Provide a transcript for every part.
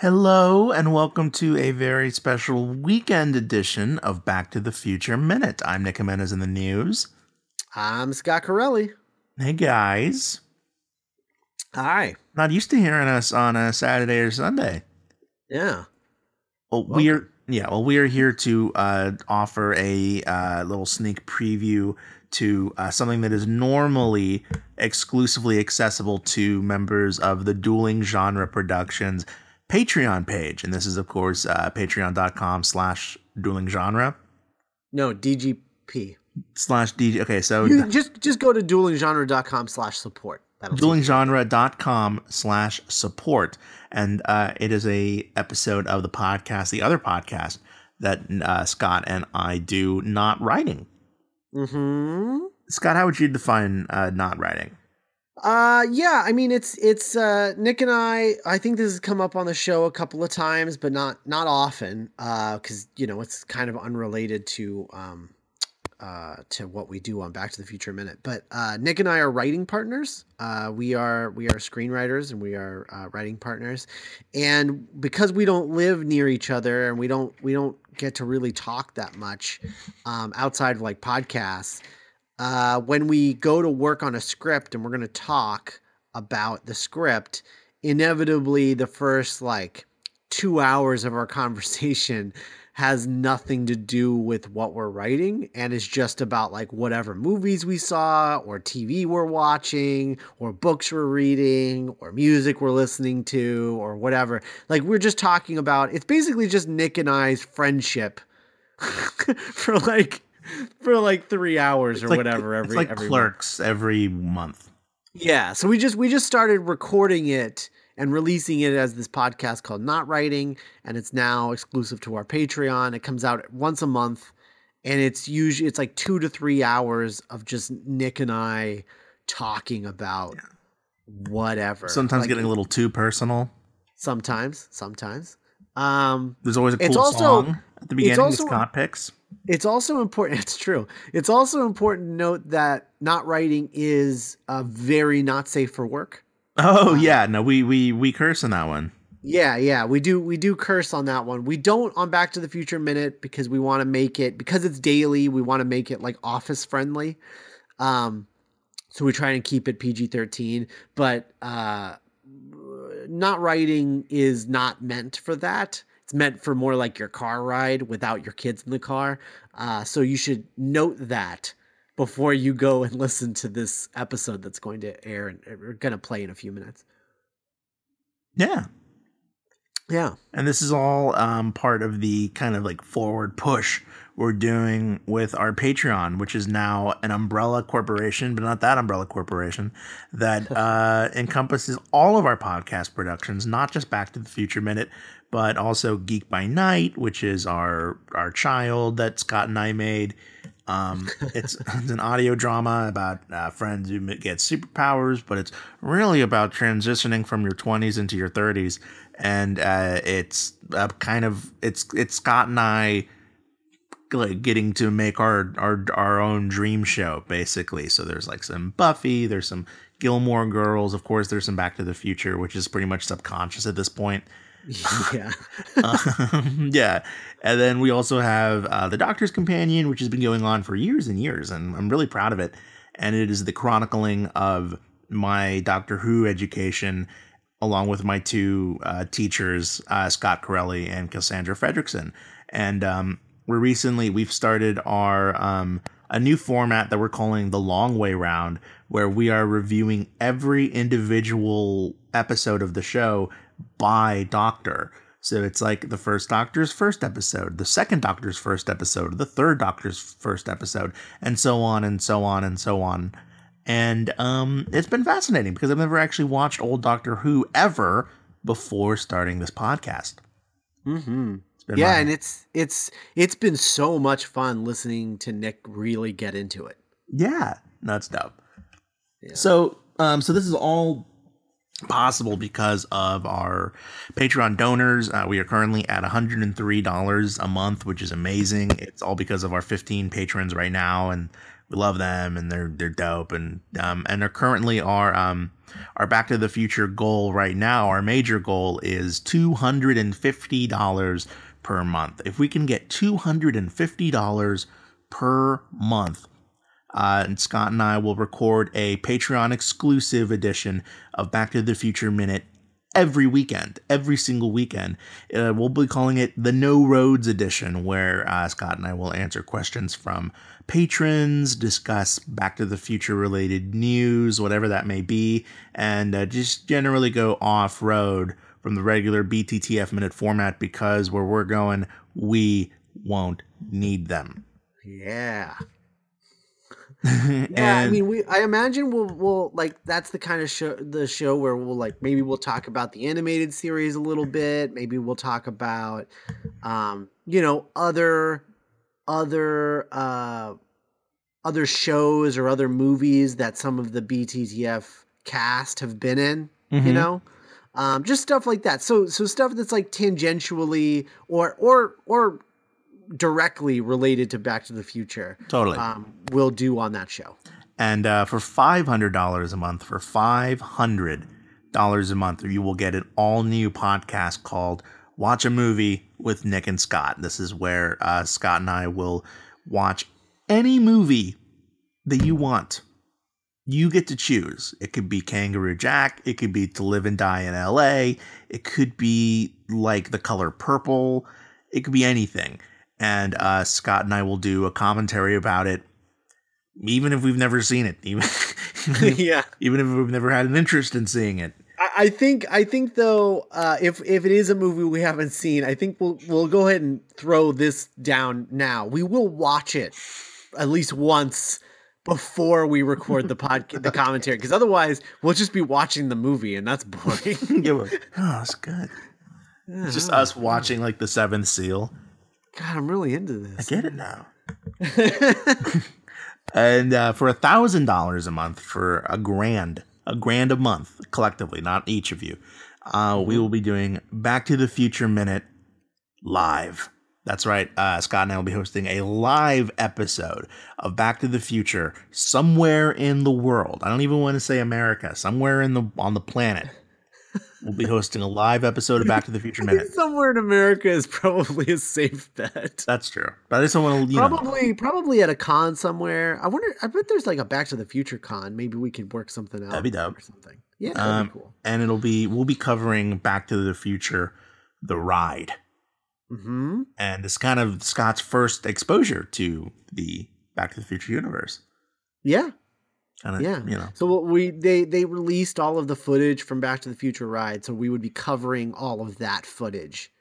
Hello, and welcome to a very special weekend edition of Back to the Future Minute. I'm Nick Jimenez in the news. I'm Scott Carelli. Hey, guys. Hi. Not used to hearing us on a Saturday or Sunday. Yeah. Well, we're yeah. Well, we are here to uh, offer a uh, little sneak preview to uh, something that is normally exclusively accessible to members of the Dueling Genre Productions Patreon page, and this is of course uh, patreon.com slash dueling genre No, DGP. slash DJ. Okay, so You just just go to duelinggenre.com slash support. Duelinggenre.com slash support and uh, it is a episode of the podcast the other podcast that uh, scott and i do not writing Mhm. scott how would you define uh, not writing Uh yeah, I mean it's it's uh Nick and I I think this has come up on the show a couple of times but not not often uh cuz you know it's kind of unrelated to um uh to what we do on Back to the Future Minute. But uh Nick and I are writing partners. Uh we are we are screenwriters and we are uh, writing partners. And because we don't live near each other and we don't we don't get to really talk that much um outside of like podcasts uh, when we go to work on a script and we're going to talk about the script, inevitably the first like two hours of our conversation has nothing to do with what we're writing and is just about like whatever movies we saw or TV we're watching or books we're reading or music we're listening to or whatever. Like we're just talking about it's basically just Nick and I's friendship for like for like three hours or like- whatever every it's like every month. clerks every month Yeah, so we just we just started recording it and releasing it as this podcast called Not Writing, and it's now exclusive to our Patreon. It comes out once a month, and it's usually it's like two to three hours of just Nick and I talking about whatever. sometimes Like, getting a little too personal sometimes, sometimes. Um, there's always a cool It's also- song at the beginning also- that scott picks It's also important. It's true. It's also important to note that not writing is uh, very not safe for work. oh yeah no we we we curse on that one Yeah, yeah, we do we do curse on that one. We don't on Back to the Future Minute because we want to make it because it's daily. We want to make it like office friendly. Um, so we try and keep it PG thirteen. But uh, not writing is not meant for that. It's meant for more like your car ride without your kids in the car. Uh, so you should note that before you go and listen to this episode that's going to air and we're going to play in a few minutes. yeah Yeah. And this is all um, part of the kind of like forward push we're doing with our Patreon, which is now an umbrella corporation, but not that umbrella corporation that uh, encompasses all of our podcast productions, not just Back to the Future Minute, but also Geek by Night, which is our our child that Scott and I made. Um, it's, it's an audio drama about uh, friends who get superpowers, but it's really about transitioning from your 20s into your 30s. And uh, it's uh, kind of it's it's Scott and I like getting to make our our our own dream show basically. So there's like some Buffy, there's some Gilmore Girls, of course. There's some Back to the Future, which is pretty much subconscious at this point. yeah. Um, yeah. And then we also have uh, The Doctor's Companion, which has been going on for years and years, and I'm really proud of it. And it is the chronicling of my Doctor Who education, along with my two uh, teachers, uh, Scott Carelli and Cassandra Fredrickson. And um, we're recently, we've started our. Um, a new format that we're calling the long way round, where we are reviewing every individual episode of the show by Doctor. So it's like the first Doctor's first episode, the second Doctor's first episode, the third Doctor's first episode, and so on and so on and so on. And um, it's been fascinating because I've never actually watched old Doctor Who ever before starting this podcast. Mm-hmm. It's been Yeah, and it's it's it's been so much fun listening to Nick really get into it. Yeah, that's dope. Yeah. So, um, so this is all possible because of our Patreon donors. Uh, we are currently at $103 a month, which is amazing. It's all because of our 15 patrons right now, and we love them and they're they're dope and um and they're currently our um our Back to the Future goal right now. Our major goal is two hundred and fifty dollars per month. If we can get two hundred and fifty dollars per month. Uh, and Scott and I will record a Patreon exclusive edition of Back to the Future Minute every weekend, every single weekend. Uh, we'll be calling it the No Roads edition, where uh, Scott and I will answer questions from patrons, discuss Back to the Future related news, whatever that may be, and uh, just generally go off road from the regular BTTF minute format because where we're going, we won't need them. Yeah. yeah, I mean, we. I imagine we'll we'll like that's the kind of show the show where we'll like maybe we'll talk about the animated series a little bit. Maybe we'll talk about, um, you know, other other uh other shows or other movies that some of the BTTF cast have been in. Mm-hmm. You know, um, just stuff like that. So so stuff that's like tangentially or or or directly related to Back to the Future. Totally. Um, will do on that show. And uh, for $500 a month, for $500 a month, you will get an all new podcast called Watch a Movie with Nick and Scott. This is where uh, Scott and I will watch any movie that you want. You get to choose. It could be Kangaroo Jack. It could be To Live and Die in LA. It could be like The Color Purple. It could be anything and uh, Scott and I will do a commentary about it, even if we've never seen it. Even, if, yeah, even if we've never had an interest in seeing it. I, think I think though, uh, if if it is a movie we haven't seen, I think we'll we'll go ahead and throw this down now. We will watch it at least once before we record the podcast, the commentary, because otherwise we'll just be watching the movie and that's boring. yeah, oh, that's good. It's just us watching like the Seventh Seal. God, I'm really into this. I get it now. and uh, for a thousand dollars a month, for a grand, a grand a month collectively, not each of you, uh, we will be doing Back to the Future Minute live. That's right. Uh, Scott and I will be hosting a live episode of Back to the Future somewhere in the world. I don't even want to say America. Somewhere in the on the planet we'll be hosting a live episode of Back to the Future Minute. Somewhere in America is probably a safe bet. That's true, but I just don't want to. Probably, know. probably at a con somewhere. I wonder. I bet there's like a Back to the Future con. Maybe we could work something out. That'd be dope. Or something. Yeah, um, cool. And it'll be we'll be covering Back to the Future, the ride. Mm-hmm. And it's kind of Scott's first exposure to the Back to the Future universe. Yeah, Kinda, yeah, you know. So we they they released all of the footage from Back to the Future ride, so we would be covering all of that footage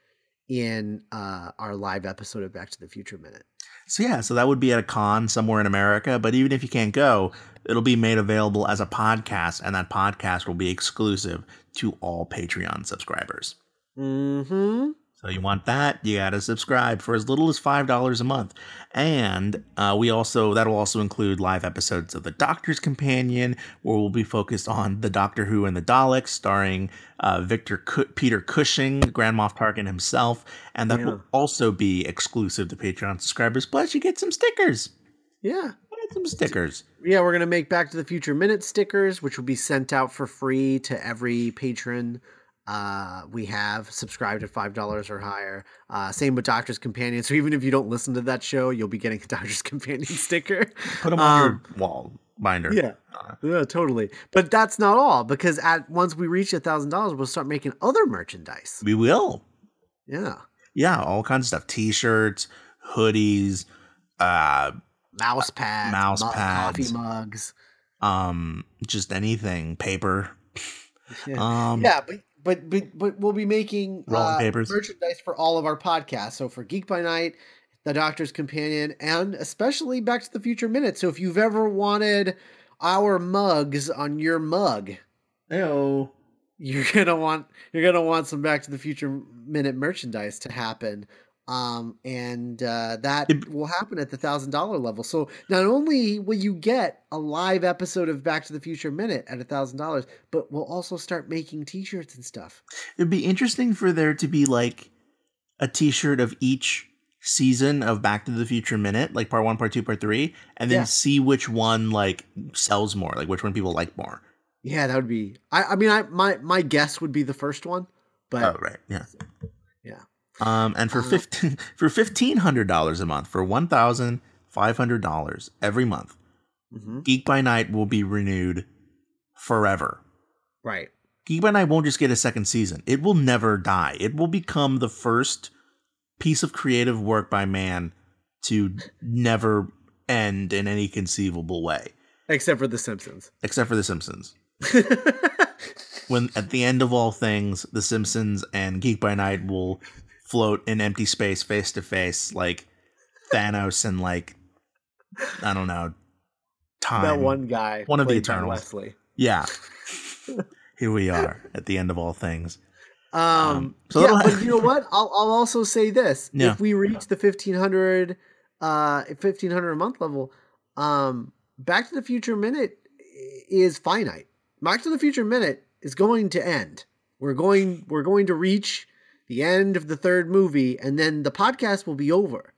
in uh, our live episode of Back to the Future Minute. So yeah, so that would be at a con somewhere in America. But even if you can't go, it'll be made available as a podcast, and that podcast will be exclusive to all Patreon subscribers. Hmm. So you want that? You got to subscribe for as little as five dollars a month, and uh, we also that'll also include live episodes of the Doctor's Companion, where we'll be focused on the Doctor Who and the Daleks, starring uh, Victor C- Peter Cushing, Grand Moff Tarkin himself, and that yeah. will also be exclusive to Patreon subscribers. Plus, you get some stickers. Yeah, some stickers. Yeah, we're gonna make Back to the Future Minute stickers, which will be sent out for free to every patron uh, we have subscribed at five dollars or higher. Uh, same with Doctor's Companion. So even if you don't listen to that show, you'll be getting a Doctor's Companion sticker. Put them on um, your wall binder. Yeah, uh, yeah, totally. But that's not all because at once we reach a thousand dollars, we'll start making other merchandise. We will. Yeah. Yeah, all kinds of stuff: t-shirts, hoodies, uh, mouse pads, mouse pads, coffee mugs, um, just anything, paper. Yeah. Um, yeah, but but but, but we'll be making rolling uh, papers merchandise for all of our podcasts. So for Geek by Night, The Doctor's Companion, and especially Back to the Future Minute. So if you've ever wanted our mugs on your mug, oh, you're gonna want you're gonna want some Back to the Future Minute merchandise to happen um, and uh, that it, will happen at the thousand dollar level. So not only will you get a live episode of Back to the Future Minute at a thousand dollars, but we'll also start making T-shirts and stuff. It'd be interesting for there to be like a T-shirt of each season of Back to the Future Minute, like part one, part two, part three, and then Yeah. see which one like sells more, like which one people like more. Yeah, that would be. I, I mean, I my my guess would be the first one, but Oh, right, yeah, yeah. Um, and for Uh, fifteen for fifteen hundred dollars a month, for one thousand five hundred dollars every month, hmm Geek by Night will be renewed forever. Right. Geek by Night won't just get a second season; it will never die. It will become the first piece of creative work by man to never end in any conceivable way, Except for The Simpsons. except for The Simpsons. When at the end of all things, The Simpsons and Geek by Night will float in empty space, face to face, like Thanos and like I don't know, time. that one guy. One of the Eternals. Wesley. Yeah. Here we are at the end of all things. Um, Um, so yeah, but you know what? I'll I'll also say this: Yeah. if we reach the fifteen hundred, uh, fifteen hundred a month level, um, Back to the Future Minute is finite. Back to the Future Minute is going to end. We're going we're going to reach the end of the third movie, and then the podcast will be over.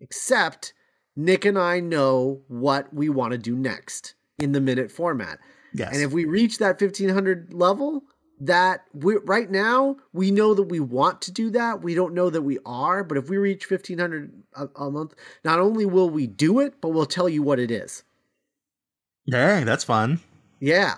Except Nick and I know what we want to do next in the minute format. Yes. And if we reach that 1500 level, that we right now we know that we want to do that. We don't know that we are, but if we reach 1500 a, a month, not only will we do it, but we'll tell you what it is. hey, that's fun. Yeah.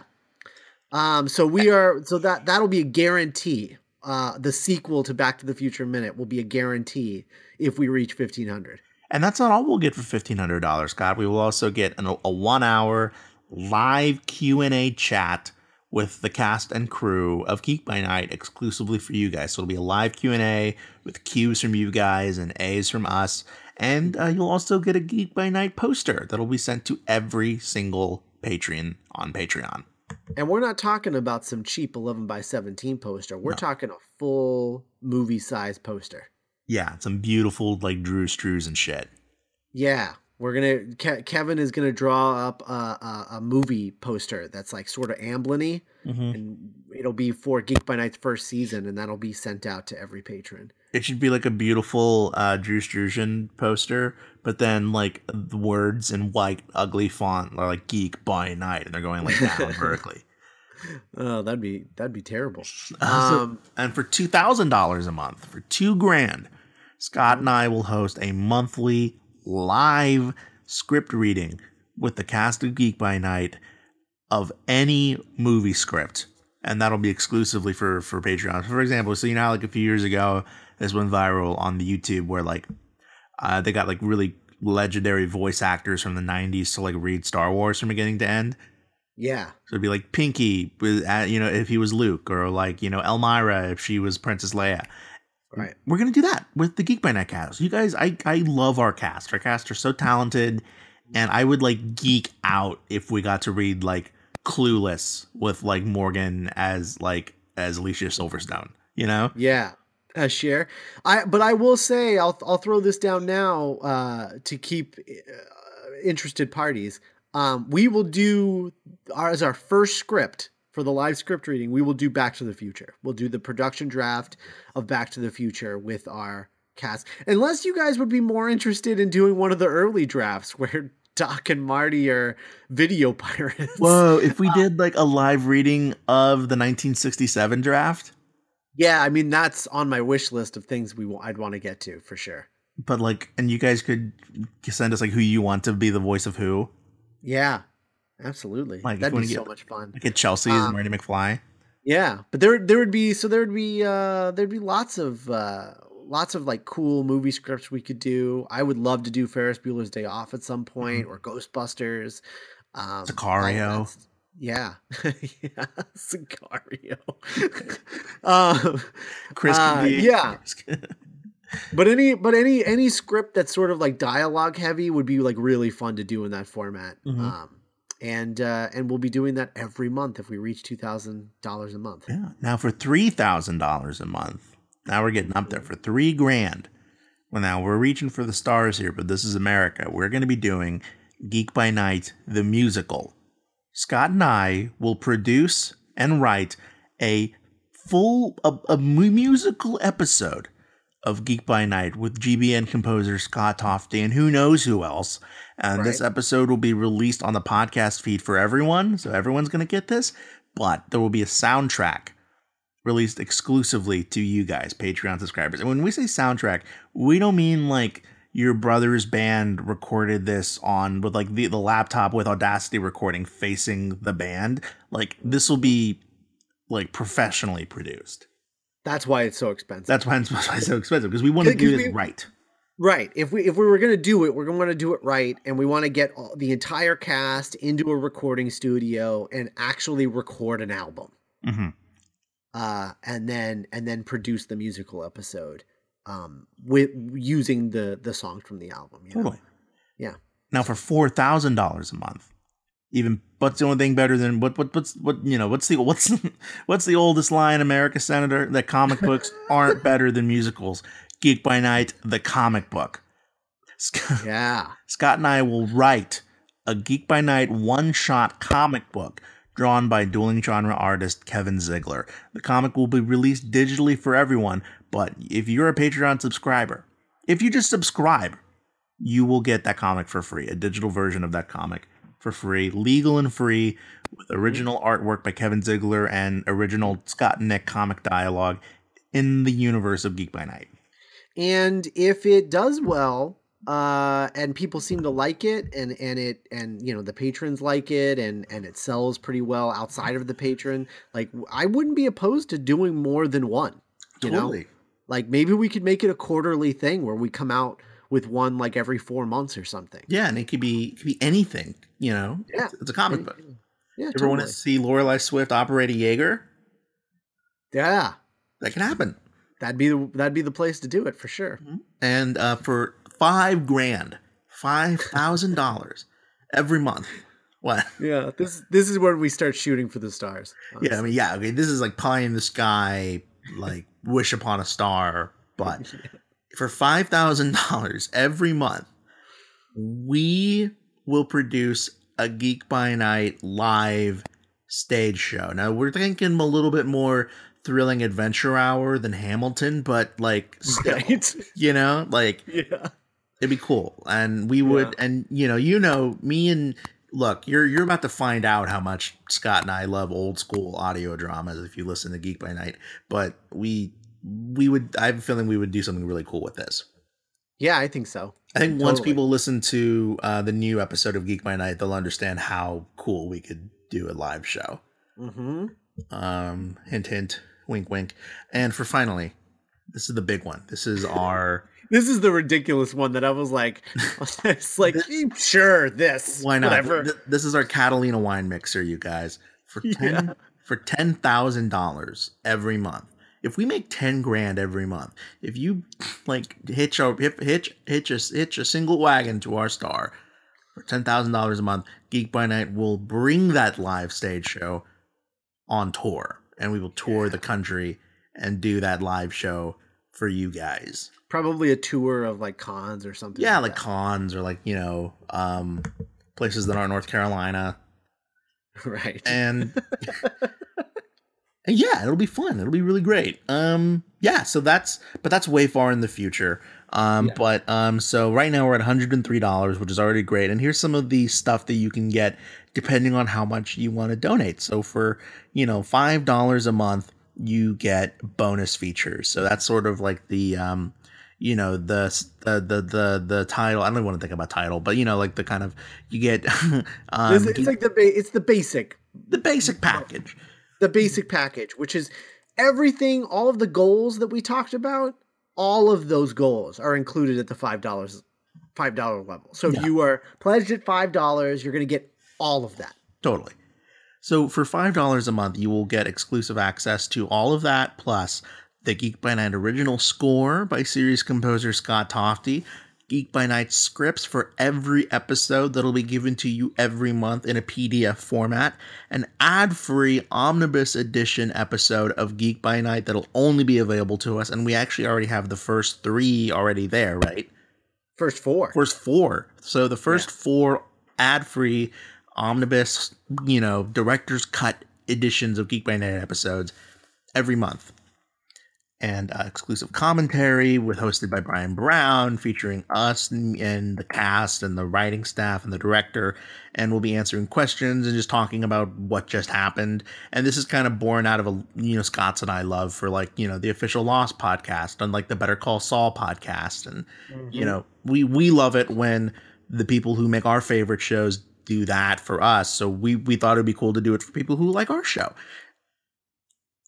Um so we are so that that'll be a guarantee. Uh the sequel to Back to the Future Minute will be a guarantee if we reach 1500. And that's not all we'll get for fifteen hundred dollars, Scott. We will also get an, a one-hour live Q and A chat with the cast and crew of Geek by Night exclusively for you guys. So it'll be a live Q and A with Q's from you guys and A's from us, and uh, you'll also get a Geek by Night poster that'll be sent to every single Patreon on Patreon. And we're not talking about some cheap 11 by 17 poster. We're No. talking a full movie size poster. Yeah, some beautiful like Drew Struzan and shit. Yeah, we're gonna. Ke- Kevin is gonna draw up a, a, a movie poster that's like sort of Amblin-y, Mm-hmm. and it'll be for Geek by Night's first season, and that'll be sent out to every patron. It should be like a beautiful uh, Drew Struzan poster, but then like the words in white ugly font are like "Geek by Night," and they're going like down vertically. Oh, that'd be that'd be terrible. Uh, so- Um, and for two thousand dollars a month, for two grand, Scott and I will host a monthly live script reading with the cast of Geek by Night of any movie script, and that'll be exclusively for for Patreon. For example, so you know, like a few years ago, this went viral on the YouTube where like uh, they got like really legendary voice actors from the '90s to like read Star Wars from beginning to end. yeah, So it'd be like Pinky, uh, you know, if he was Luke, or like you know Elmyra if she was Princess Leia. right. We're gonna do that with the Geek by Night cast. You guys, I I love our cast. Our cast are so talented, and I would like geek out if we got to read like Clueless with like Morgan as like as Alicia Silverstone. You know? Yeah, a share. I but I will say I'll I'll throw this down now uh, to keep uh, interested parties. Um, we will do our, as our first script for the live script reading. We will do Back to the Future. We'll do the production draft of Back to the Future with our cast. Unless you guys would be more interested in doing one of the early drafts where Doc and Marty are video pirates. Whoa! If we did like a live reading of the 1967 draft, Yeah, I mean that's on my wish list of things we wa- I'd want to get to for sure. but like, and you guys could send us like who you want to be the voice of who. Yeah, absolutely. Like, That'd be wanna so get- much fun. Like at Chelsea Um, Marty McFly. Yeah, but there there would be so there would be uh there'd be lots of uh lots of like cool movie scripts we could do. I would love to do Ferris Bueller's Day Off at some point or Ghostbusters. Um Sicario. Yeah. yeah, Sicario. um Chris uh, yeah. But any but any any script that's sort of like dialogue heavy would be like really fun to do in that format. Mhm. Um, and uh, and we'll be doing that every month if we reach two thousand dollars a month. Yeah. Now for three thousand dollars a month. Now we're getting up there for three grand. Well, now we're reaching for the stars here, but this is America. We're going to be doing Geek by Night, the musical. Scott and I will produce and write a full a, a musical episode of Geek by Night with GBN composer Scott Tofty and who knows who else. And right. this episode will be released on the podcast feed for everyone, so everyone's going to get this. But there will be a soundtrack released exclusively to you guys, Patreon subscribers. And when we say soundtrack, we don't mean like your brother's band recorded this on with like the, the laptop with Audacity recording facing the band. Like this will be like professionally produced. That's why it's so expensive. That's why it's, why it's so expensive because we want to do it right. Right. If we if we were going to do it, we're going to want to do it right, and we want to get all, the entire cast into a recording studio and actually record an album. Mm-hmm. Uh, and then and then produce the musical episode um, with using the the songs from the album. totally. Know? Yeah. Now for four thousand dollars a month, even what's the only thing better than what what what's what you know what's the what's what's the oldest line America Senator that comic books aren't better than musicals. Geek by Night, the comic book. Scott, yeah. Scott and I will write a Geek by Night one shot comic book drawn by dueling genre artist Kevin Ziegler. The comic will be released digitally for everyone, but if you're a Patreon subscriber, if you just subscribe, you will get that comic for free, a digital version of that comic for free, legal and free, with original artwork by Kevin Ziegler and original Scott Nick comic dialogue in the universe of Geek by Night. And if it does well, uh, and people seem to like it, and and it and you know the patrons like it, and and it sells pretty well outside of the patron. Like I wouldn't be opposed to doing more than one. You totally. Know? Like maybe we could make it a quarterly thing where we come out with one like every four months or something. Yeah, and it could be it could be anything. You know, yeah, it's, it's a comic book. Yeah, Ever totally. want to see Lorelei Swift operate a Jaeger? Yeah, that can happen. That'd be the that'd be the place to do it for sure. Mm-hmm. And uh, for five grand, five thousand dollars every month. What? Yeah, this this is where we start shooting for the stars. Honestly. Yeah, I mean, yeah, okay. This is like pie in the sky, like wish upon a star. But for five thousand dollars every month, we will produce a Geek by Night live stage show. Now we're thinking a little bit more thrilling adventure hour than Hamilton, but like still, right. you know, like yeah. It'd be cool. And we would yeah. and you know, you know, me and look, you're you're about to find out how much Scott and I love old school audio dramas if you listen to Geek by Night. But we we would I have a feeling we would do something really cool with this. Yeah, I think so. I think totally. once people listen to uh, the new episode of Geek by Night, they'll understand how cool we could do a live show. Mm-hmm. Um, hint, hint, wink, wink. And for finally, this is the big one. This is our. This is the ridiculous one that I was like, it's like sure this why not? Whatever. This is our Catalina wine mixer, you guys, for ten yeah. for ten thousand dollars every month if we make 10 grand every month if you like hitch our hitch hitch a hitch a single wagon to our star for $10,000 a month geek by night will bring that live stage show on tour and we will tour yeah. the country and do that live show for you guys probably a tour of like cons or something yeah like, like cons or like you know um places that aren't north carolina right and and yeah, it'll be fun. It'll be really great. Um, yeah, so that's but that's way far in the future. Um, yeah. but um, so right now we're at $103, which is already great. And here's some of the stuff that you can get depending on how much you want to donate. So for you know five dollars a month, you get bonus features. So that's sort of like the um, you know the the the the, the title. I don't want to think about title, but you know like the kind of you get. um, it's, it's like the ba- it's the basic the basic package the basic package, which is everything, all of the goals that we talked about, all of those goals are included at the five dollars five dollar level. So if you are pledged at five dollars, you're gonna get all of that. Totally. So for five dollars a month, you will get exclusive access to all of that, plus the Geek by Night original score by series composer Scott Tofty, Geek by Night scripts for every episode that'll be given to you every month in a PDF format, an ad free omnibus edition episode of Geek by Night that'll only be available to us. And we actually already have the first three already there, right? First four. First four. So the first yeah. four ad free omnibus, you know, director's cut editions of Geek by Night episodes every month. And uh, exclusive commentary with hosted by Brian Brown, featuring us and, and, the cast and the writing staff and the director. And we'll be answering questions and just talking about what just happened. And this is kind of born out of a you know Scott's and I love for like you know the official Lost podcast, and unlike the Better Call Saul podcast. And mm-hmm. you know we we love it when the people who make our favorite shows do that for us. So we we thought it'd be cool to do it for people who like our show.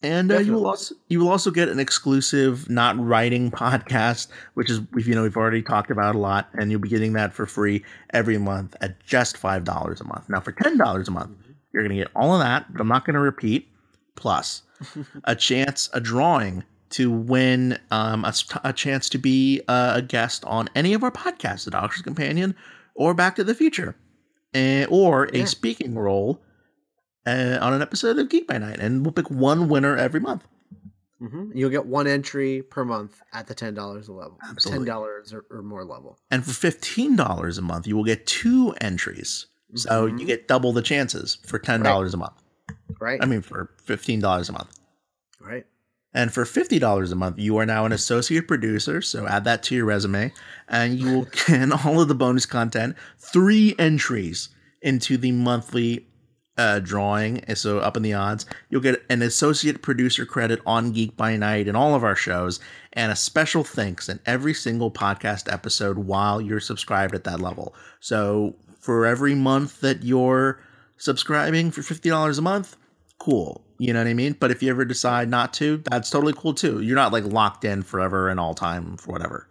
And uh, you will also you will also get an exclusive not writing podcast, which is you know we've already talked about a lot, and you'll be getting that for free every month at just five dollars a month. Now for ten dollars a month, mm-hmm. you're gonna get all of that. But I'm not gonna repeat. Plus, a chance, a drawing to win um, a, a chance to be uh, a guest on any of our podcasts, The Doctor's Companion or Back to the Future, and, or a yeah. speaking role uh, on an episode of Geek by Night, and we'll pick one winner every month. Mm-hmm. You'll get one entry per month at the ten dollars level, Absolutely. ten dollars or, or, more level. And for fifteen dollars a month, you will get two entries. Mm-hmm. So you get double the chances for ten dollars right. a month. Right. I mean, for fifteen dollars a month. Right. And for fifty dollars a month, you are now an associate producer. So add that to your resume, and you will get all of the bonus content, three entries into the monthly uh, drawing, so up in the odds. You'll get an associate producer credit on Geek by Night and all of our shows, and a special thanks in every single podcast episode while you're subscribed at that level. So for every month that you're subscribing for fifty dollars a month, cool. You know what I mean? But if you ever decide not to, that's totally cool too. You're not like locked in forever and all time for whatever.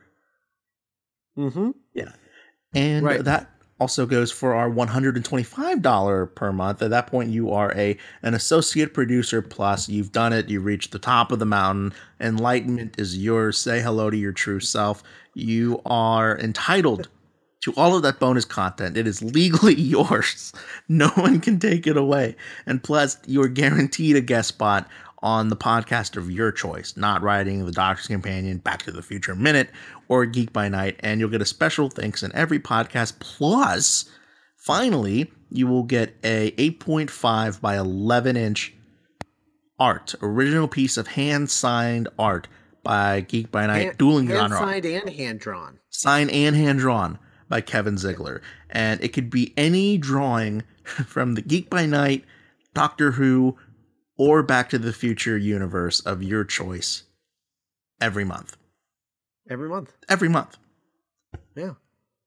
Mm-hmm. Yeah. And right. that also goes for our $125 per month. At that point, you are a an associate producer plus. You've done it. You've reached the top of the mountain. Enlightenment is yours. Say hello to your true self. You are entitled to all of that bonus content. It is legally yours. No one can take it away. And plus, you're guaranteed a guest spot on the podcast of your choice, not writing The Doctor's Companion, Back to the Future Minute, or Geek by Night. And you'll get a special thanks in every podcast. Plus, finally, you will get a 8.5 by 11 inch art, original piece of hand signed art by Geek by Night, hand, dueling hand signed and hand drawn, signed and hand drawn by Kevin Ziegler, and it could be any drawing from the Geek by Night, Doctor Who, or Back to the Future universe of your choice every month. Every month. Every month. Yeah.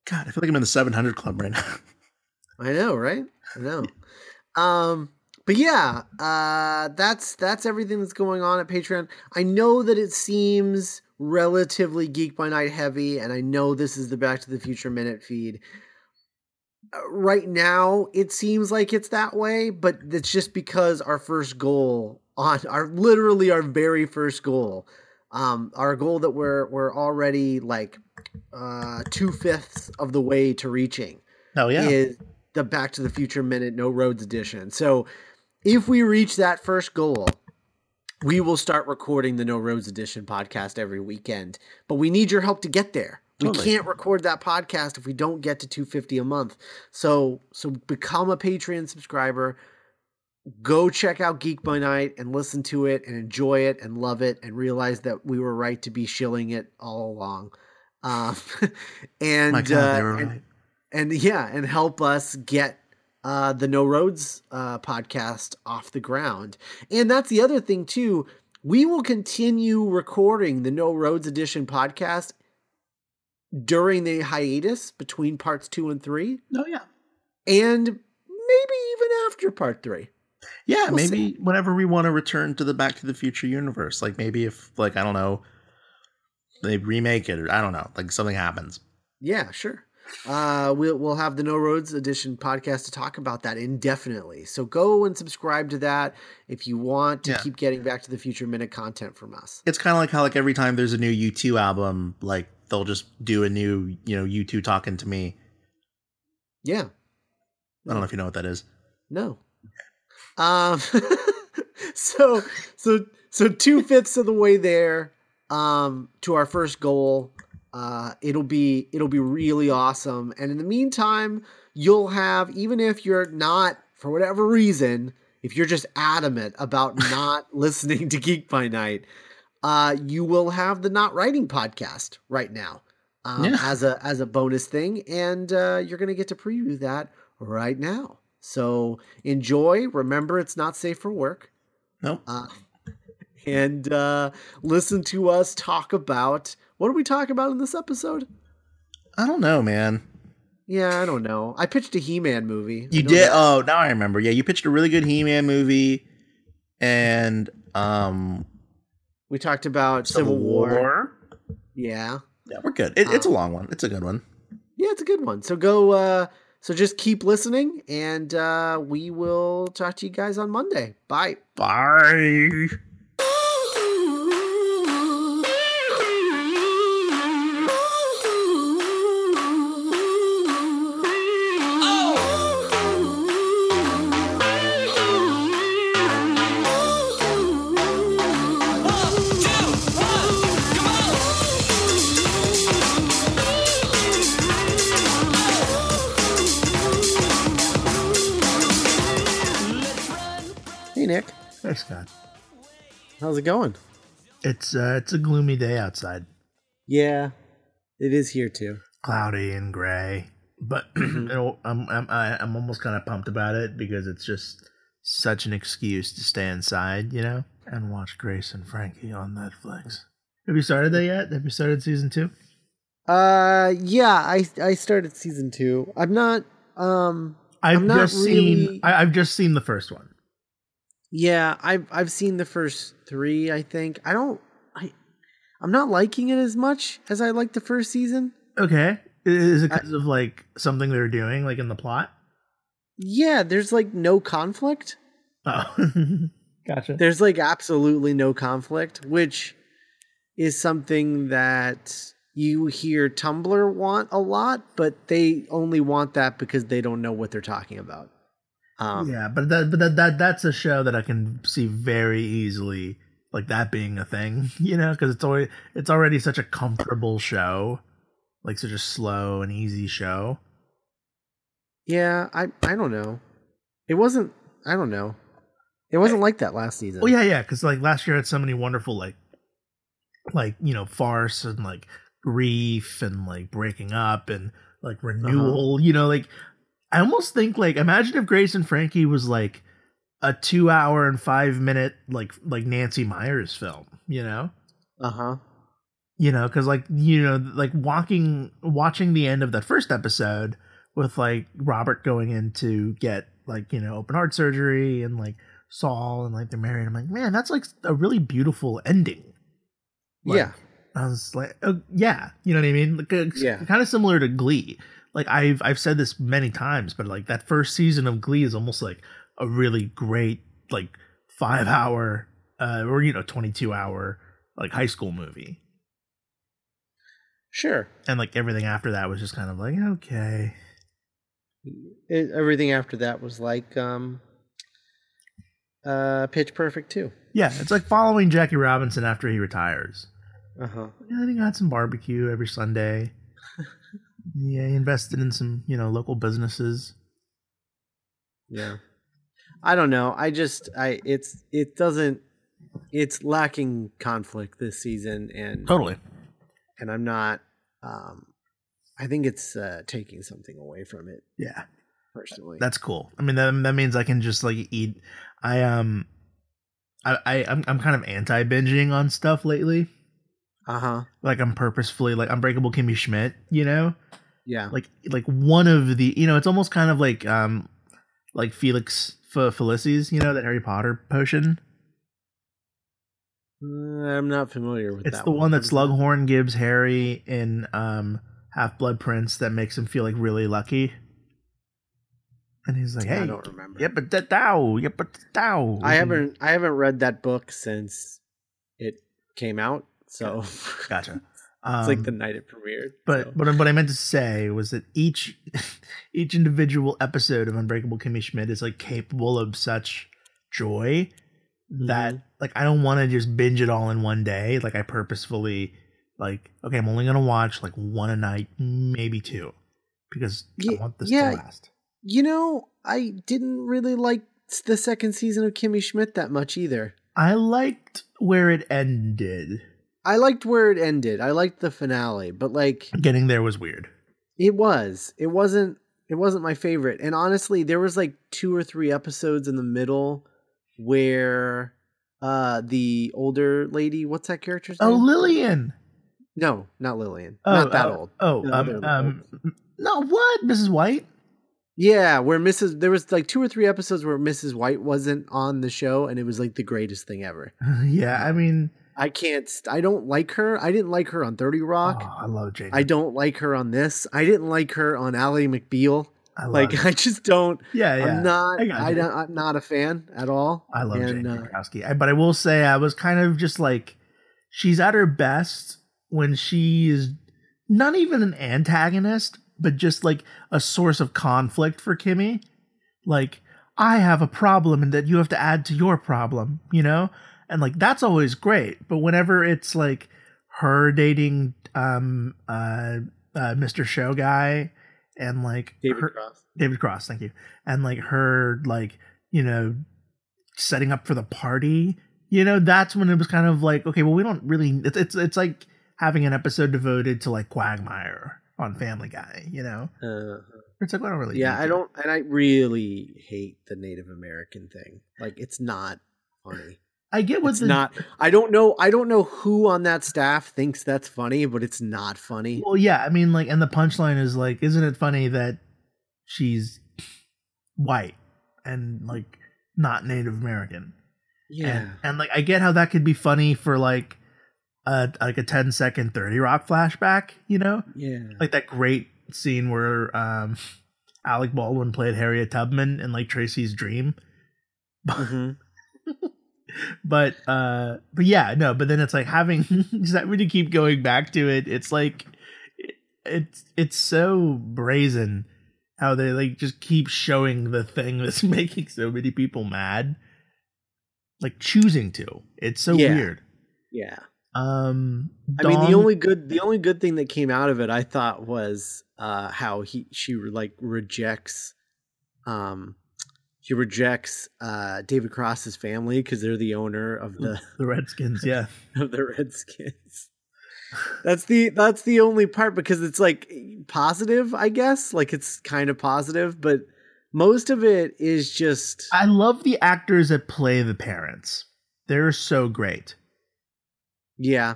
God, I feel like I'm in the 700 club right now. I know, right? I know. um, but yeah, uh, that's that's everything that's going on at Patreon. I know that it seems relatively Geek by Night heavy, and I know this is the Back to the Future minute feed right now it seems like it's that way, but it's just because our first goal on our literally our very first goal, um, our goal that we're we're already like uh two fifths of the way to reaching. Oh yeah, is the Back to the Future Minute No Roads edition. So if we reach that first goal, we will start recording the No Roads edition podcast every weekend. But we need your help to get there. Totally. We can't record that podcast if we don't get to 250 a month. So so become a Patreon subscriber. Go check out Geek by Night and listen to it and enjoy it and love it and realize that we were right to be shilling it all along. Uh, and, God, uh, and, right. and yeah, and help us get uh, the No Roads uh, podcast off the ground. And that's the other thing too. We will continue recording the No Roads Edition podcast during the hiatus between parts two and three. Oh yeah, and maybe even after part three. Yeah, we'll maybe see. whenever we want to return to the Back to the Future universe, like maybe if like I don't know, they remake it or I don't know, like something happens. Yeah, sure. Uh, we'll we'll have the No Roads Edition podcast to talk about that indefinitely. So go and subscribe to that if you want to yeah. keep getting Back to the Future minute content from us. It's kind of like how like every time there's a new U2 album, like they'll just do a new, you know, you two talking to me. Yeah. I don't know if you know what that is. No. Um so so so two fifths of the way there um to our first goal. Uh it'll be it'll be really awesome. And in the meantime, you'll have even if you're not for whatever reason, if you're just adamant about not listening to Geek by Night, uh, you will have the Not Writing podcast right now um, Yeah. as a as a bonus thing, and uh, you're going to get to preview that right now. So enjoy. Remember, it's not safe for work. Nope. Uh, and uh, listen to us talk about what did we talk about in this episode? I don't know, man. Yeah, I don't know. I pitched a He-Man movie. You did. that. Oh, now I remember. Yeah, you pitched a really good He-Man movie, and um, we talked about Civil, War. Yeah, Yeah, we're good. It, it's a Uh, long one. It's a good one. yeah, it's a good one. So go. Uh, so just keep listening, and uh, we will talk to you guys on Monday. Bye. Bye. Thanks, God. how's it going? It's uh, it's a gloomy day outside, Yeah, it is here too. cloudy and gray. But Mhm. I'm I'm I'm almost kind of pumped about it because it's just such an excuse to stay inside, you know, and watch Grace and Frankie on Netflix. Have you started that yet? Have you started season two? Uh, yeah, I I started season two. I'm not. Um, I've I'm not just seen. I, I've just seen the first one. Yeah, I've I've seen the first three. I think I don't. I I'm not liking it as much as I liked the first season. Okay, is it I- because of like something they're doing, like in the plot? Yeah, there's like no conflict. Oh, gotcha. There's like absolutely no conflict, which is something that you hear Tumblr want a lot, but they only want that because they don't know what they're talking about. Um, yeah, but that, but that, that that's a show that I can see very easily, like that being a thing, you know, because it's already it's already such a comfortable show, like such a slow and easy show. Yeah, I I don't know. It wasn't. I don't know. It wasn't like that last season. Well, yeah, yeah, because like last year had so many wonderful like, like you know, farce and like grief and like breaking up and like renewal. You know, like I almost think like imagine if Grace and Frankie was like a two hour and five minute like like Nancy Meyers film. You know. Uh huh. you know because like you know like walking watching the end of that first episode with like robert going in to get like you know open heart surgery and like saul and like they're married i'm like man that's like a really beautiful ending Like, yeah. i was like oh, yeah you know what i mean like, uh, Yeah. kind of similar to glee like i've i've said this many times but like that first season of glee is almost like a really great like five hour uh or you know 22 hour like high school movie Sure. and like everything after that was just kind of like okay It, everything after that was like um, uh, Pitch Perfect too. yeah it's like following jackie robinson after he retires Uh huh. yeah, then he got some barbecue every sunday yeah he invested in some you know local businesses Yeah. I don't know. I just I it's it doesn't it's lacking conflict this season and totally and I'm not um I think it's uh taking something away from it yeah personally. that's cool i mean that, that means i can just like eat i um i, I i'm, I'm kind of anti binging on stuff lately uh-huh. like i'm purposefully like unbreakable kimmy schmidt you know Yeah. like like one of the you know it's almost kind of like um like felix F- felicis you know that harry potter potion Uh, I'm not familiar with it's the one that slughorn gives harry in um half blood prince that makes him feel like really lucky and he's like hey I don't remember. yep but that thou yep but thou I haven't I haven't read that book since it came out. So gotcha it's like the Um, night it premiered. But so. what, what I meant to say was that each each individual episode of Unbreakable Kimmy Schmidt is like capable of such joy that Mhm. like I don't want to just binge it all in one day. Like I purposefully like okay, I'm only gonna watch like one a night, maybe two, because I want this yeah. to last. You know, I didn't really like the second season of Kimmy Schmidt that much either. I liked where it ended. I liked where it ended. I liked the finale, but like Getting there was weird. it was. It wasn't it wasn't my favorite. And honestly, there was like two or three episodes in the middle where uh the older lady, what's that character's Oh, name? Oh, Lillian. no, not Lillian. Oh, not that oh, old. Oh, No, um, um, no, what? Mrs. White? Yeah, where Mrs. There was like two or three episodes where Mrs. White wasn't on the show, and it was like the greatest thing ever. yeah, I mean, I can't. I don't like her. I didn't like her on Thirty Rock. oh, I love Jane. I don't like her on this. I didn't like her on Ally McBeal. I Like it. I just don't. yeah, yeah. I'm not. I, I don't, I'm not a fan at all. I love and, Jane uh, Krakowski. I- But I will say, I was kind of just like, she's at her best when she is not even an antagonist, but just like a source of conflict for Kimmy. Like, I have a problem and that you have to add to your problem, you know? And like, that's always great. But whenever it's like her dating um uh, uh Mr. Show guy and like David her, Cross. David Cross, thank you. And like her like, you know, setting up for the party, you know, that's when it was kind of like, okay, well we don't really it's it's, it's like having an episode devoted to like Quagmire on Family Guy, you know? Uh, It's like we don't really yeah, I don't, and I really hate the Native American thing. Like, it's not funny. I get what's It's not. I don't know. I don't know who on that staff thinks that's funny, but it's not funny. Well, yeah, I mean like and the punchline is like, isn't it funny that she's white and like not Native American? Yeah, And, and like I get how that could be funny for like a like a 10 second 30 rock flashback, you know? yeah. Like that great scene where um Alec Baldwin played Harriet Tubman in like Tracy's dream. Mhm. But uh but yeah, no, but then it's like having just having to keep going back to it. It's like it- it's it's so brazen how they like just keep showing the thing that's making so many people mad. Like choosing to. It's so Yeah. weird. Yeah. Um I mean, the only good, the only good thing that came out of it, I thought, was uh, how he she like rejects, um, she rejects uh, David Cross's family because they're the owner of the the Redskins, yeah. of the Redskins. That's the that's the only part because it's like positive, I guess. Like it's kind of positive, but most of it is just I love the actors that play the parents. They're so great. yeah,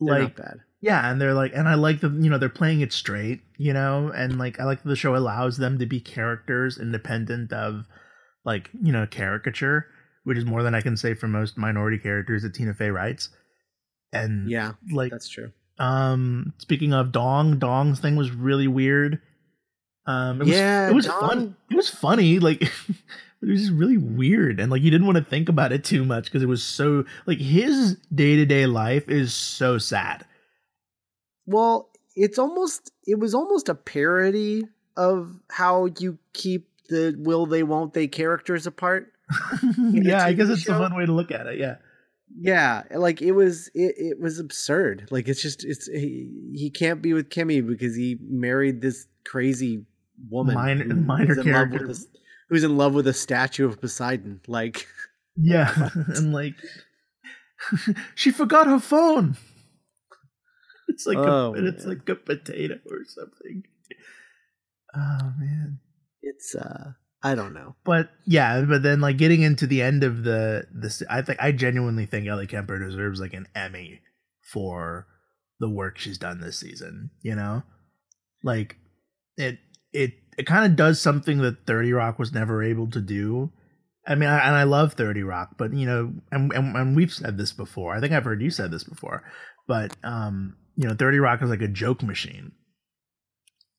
they're Like not bad. Yeah, and they're like and I like the you know, they're playing it straight, you know, and like I like that the show allows them to be characters independent of like, you know, caricature, which is more than I can say for most minority characters that Tina Fey writes. And Yeah, like that's true. um speaking of Dong, Dong's thing was really weird. Um it was Yeah, it was Dong- fun. It was funny, like it was just really weird and like you didn't want to think about it too much because it was so like his day-to-day life is so sad. Well, it's almost it was almost a parody of how you keep the will they won't they characters apart. yeah, I guess it's show? a fun way to look at it. Yeah. Yeah, like it was it, it was absurd. Like it's just it's he, he can't be with Kimmy because he married this crazy woman Minor- who- minor who's in character. a- who's in love with a statue of Poseidon. Like Yeah. and like she forgot her phone. It's like Oh, a, it's man. like a potato or something. Oh man. it's uh I don't know. But yeah, but then like getting into the end of the this I think I genuinely think Ellie Kemper deserves like an Emmy for the work she's done this season, you know? Like it it it kind of does something that 30 Rock was never able to do. I mean, I, and I love 30 Rock, but you know, and, and and we've said this before. I think I've heard you said this before. But um, you know, 30 Rock is like a joke machine.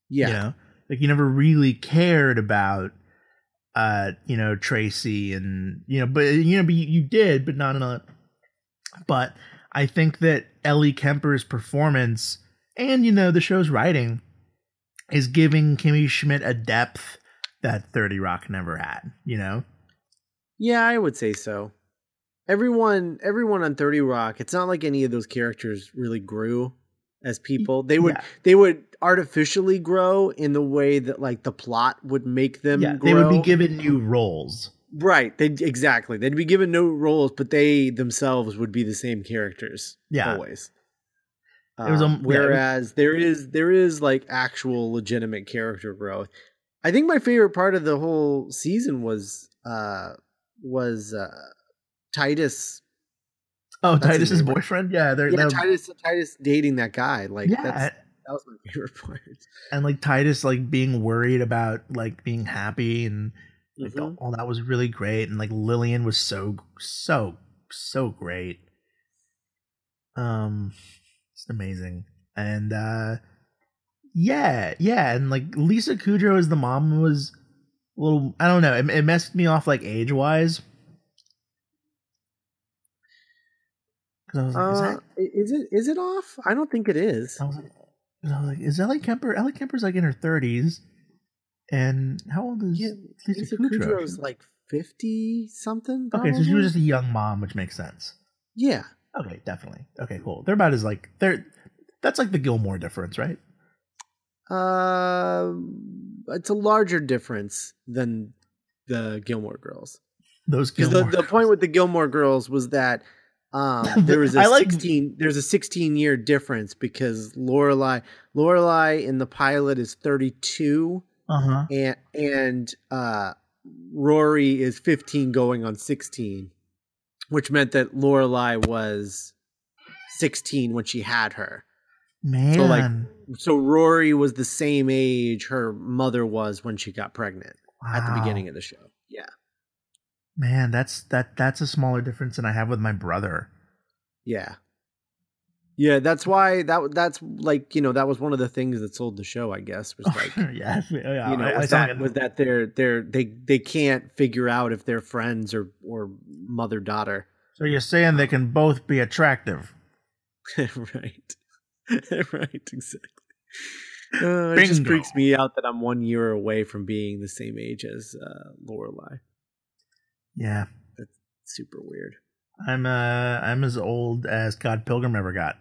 Yeah. You know? Like you never really cared about uh, you know, Tracy and you know, but you know, but you, you did, but not enough. But I think that Ellie Kemper's performance and you know, the show's writing is giving Kimmy Schmidt a depth that 30 Rock never had, you know? Yeah, I would say so. Everyone everyone on 30 Rock, it's not like any of those characters really grew as people. They would Yeah. they would artificially grow in the way that like the plot would make them yeah, grow. they would be given new roles. Right. They exactly. They'd be given no roles, but they themselves would be the same characters. Yeah. Always. It was, Um, um, yeah, whereas there is there is like actual legitimate character growth. I think my favorite part of the whole season was uh was uh Titus Oh, That's Titus's boyfriend. Yeah, they're, yeah, they're- Titus Titus dating that guy. Like yeah, that's that was my favorite part. and like Titus like being worried about like being happy and like Mhm. all that was really great and like Lillian was so so so great. Um it's amazing. And uh yeah, yeah, and like Lisa Kudrow as the mom was a little I don't know, it, it messed me off like age-wise. I was like is Uh, that i- is it is it off? I don't think it is. I was like, I was like, is Ellie Kemper? Ellie Kemper's like in her thirties, and how old is Yeah, Lisa, Lisa Kudrow? Kudrow's like fifty something. okay, so she was just a young mom, which makes sense. yeah. Okay, definitely. Okay, cool. They're about as like they're that's like the Gilmore difference, right? Uh, it's a larger difference than the Gilmore Girls. Those Because the, Gilmore. the point with the Gilmore Girls was that um, there was a I like- sixteen there's a sixteen year difference because Lorelai Lorelai in the pilot is thirty two uh huh. and and uh, Rory is fifteen going on sixteen, which meant that Lorelai was sixteen when she had her. Man, like, So Rory was the same age her mother was when she got pregnant at the beginning of the show. Yeah. Man, that's that that's a smaller difference than I have with my brother. Yeah. Yeah, that's why that that's like, you know, that was one of the things that sold the show, I guess, was like yeah, yeah. you know, I- I was saw that, was that they're they're they they can't figure out if they're friends or or mother daughter. so you're saying they can both be attractive? right. right, exactly. Uh, it just freaks me out that I'm one year away from being the same age as uh, Lorelai. Yeah, that's Super weird. I'm uh I'm as old as Scott Pilgrim ever got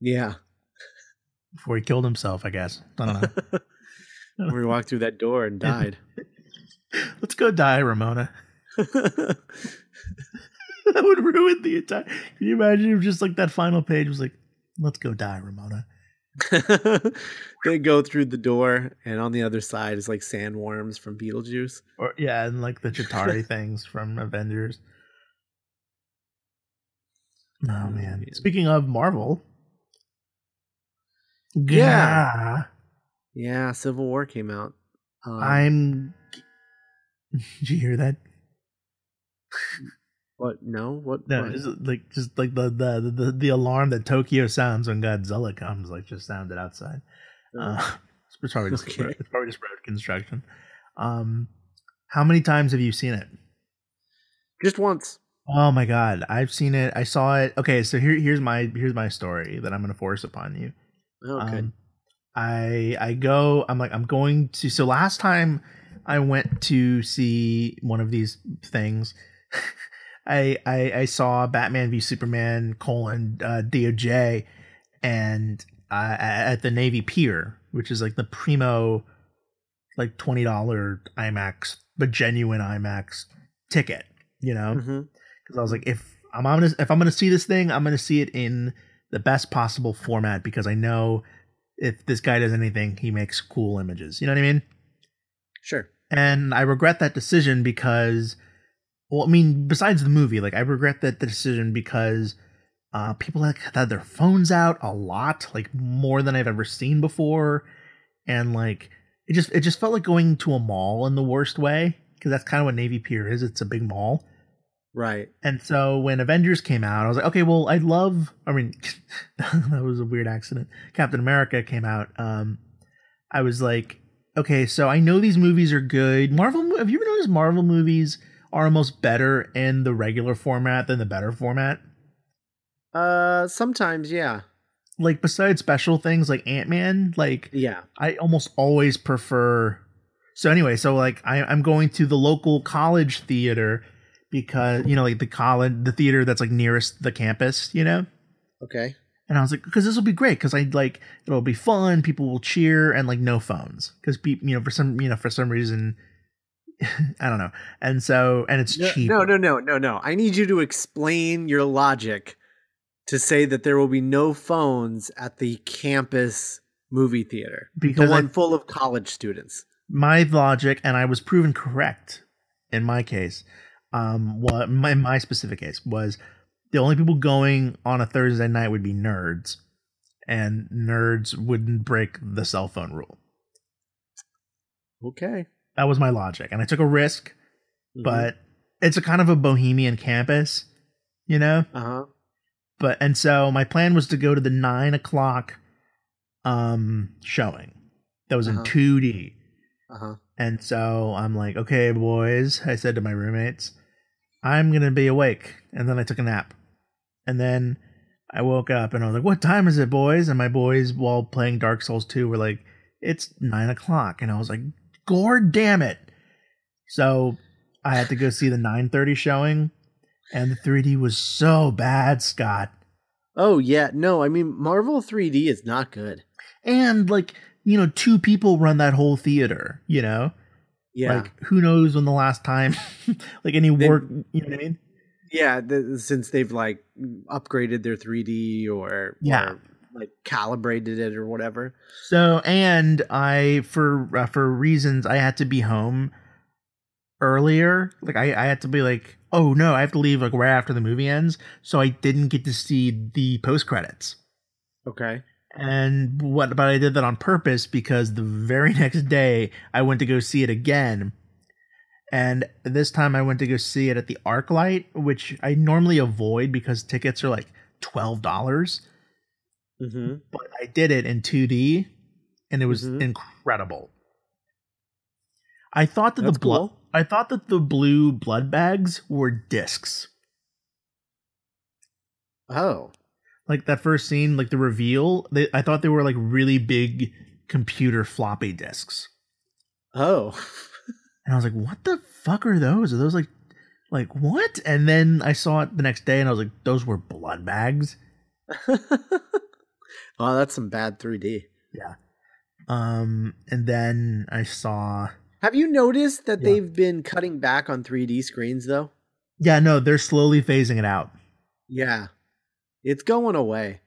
Yeah. before he killed himself. I guess I don't know. we walked through that door and died. Let's go die, Ramona. that would ruin the entire. Can you imagine if just like that final page was like, "Let's go die, Ramona." they go through the door, and on the other side is like sandworms from Beetlejuice. Or yeah, and like the Chitauri things from Avengers. Oh man. man. Speaking of Marvel, Yeah. Yeah, Civil War came out. Um, I'm. Did you hear that? What? No, what? No, what? just like just like the the the, the alarm that Tokyo sounds when Godzilla comes, like just sounded outside. Uh, it's probably just Okay. it's probably just road construction. Um, how many times have you seen it? just once. Oh my god, I've seen it. I saw it. Okay, so here here's my here's my story that I'm going to force upon you. Okay. Um, I I go. I'm like I'm going to. So last time I went to see one of these things, I I, I saw Batman v Superman colon uh, DOJ, and uh, at the Navy Pier, which is like the primo, like twenty dollar IMAX, but genuine IMAX ticket. You know, because I was like, if I'm gonna if I'm gonna see this thing, I'm gonna see it in the best possible format because I know if this guy does anything, he makes cool images. You know what I mean? Sure. And I regret that decision because, well, I mean, besides the movie, like I regret that decision because uh, people like had their phones out a lot, like more than I've ever seen before, and like it just it just felt like going to a mall in the worst way because that's kind of what Navy Pier is. It's a big mall. Right. And so when Avengers came out, I was like, okay, well, I love. I mean, that was a weird accident. Captain America came out. Um, I was like, okay, so I know these movies are good. Marvel. Have you ever noticed Marvel movies are almost better in the regular format than the better format? Uh, sometimes, yeah, Like besides special things like Ant Man, like yeah. I almost always prefer. So anyway, so like I, I'm going to the local college theater because you know like the college the theater that's like nearest the campus, you know. Okay. And I was like, because this will be great, because I like it'll be fun. People will cheer and like no phones, because people, you know, for some, you know, for some reason, I don't know. And so, and it's no, cheap. No, no, no, no, no. I need you to explain your logic to say that there will be no phones at the campus movie theater, Because the I- one full of college students. my logic, and I was proven correct in my case. Um, what my my specific case was the only people going on a Thursday night would be nerds, and nerds wouldn't break the cell phone rule. Okay, That was my logic, and I took a risk, Mm-hmm. but it's a kind of a bohemian campus, you know. uh huh. But and so my plan was to go to the nine o'clock um showing that was Uh-huh. in 2D. Uh huh. And so I'm like, okay, boys, I said to my roommates, I'm going to be awake. And then I took a nap. And then I woke up and I was like, what time is it, boys? And my boys, while playing Dark Souls 2, were like, it's nine o'clock. And I was like, gore damn it. So I had to go see the 930 showing. And the 3D was so bad, Scott. Oh yeah, no. I mean, Marvel 3D is not good. And like, you know, two people run that whole theater, you know? Yeah, Like, who knows when the last time, like, any They- work, you know what I mean? yeah. The, since they've like upgraded their 3D or Yeah. or, like calibrated it or whatever. So, and I, for uh, for reasons, I had to be home earlier. Like, I, I had to be like, oh no, I have to leave like right after the movie ends. So I didn't get to see the post credits. Okay. And what, but I did that on purpose because the very next day I went to go see it again. And this time I went to go see it at the ArcLight, which I normally avoid because tickets are like twelve dollars. Mm-hmm. But I did it in 2D, and it was Mhm. incredible. I thought that That's the blood, cool. I thought that the blue blood bags were discs. Oh. Like that first scene, like the reveal, they, I thought they were like really big computer floppy disks. Oh. And I was like, what the fuck are those? Are those like like what? And then I saw it the next day and I was like, those were blood bags. oh, that's some bad 3D. Yeah. Um and then I saw Have you noticed that Yeah. they've been cutting back on 3D screens though? Yeah, no, they're slowly phasing it out. Yeah. It's going away.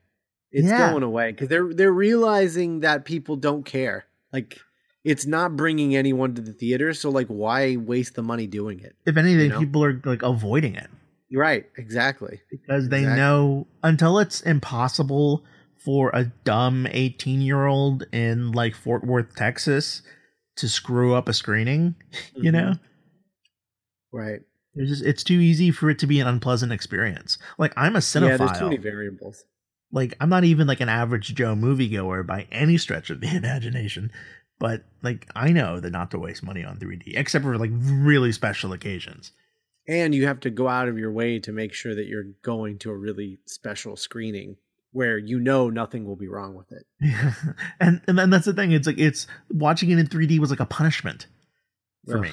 It's Yeah. going away cuz they're they're realizing that people don't care. Like it's not bringing anyone to the theater, so like why waste the money doing it? If anything, You know? people are like avoiding it right, exactly. because they Exactly. know until it's impossible for a dumb 18 year old in like Fort Worth, Texas to screw up a screening, you know? Mhm. Right. It's just it's too easy for it to be an unpleasant experience. Like I'm a cinephile. Yeah, there's too many variables. like I'm not even like an average Joe moviegoer by any stretch of the imagination. But like I know that not to waste money on 3D, except for like really special occasions. And you have to go out of your way to make sure that you're going to a really special screening where you know nothing will be wrong with it. Yeah. and and then that's the thing. It's like it's watching it in 3D was like a punishment for Ugh. me.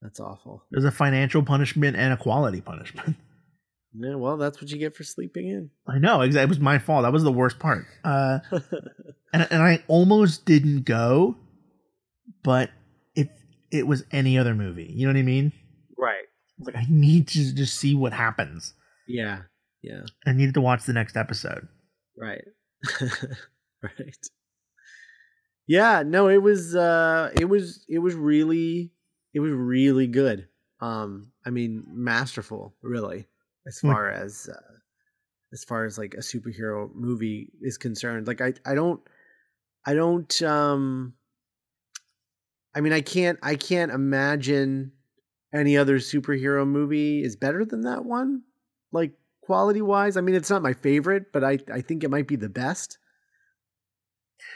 That's awful. There's a financial punishment and a quality punishment. Yeah, well, that's what you get for sleeping in. I know, exactly. It was my fault. That was the worst part. Uh, and and I almost didn't go, but if it was any other movie, you know what I mean? right. Like I need to just see what happens. Yeah. Yeah. I needed to watch the next episode. Right. right. Yeah, no, it was uh it was it was really it was really good. Um I mean masterful, really, as Like- far as uh, as far as like a superhero movie is concerned. Like I I don't I don't um I mean I can't I can't imagine any other superhero movie is better than that one. Like quality wise. I mean it's not my favorite, but I I think it might be the best.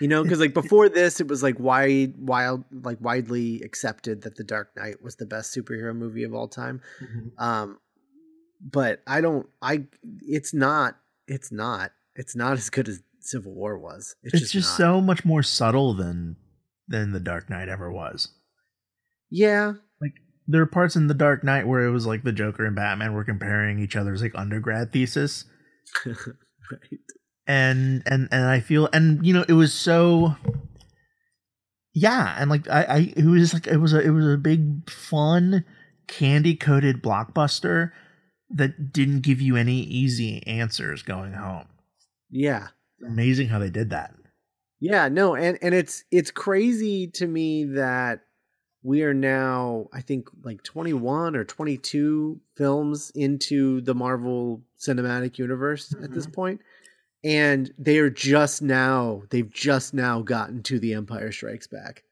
You know, because like before this, it was like wide, wild, like widely accepted that The Dark Knight was the best superhero movie of all time. Um, but I don't. I. It's not. It's not. It's not as good as Civil War was. It's, It's, just, not. so much more subtle than than the Dark Knight ever was. Yeah. There are parts in the Dark Knight where it was like the Joker and Batman were comparing each other's like undergrad thesis. right. and and and I feel and you know it was so yeah, and like I, I it was like it was a it was a big fun candy coated blockbuster that didn't give you any easy answers going home. Yeah. Amazing how they did that. Yeah, no, and and it's it's crazy to me that we are now I think like 21 or 22 films into the Marvel Cinematic Universe mm-hmm. at this point and they are just now they've just now gotten to the Empire Strikes Back.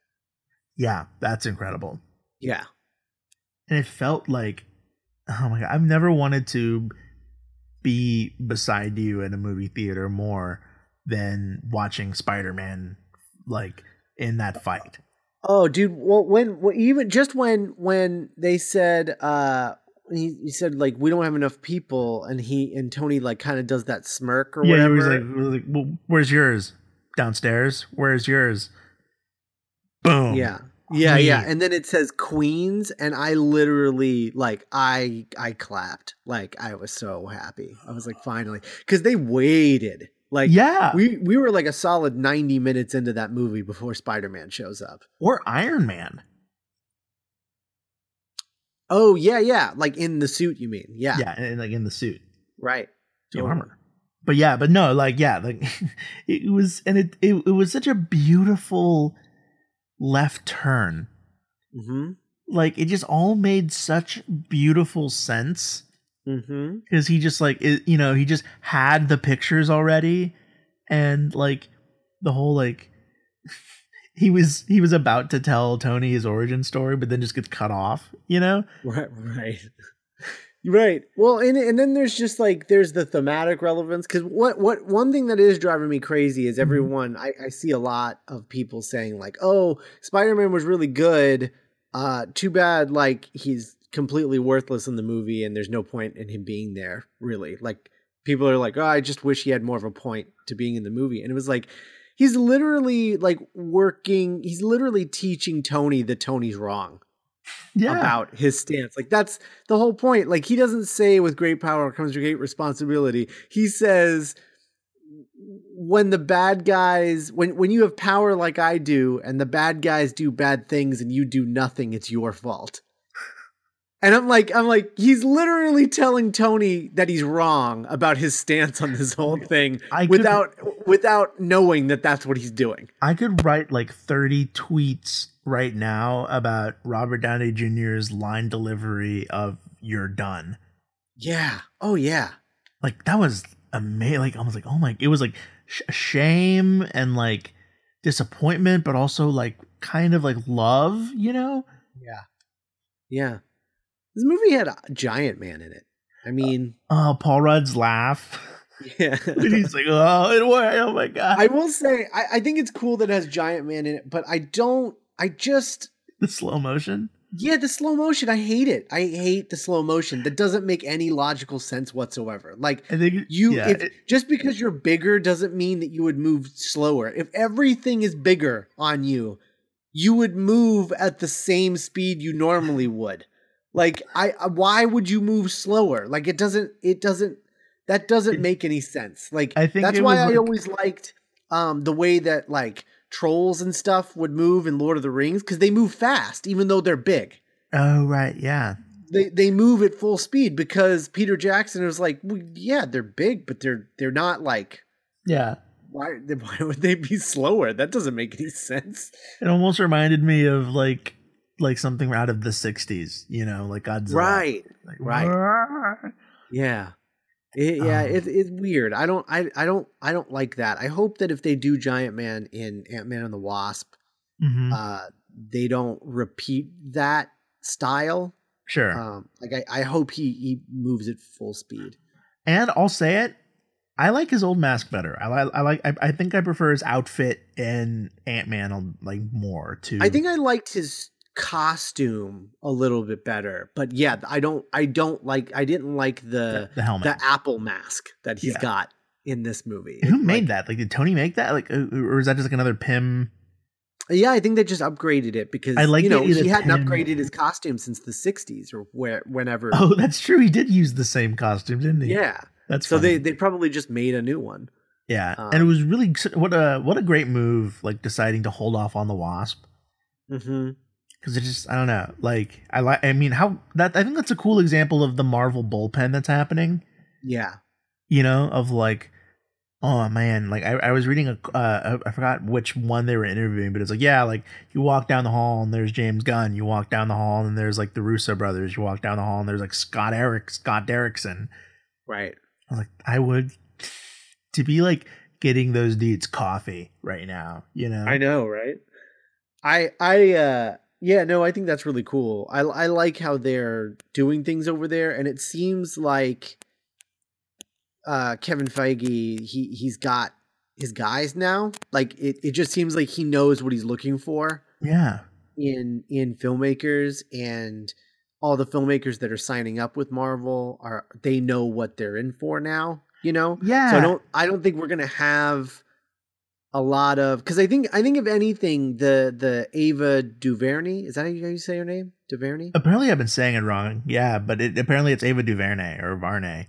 Yeah, that's incredible. Yeah. And it felt like oh my god, I've never wanted to be beside you in a movie theater more than watching Spider-Man like in that fight. Oh, dude! Well, when well, even just when when they said uh he, he said like we don't have enough people, and he and Tony like kind of does that smirk or yeah, whatever. Yeah, he was like, like well, "Where's yours? Downstairs. Where's yours?" Boom. Yeah. Yeah, Queen. yeah, and then it says Queens, and I literally like I I clapped, like I was so happy. I was like, finally, because they waited like yeah, we we were like a solid ninety minutes into that movie before Spider Man shows up or Iron Man. Oh yeah, yeah, like in the suit. You mean yeah, yeah, and like in the suit, right? The totally. armor. But yeah, but no, like yeah, like it was, and it it, it was such a beautiful left turn. Mm-hmm. Like it just all made such beautiful sense Mm-hmm. Because he just like it, you know he just had the pictures already, and like the whole like he was he was about to tell Tony his origin story, but then just gets cut off. You know? Right. Right. Right. Well, and and then there's just like there's the thematic relevance because what what one thing that is driving me crazy is mm-hmm. everyone I, I see a lot of people saying like, oh, Spider Man was really good. Uh, too bad like he's completely worthless in the movie and there's no point in him being there really. Like people are like oh i just wish he had more of a point to being in the movie. And it was like he's literally like working he's literally teaching tony that tony's wrong yeah. about his stance. Like that's the whole point. Like he doesn't say with great power comes great responsibility. He says when the bad guys when when you have power like I do and the bad guys do bad things and you do nothing it's your fault. And I'm like, I'm like, he's literally telling Tony that he's wrong about his stance on this whole thing I without could, without knowing that that's what he's doing. I could write like 30 tweets right now about Robert Downey Jr.'s line delivery of "You're done." Yeah. Oh yeah. Like that was amazing. Like I was like, oh my! It was like sh- shame and like disappointment, but also like kind of like love. You know? Yeah. Yeah. This movie had a giant man in it. I uh, mean, uh, oh, Paul Rudd's laugh. Yeah, he's like, oh, it worked. Oh my god. I will say, I, I think it's cool that it has giant man in it, but I don't. I just the slow motion. Yeah, the slow motion. I hate it. I hate the slow motion. That doesn't make any logical sense whatsoever. Like I think you, yeah, if, it, just because you're bigger doesn't mean that you would move slower. If everything is bigger on you, you would move at the same speed you normally would. Like I uh, why would you move slower? Like it doesn't it doesn't that doesn't make any sense. Like I think that's why I always liked um the way that like trolls and stuff would move in Lord of the Rings cuz they move fast even though they're big. Oh right, yeah. They they move at full speed because Peter Jackson was like, well, yeah, they're big, but they're they're not like yeah. Why why would they be slower? That doesn't make any sense. It almost reminded me of like like something out of the 60s, you know, like Godzilla. Right. Like, right. Yeah. It, yeah, um, it, it's weird. I don't, I, I don't, I don't like that. I hope that if they do Giant Man in Ant Man and the Wasp, mm-hmm. uh, they don't repeat that style. Sure. Um, like I, I hope he he moves at full speed. And I'll say it, I like his old mask better. I, I, I like. I, I, think I prefer his outfit in Ant Man like more too. I think I liked his costume a little bit better but yeah i don't i don't like i didn't like the the, the helmet. the apple mask that he's yeah. got in this movie. Who made that? Like did tony make that? Like uh, or is that just like another Pym yeah i think they just upgraded it because i like you know he hadn't Pym. upgraded his costume since the 60s or where whenever oh that's true. He did use the same costume didn't he? Yeah. That's so funny. they they probably just made a new one. Yeah um, and it was really what a what a great move like deciding to hold off on the wasp. Mm-hmm. Because it just I don't know. Like I like I mean how that I think that's a cool example of the Marvel bullpen that's happening. Yeah. You know, of like oh man, like I, I was reading a uh, I forgot which one they were interviewing, but it's like yeah, like you walk down the hall and there's James Gunn. You walk down the hall and there's like the Russo brothers. You walk down the hall and there's like Scott Eric Scott Derrickson. Right. I was like I would to be like getting those dudes coffee right now. You know. I know, right? I I uh yeah, no, I think that's really cool. I I like how they're doing things over there and it seems like uh Kevin Feige he he's got his guys now. Like it it just seems like he knows what he's looking for Yeah. in in filmmakers and all the filmmakers that are signing up with Marvel are they know what they're in for now, you know? Yeah. So I don't I don't think we're gonna have a lot of because I think I think if anything the the Ava DuVernay is that how you, say her name DuVernay? Apparently, I've been saying it wrong. Yeah, but it, apparently it's Ava DuVernay or Varney.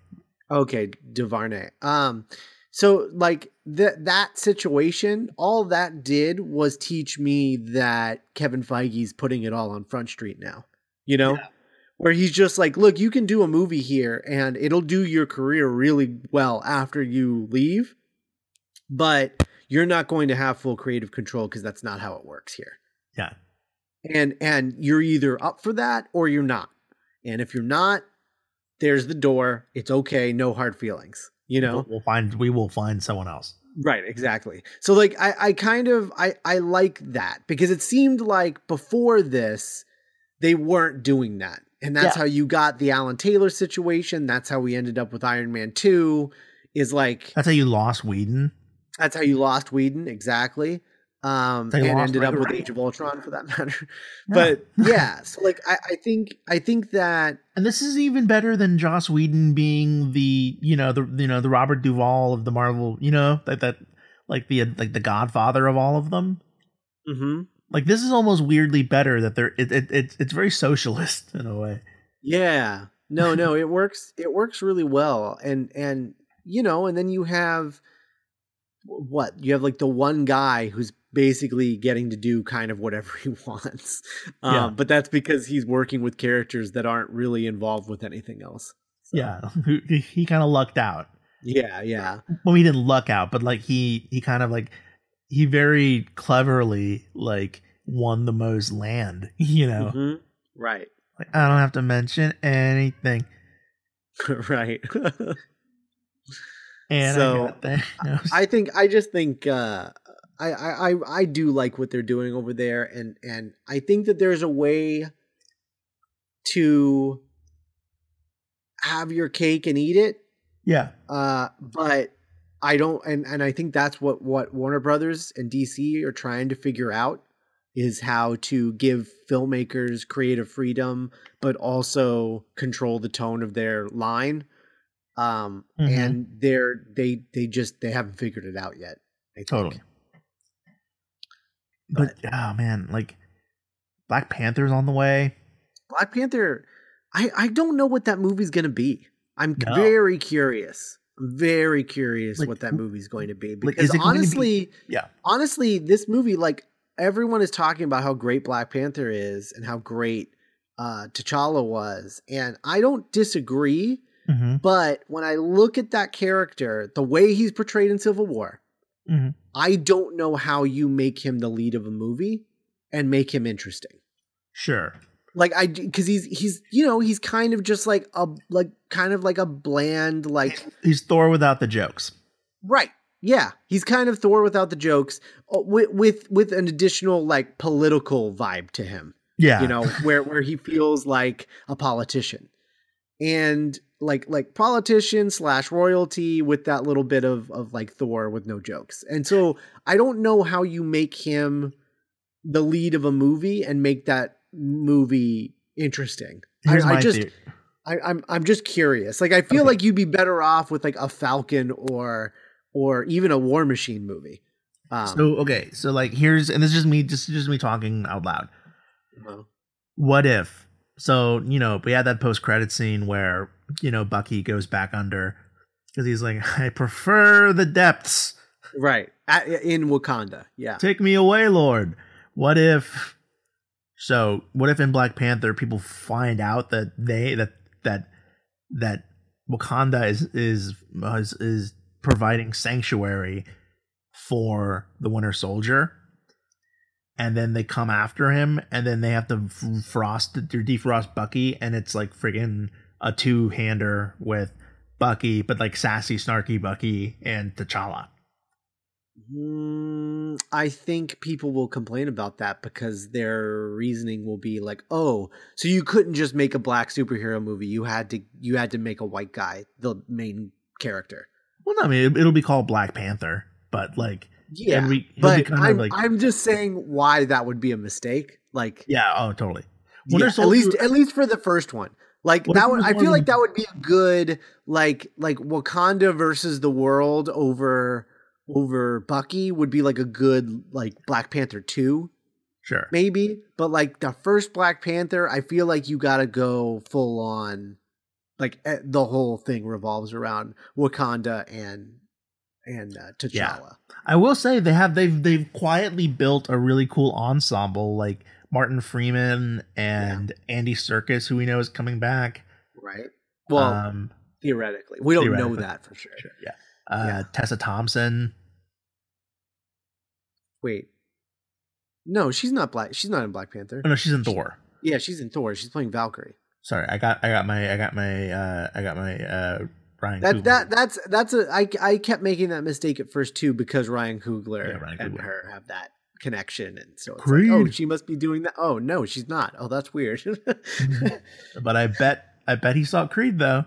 Okay, DuVernay. Um, so like that that situation, all that did was teach me that Kevin Feige's putting it all on Front Street now. You know. Yeah. Where he's just like, look, you can do a movie here and it'll do your career really well after you leave, but you're not going to have full creative control because that's not how it works here. Yeah. And and you're either up for that or you're not. And if you're not, there's the door. It's okay, no hard feelings. You know? We'll, find we will find someone else. Right, exactly. So like I, I kind of I, I like that because it seemed like before this they weren't doing that. And that's Yeah. how you got the Alan Taylor situation. That's how we ended up with Iron Man 2 is like That's how you lost Whedon. That's how you lost Whedon, exactly. Um That's how you and ended up with. Age of Ultron for that matter. But yeah, so like I, I think I think that And this is even better than Joss Whedon being the you know the you know the Robert Duvall of the Marvel. You know that that like the like the Godfather of all of them. mhm. Like this is almost weirdly better that they're it, it, it it's very socialist in a way. Yeah. No, no, it works it works really well. And and you know, and then you have what? You have like the one guy who's basically getting to do kind of whatever he wants. Um Yeah. but that's because he's working with characters that aren't really involved with anything else. So, Yeah, he, he kind of lucked out. Yeah, yeah. Well, he didn't luck out, but like he he kind of like he very cleverly like won the most land. You know, Mhm. Right. like I don't have to mention anything. right. And So, I. I think I just think uh, I, I I I do like what they're doing over there, and and I think that there's a way to have your cake and eat it. yeah, Uh, but I don't, and and I think that's what what Warner Brothers and DC are trying to figure out is how to give filmmakers creative freedom, but also control the tone of their line. Um, Mhm. and they're they they just they haven't figured it out yet. Totally. But oh man, like Black Panther's on the way. Black Panther, I I don't know what that movie's gonna be. I'm No. very curious. I'm very curious Like, what that movie's going to be because going to be- honestly, Yeah, honestly, this movie, like everyone is talking about how great Black Panther is and how great uh, T'Challa was, and I don't disagree. Hmm But when I look at that character, the way he's portrayed in Civil War, Mhm. I don't know how you make him the lead of a movie and make him interesting. sure. Like I, because he's he's you know he's kind of just like a like kind of like a bland like He's Thor without the jokes. right yeah he's kind of Thor without the jokes uh, with with with an additional like political vibe to him Yeah, you know where where he feels like a politician and like like politician slash royalty with that little bit of of like thor with no jokes and so i don't know how you make him the lead of a movie and make that movie interesting Here's I, I just theory. I, I'm I'm just curious. Like I feel Okay. like you'd be better off with like a Falcon or or even a War Machine movie. Um, So okay, so like here's and this is just me, just just me talking out loud. well, What if? So you know, we had that post credit scene where you know Bucky goes back under because he's like, I prefer the depths. right At, in Wakanda, yeah. Take me away, Lord. What if So what if in Black Panther people find out that they that that that Wakanda is is is, is providing sanctuary for the Winter Soldier, and then they come after him, and then they have to frost or defrost Bucky, and it's like friggin' a two hander with Bucky, but like sassy, snarky Bucky and T'Challa. Mm, I think people will complain about that because their reasoning will be like, "Oh, so you couldn't just make a black superhero movie? You had to you had to make a white guy the main character." Well, no, I mean it, will be called Black Panther, but like yeah, be, but I'm, like, I'm just saying why that would be a mistake. Like yeah, oh totally. Yeah, at least at least for the first one. Like that would I feel like that would be a good like like Wakanda versus the world over over Bucky would be like a good like Black Panther 2. Sure. Maybe, but like the first Black Panther, I feel like you got to go full on like eh, the whole thing revolves around Wakanda and and uh, T'Challa. Yeah. I will say they have they've they've quietly built a really cool ensemble like Martin Freeman and yeah. Andy Serkis who we know is coming back. Right. Well, um, theoretically. We don't theoretically. know that for sure. sure. Yeah. Uh, yeah. Tessa Thompson. Wait. No, she's not black. She's not in Black Panther. Oh, no, she's in she, Thor. Yeah, she's in Thor. She's playing Valkyrie. Sorry, I got I got my I got my uh I got my uh Ryan that, that that's that's a I I kept making that mistake at first too because Ryan Coogler, yeah, Ryan and her have that connection and so it's like, oh she must be doing that oh no she's not oh that's weird but I bet I bet he saw Creed though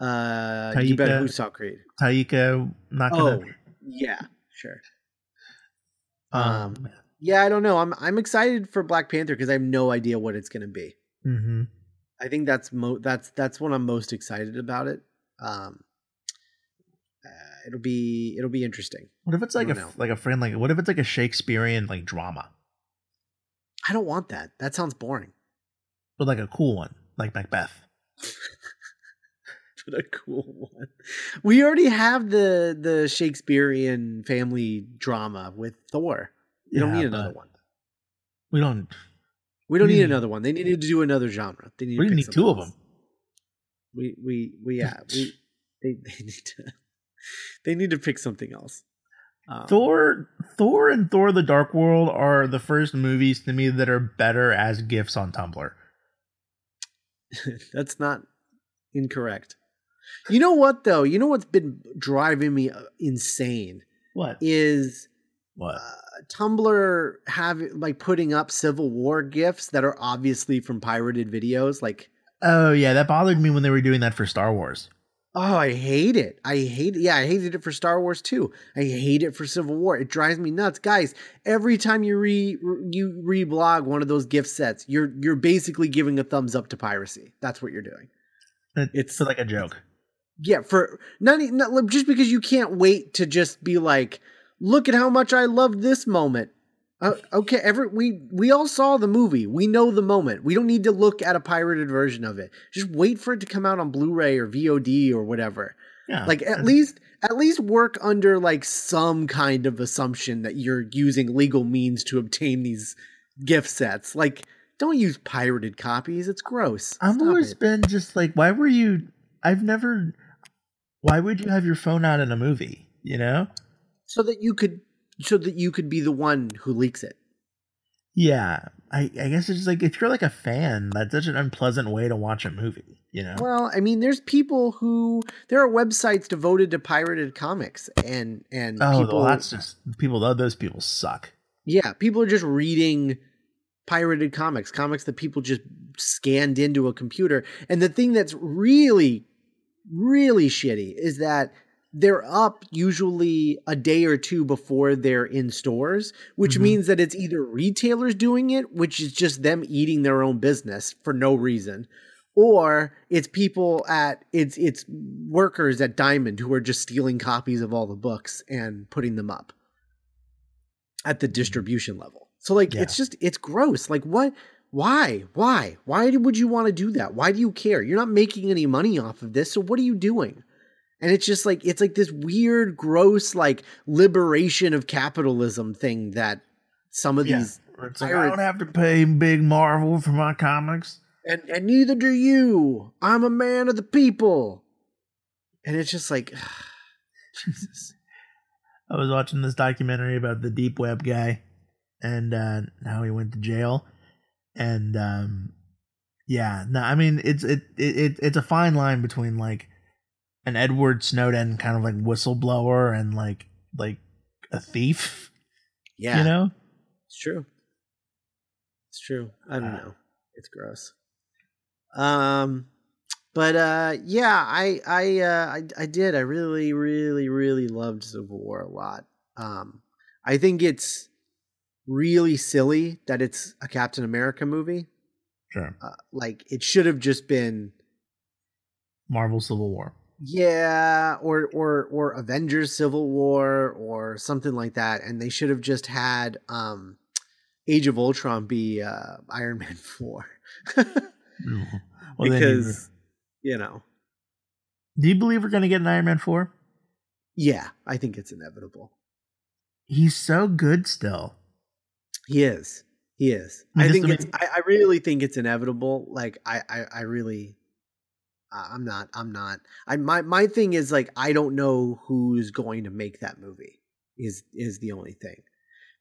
uh, Taika, you bet who saw Creed? Taika not. Oh, yeah, sure. Um, um, yeah, I don't know. I'm I'm excited for Black Panther because I have no idea what it's gonna be. Mm-hmm. I think that's mo that's that's what I'm most excited about it. Um, uh, it'll be it'll be interesting. What if it's like a know. like a friend like what if it's like a Shakespearean like drama? I don't want that. That sounds boring. But like a cool one, like Macbeth. but a cool one. We already have the the Shakespearean family drama with Thor. You yeah, don't need another one. We don't. We don't we need, another one. They needed to do another genre. They need. We need two else. of them. We we we yeah. we they they need to they need to pick something else. Um, Thor, Thor, and Thor: The Dark World are the first movies to me that are better as gifs on Tumblr. That's not incorrect. You know what though? You know what's been driving me uh, insane? What is what uh, Tumblr have like putting up Civil War gifs that are obviously from pirated videos? Like, oh yeah, that bothered me when they were doing that for Star Wars. Oh, I hate it. I hate it. Yeah, I hated it for Star Wars too. I hate it for Civil War. It drives me nuts. Guys, every time you re you reblog one of those gift sets, you're you're basically giving a thumbs up to piracy. That's what you're doing. It's for like a joke yeah, for not, not just because you can't wait to just be like, look at how much I love this moment. Uh, okay, every we we all saw the movie. We know the moment. We don't need to look at a pirated version of it. Just wait for it to come out on Blu-ray or VOD or whatever. Yeah. Like at least at least work under like some kind of assumption that you're using legal means to obtain these gift sets. Like don't use pirated copies. It's gross. I've Stop always it. been just like why were you I've never why would you have your phone out in a movie? You know, so that you could so that you could be the one who leaks it. Yeah, I, I guess it's just like if you're like a fan, that's such an unpleasant way to watch a movie. You know. Well, I mean, there's people who there are websites devoted to pirated comics, and and oh, people, well, that's just people. Those people suck. Yeah, people are just reading pirated comics, comics that people just scanned into a computer. And the thing that's really really shitty is that they're up usually a day or two before they're in stores, which mm-hmm. means that it's either retailers doing it, which is just them eating their own business for no reason, or it's people at it's it's workers at Diamond who are just stealing copies of all the books and putting them up at the mm-hmm. distribution level. So like yeah. it's just it's gross. Like what why? Why? Why would you want to do that? Why do you care? You're not making any money off of this, so what are you doing? And it's just like it's like this weird, gross, like liberation of capitalism thing that some of yeah, these It's like, I don't have to pay big Marvel for my comics. And and neither do you. I'm a man of the people. And it's just like Jesus. I was watching this documentary about the deep web guy and uh how he went to jail. And um yeah, no, I mean it's it, it it's a fine line between like an Edward Snowden kind of like whistleblower and like like a thief. Yeah. You know? It's true. It's true. I don't uh, know. It's gross. Um but uh yeah, I I uh I I did. I really really really loved Civil War a lot. Um I think it's really silly that it's a Captain America movie. Sure. Uh, like it should have just been Marvel Civil War. Yeah, or or or Avengers Civil War or something like that and they should have just had um Age of Ultron be uh Iron Man 4. well, because you know. Do you believe we're going to get an Iron Man 4? Yeah, I think it's inevitable. He's so good still. He is. He is. I, I think it's. I, I, really think it's inevitable. Like I, I, I really. I'm not. I'm not. I my my thing is like I don't know who's going to make that movie. Is is the only thing,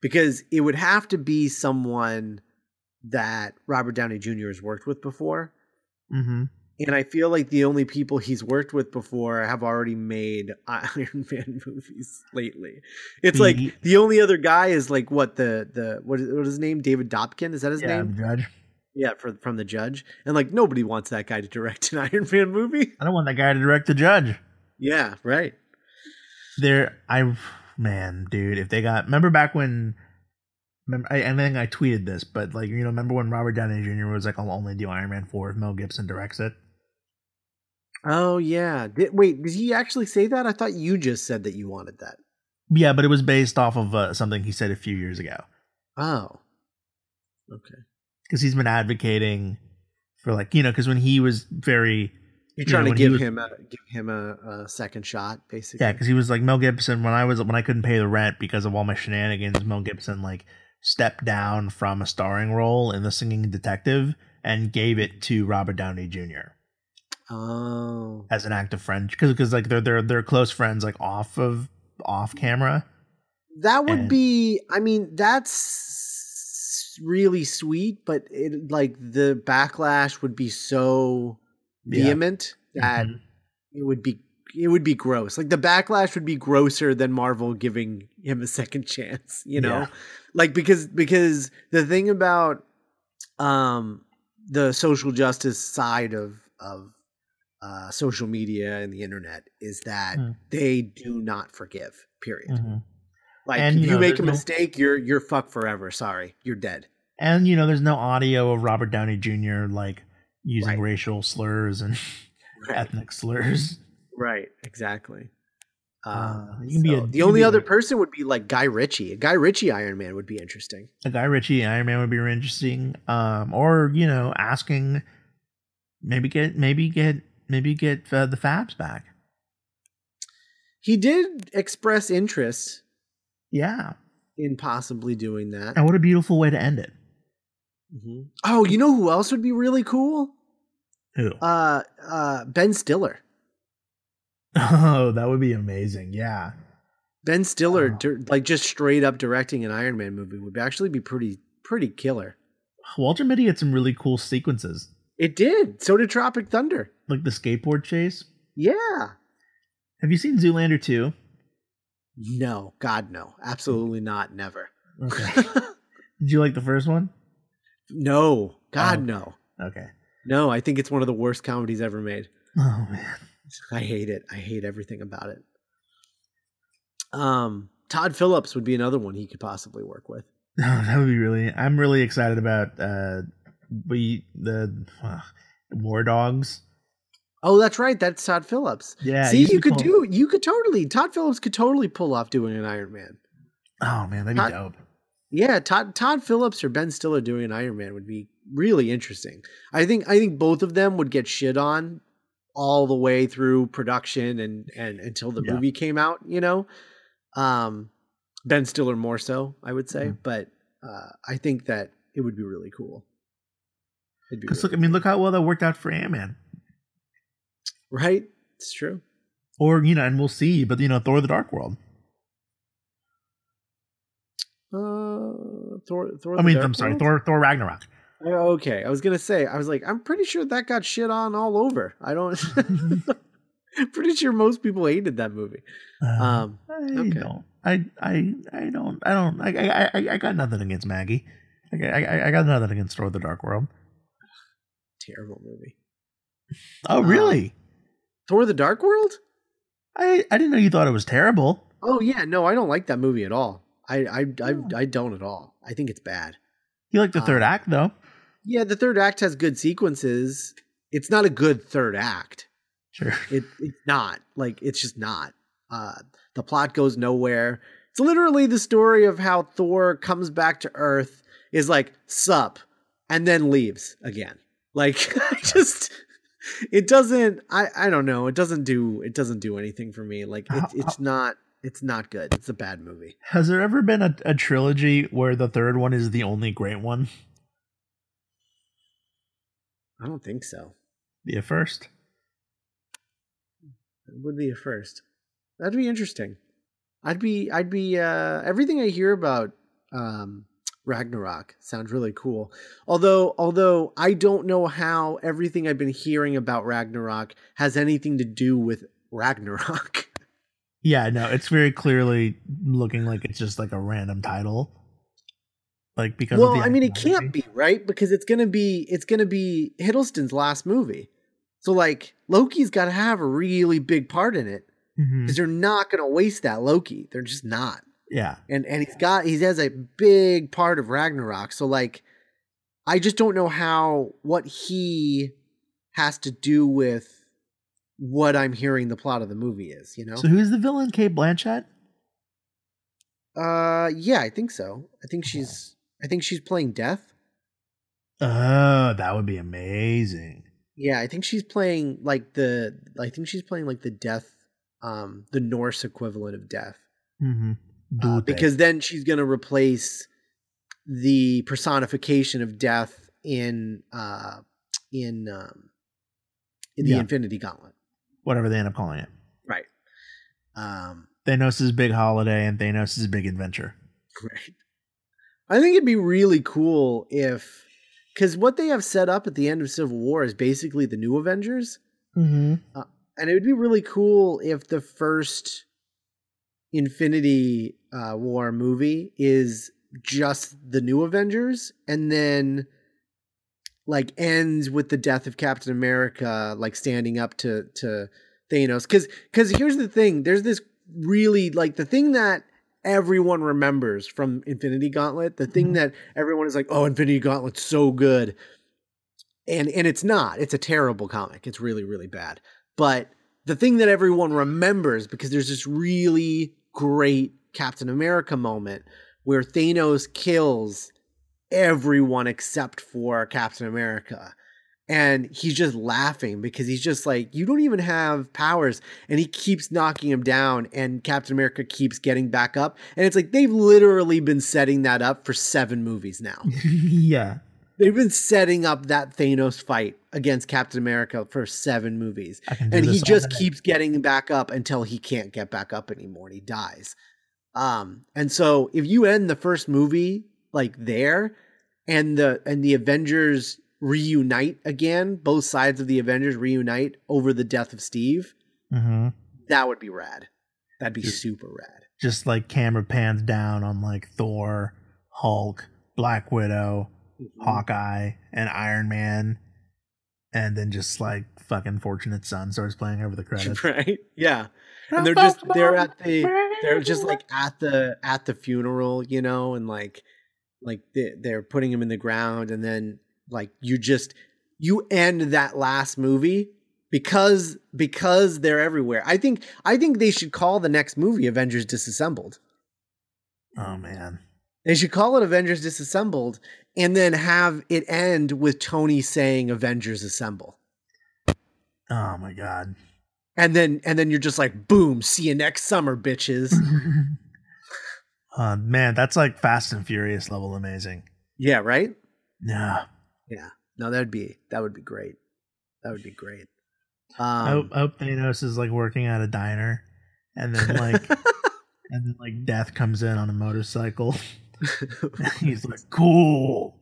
because it would have to be someone that Robert Downey Jr. has worked with before. Mm-hmm. And I feel like the only people he's worked with before have already made Iron Man movies lately. It's like the only other guy is like what the the what is, what is his name? David Dobkin is that his yeah, name? Judge. Yeah, for, from the Judge, and like nobody wants that guy to direct an Iron Man movie. I don't want that guy to direct the Judge. Yeah, right. There, I man, dude, if they got remember back when Remember, I, I think I tweeted this, but like you know, remember when Robert Downey Jr. was like, "I'll only do Iron Man four if Mel Gibson directs it." Oh yeah. Did, wait, did he actually say that? I thought you just said that you wanted that. Yeah, but it was based off of uh, something he said a few years ago. Oh. Okay. Because he's been advocating for like you know because when he was very you're trying you know, to give was, him a give him a, a, second shot, basically. Yeah, because he was like Mel Gibson when I was when I couldn't pay the rent because of all my shenanigans. Mel Gibson like stepped down from a starring role in The Singing Detective and gave it to Robert Downey Jr. Oh, as an act of friend because because like they're they're they're close friends like off of off camera. That would and, be. I mean, that's really sweet, but it like the backlash would be so vehement yeah. that mm-hmm. it would be it would be gross. Like the backlash would be grosser than Marvel giving him a second chance. You know, yeah. like because because the thing about um the social justice side of of uh, social media and the internet is that mm. they do not forgive. Period. Mm-hmm. Like and, if you, know, make a mistake, no, you're you're fucked forever. Sorry, you're dead. And you know, there's no audio of Robert Downey Jr. like using right. racial slurs and right. ethnic slurs. Right. Exactly. Uh, uh, so a, the only other a, person would be like Guy Ritchie. A Guy Ritchie Iron Man would be interesting. A Guy Ritchie Iron Man would be interesting. Um, or you know, asking maybe get maybe get maybe get uh, the Fabs back. He did express interest. Yeah. In possibly doing that. And what a beautiful way to end it. Mm-hmm. Oh, you know who else would be really cool? Who? Uh, uh, Ben Stiller. Oh, that would be amazing. Yeah. Ben Stiller, like just straight up directing an Iron Man movie, would actually be pretty pretty killer. Walter Mitty had some really cool sequences. It did. So did Tropic Thunder. Like the skateboard chase? Yeah. Have you seen Zoolander 2? No. God, no. Absolutely not. Never. Okay. did you like the first one? No. God, oh. no. Okay. No, I think it's one of the worst comedies ever made. Oh, man. I hate it. I hate everything about it. Um, Todd Phillips would be another one he could possibly work with. Oh, that would be really. I'm really excited about uh, we the uh, War Dogs. Oh, that's right. That's Todd Phillips. Yeah. See, you could do. You could totally. Todd Phillips could totally pull off doing an Iron Man. Oh man, that'd be Todd, dope. Yeah, Todd Todd Phillips or Ben Stiller doing an Iron Man would be really interesting. I think I think both of them would get shit on all the way through production and and until the yeah. movie came out. You know, um, Ben Stiller more so, I would say, mm-hmm. but uh, I think that it would be really cool. Because really look, cool. I mean, look how well that worked out for Ant Man. Right, it's true. Or you know, and we'll see. But you know, Thor: The Dark World. Uh, Thor. Thor I mean, I'm sorry, Thor. Thor Ragnarok. Okay, I was gonna say, I was like, I'm pretty sure that got shit on all over. I don't. pretty sure most people hated that movie. Uh, um, I okay. don't. I I I don't. I don't. I I I got nothing against Maggie. I I, I got nothing against Thor: The Dark World. Terrible movie. Oh really? Um, Thor: The Dark World. I I didn't know you thought it was terrible. Oh yeah, no, I don't like that movie at all. I I I, I don't at all. I think it's bad. You like the third um, act though? Yeah, the third act has good sequences. It's not a good third act. Sure. It it's not. Like it's just not. Uh the plot goes nowhere. It's literally the story of how Thor comes back to Earth, is like, sup, and then leaves again. Like just it doesn't I I don't know. It doesn't do it doesn't do anything for me. Like it, it's not it's not good. It's a bad movie. Has there ever been a, a trilogy where the third one is the only great one? I don't think so. Be a first. It would be a first. That'd be interesting. I'd be I'd be uh everything I hear about um Ragnarok sounds really cool. Although although I don't know how everything I've been hearing about Ragnarok has anything to do with Ragnarok. Yeah, no, it's very clearly looking like it's just like a random title. Like because well, I mean, it can't be right because it's gonna be it's gonna be Hiddleston's last movie, so like Loki's got to have a really big part in it because mm-hmm. they're not gonna waste that Loki. They're just not. Yeah, and and he's got he has a big part of Ragnarok. So like, I just don't know how what he has to do with what I'm hearing the plot of the movie is. You know. So who's the villain? Cate Blanchett. Uh, yeah, I think so. I think she's I think she's playing Death. Oh, that would be amazing. Yeah, I think she's playing like the. I think she's playing like the Death, um, the Norse equivalent of Death. Mm-hmm. Uh, because then she's gonna replace the personification of Death in uh in um in the yeah. Infinity Gauntlet. Whatever they end up calling it. Right. Um Thanos' big holiday and Thanos' is a big adventure. Right. I think it'd be really cool if, because what they have set up at the end of Civil War is basically the new Avengers. Mm-hmm. Uh, and it would be really cool if the first Infinity uh, War movie is just the new Avengers, and then like ends with the death of Captain America, like standing up to to Thanos. Because because here's the thing, there's this really like the thing that everyone remembers from Infinity Gauntlet. The thing mm-hmm. that everyone is like, "Oh, Infinity Gauntlet's so good," and and it's not. It's a terrible comic. It's really really bad. But the thing that everyone remembers because there's this really great Captain America moment where Thanos kills everyone except for Captain America. And he's just laughing because he's just like you don't even have powers. And he keeps knocking him down and captain america keeps getting back up. And it's like they've literally been setting that up for seven movies now. Yeah. They've been setting up that thanos fight against captain america for seven movies. And he just keeps getting back up until he can't get back up anymore and he dies um and so if you end the first movie like there and the and the avengers reunite again, both sides of the Avengers reunite over the death of Steve, mm-hmm. that would be rad. That'd be just, super rad. Just like camera pans down on like Thor, Hulk, Black Widow, mm-hmm. Hawkeye, and Iron Man, and then just like fucking Fortunate Son starts playing over the credits. Right? Yeah. And they're just they're at the they're just like at the at the funeral, you know, and like like they're putting him in the ground and then like you just you end that last movie because because they're everywhere. I think I think they should call the next movie Avengers Disassembled. Oh man. They should call it Avengers Disassembled and then have it end with Tony saying Avengers Assemble. Oh my god. And then and then you're just like boom, see you next summer bitches. Uh, man, that's like Fast and Furious level amazing. Yeah, right? Yeah. Yeah. No, that'd be that would be great. That would be great. Um, I, hope, I hope Thanos is like working at a diner, and then like, and then like Death comes in on a motorcycle. He's like, cool.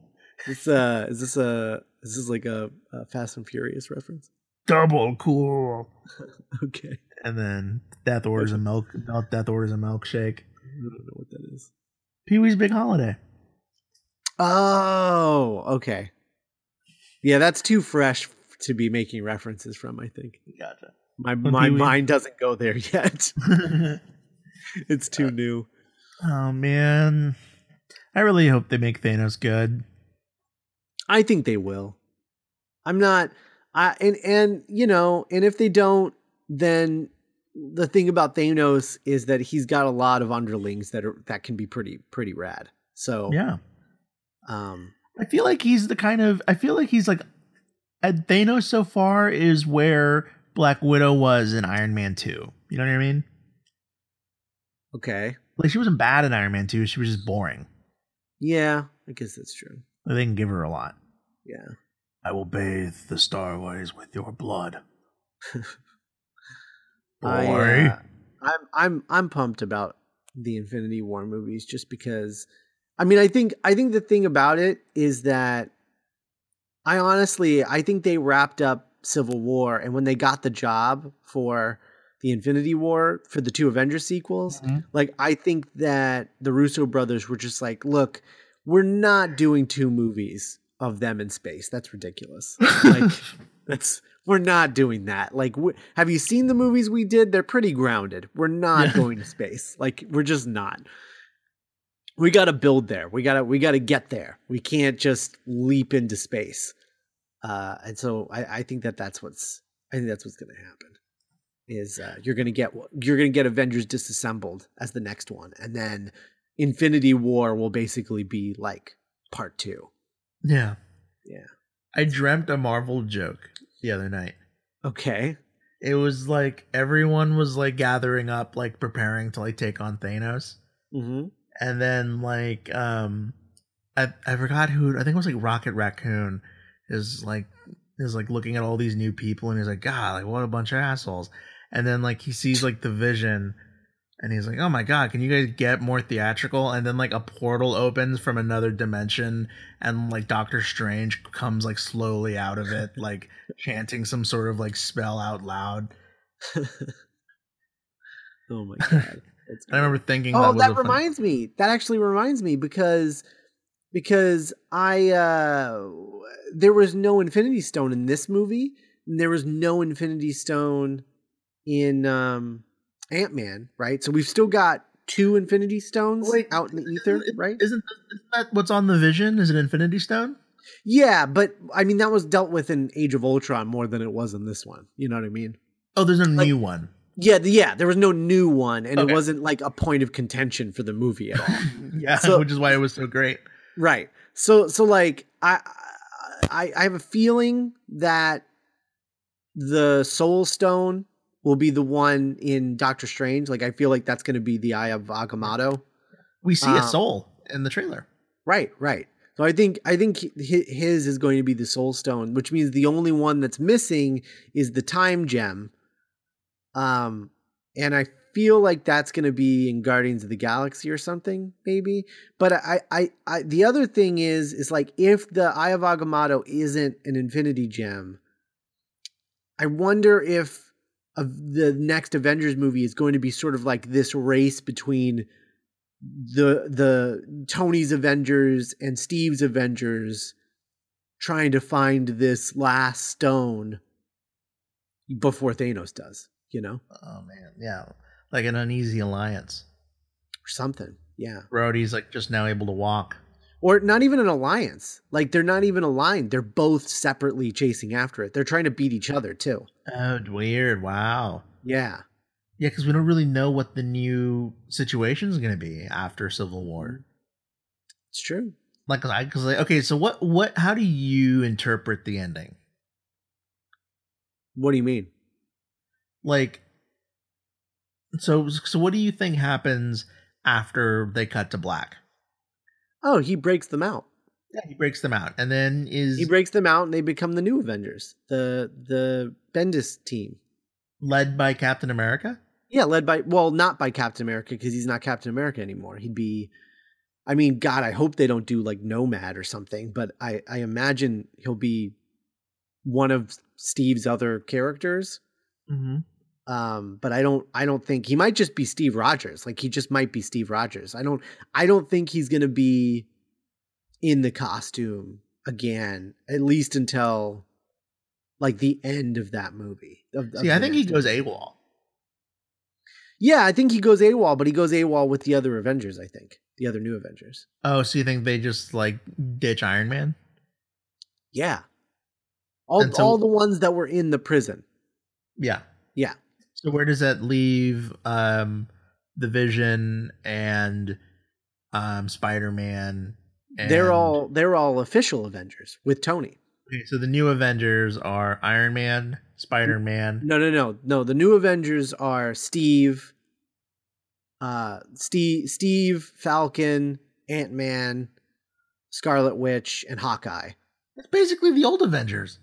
This uh, is this a is this like a, a Fast and Furious reference? Double cool. okay. And then Death orders a milk. Death orders a milkshake. I don't know what that is. Pee Wee's Big Holiday. Oh, okay. Yeah, that's too fresh to be making references from. I think. Gotcha. My my Pee-wee. mind doesn't go there yet. it's too uh, new. oh man, I really hope they make Thanos good. I think they will. I'm not. I and and you know, and if they don't, then the thing about Thanos is that he's got a lot of underlings that are that can be pretty pretty rad. So Yeah, um, I feel like he's the kind of. I feel like he's like. At Thanos so far is where Black Widow was in Iron Man Two. You know what I mean? okay, Like she wasn't bad in Iron Man Two. She was just boring. yeah, I guess that's true. They didn't give her a lot. Yeah, I will bathe the starways with your blood. Boy. I, uh, I'm I'm I'm pumped about the Infinity War movies just because I mean I think I think the thing about it is that I honestly I think they wrapped up Civil War and when they got the job for the Infinity War for the two Avengers sequels, Mhm. like I think that the Russo brothers were just like, look, we're not doing two movies of them in space. That's ridiculous. Like that's we're not doing that. Like, have you seen the movies we did? They're pretty grounded. We're not Yeah. going to space. Like, we're just not. We got to build there. We got to we got to get there. We can't just leap into space. Uh, and so I, I think that that's what's I think that's what's going to happen. Is uh, you're going to get you're going to get Avengers disassembled as the next one, and then Infinity War will basically be like part two. Yeah. Yeah. I dreamt a Marvel joke the other night. Okay. It was like everyone was like gathering up, like preparing to like take on Thanos. Mm-hmm. And then like um I I forgot who I think it was like Rocket Raccoon is like is like looking at all these new people and he's like, God, like what a bunch of assholes. And then like he sees like the vision and he's like, Oh my god, can you guys get more theatrical? And then like a portal opens from another dimension and like Doctor Strange comes like slowly out of it, like chanting some sort of like spell out loud. oh my god. I remember thinking Oh, that was that a fun- reminds me. That actually reminds me because because I uh there was no Infinity Stone in this movie. And there was no Infinity Stone in um Ant Man, right? So we've still got two Infinity Stones Wait, out in the ether, Isn't- right? Isn't, isn't that what's on the vision? Is it Infinity Stone? Yeah, but I mean that was dealt with in Age of Ultron more than it was in this one. You know what I mean? Oh, there's a Like- new one. Yeah, the, yeah. There was no new one, and Okay. it wasn't like a point of contention for the movie at all. yeah, So- which is why it was so great. Right. So so like I I I have a feeling that the Soul Stone will be the one in Doctor Strange. Like I feel like that's going to be the Eye of Agamotto. We see Uh, a soul in the trailer. Right, right. So I think I think his is going to be the Soul Stone, which means the only one that's missing is the Time Gem. Um, and I feel like that's going to be in Guardians of the Galaxy or something, maybe. But I, I, I, the other thing is, is like if the Eye of Agamotto isn't an Infinity Gem, I wonder if of the next Avengers movie is going to be sort of like this race between the the Tony's Avengers and Steve's Avengers trying to find this last stone before Thanos does, you know, Oh man, yeah, like an uneasy alliance. or something. Yeah. Rhodey's like just now able to walk. Or not even an alliance. Like they're not even aligned. They're both separately chasing after it. They're trying to beat each other too. Oh, weird. Wow. Yeah. Yeah, because we don't really know what the new situation is going to be after Civil War. Mm-hmm. It's true. Like, I because like, okay, so what what how do you interpret the ending? What do you mean? Like, so so what do you think happens after they cut to black. Oh, he breaks them out. Yeah, he breaks them out, and then is He breaks them out, and they become the new Avengers, the the Bendis team. led by Captain America. Yeah, led by well, not by Captain America because he's not Captain America anymore. He'd be, I mean, God, I hope they don't do like Nomad or something. But I I imagine he'll be one of Steve's other characters. Mm-hmm. Um, but I don't I don't think he might just be Steve Rogers. Like he just might be Steve Rogers. I don't I don't think he's gonna be in the costume again, at least until like the end of that movie. Of, of See, I think he goes. AWOL. Yeah, I think he goes AWOL, but he goes AWOL with the other Avengers, I think. The other new Avengers. Oh, so you think they just like ditch Iron Man? Yeah. All so- all the ones that were in the prison. Yeah. Yeah. So where does that leave um the Vision and um Spider Man? They're all they're all official Avengers with Tony. okay. So the new Avengers are Iron Man, Spider Man. No, no, no. No, the new Avengers are Steve uh Steve Steve, Falcon, Ant-Man, Scarlet Witch, and Hawkeye. It's basically the old Avengers.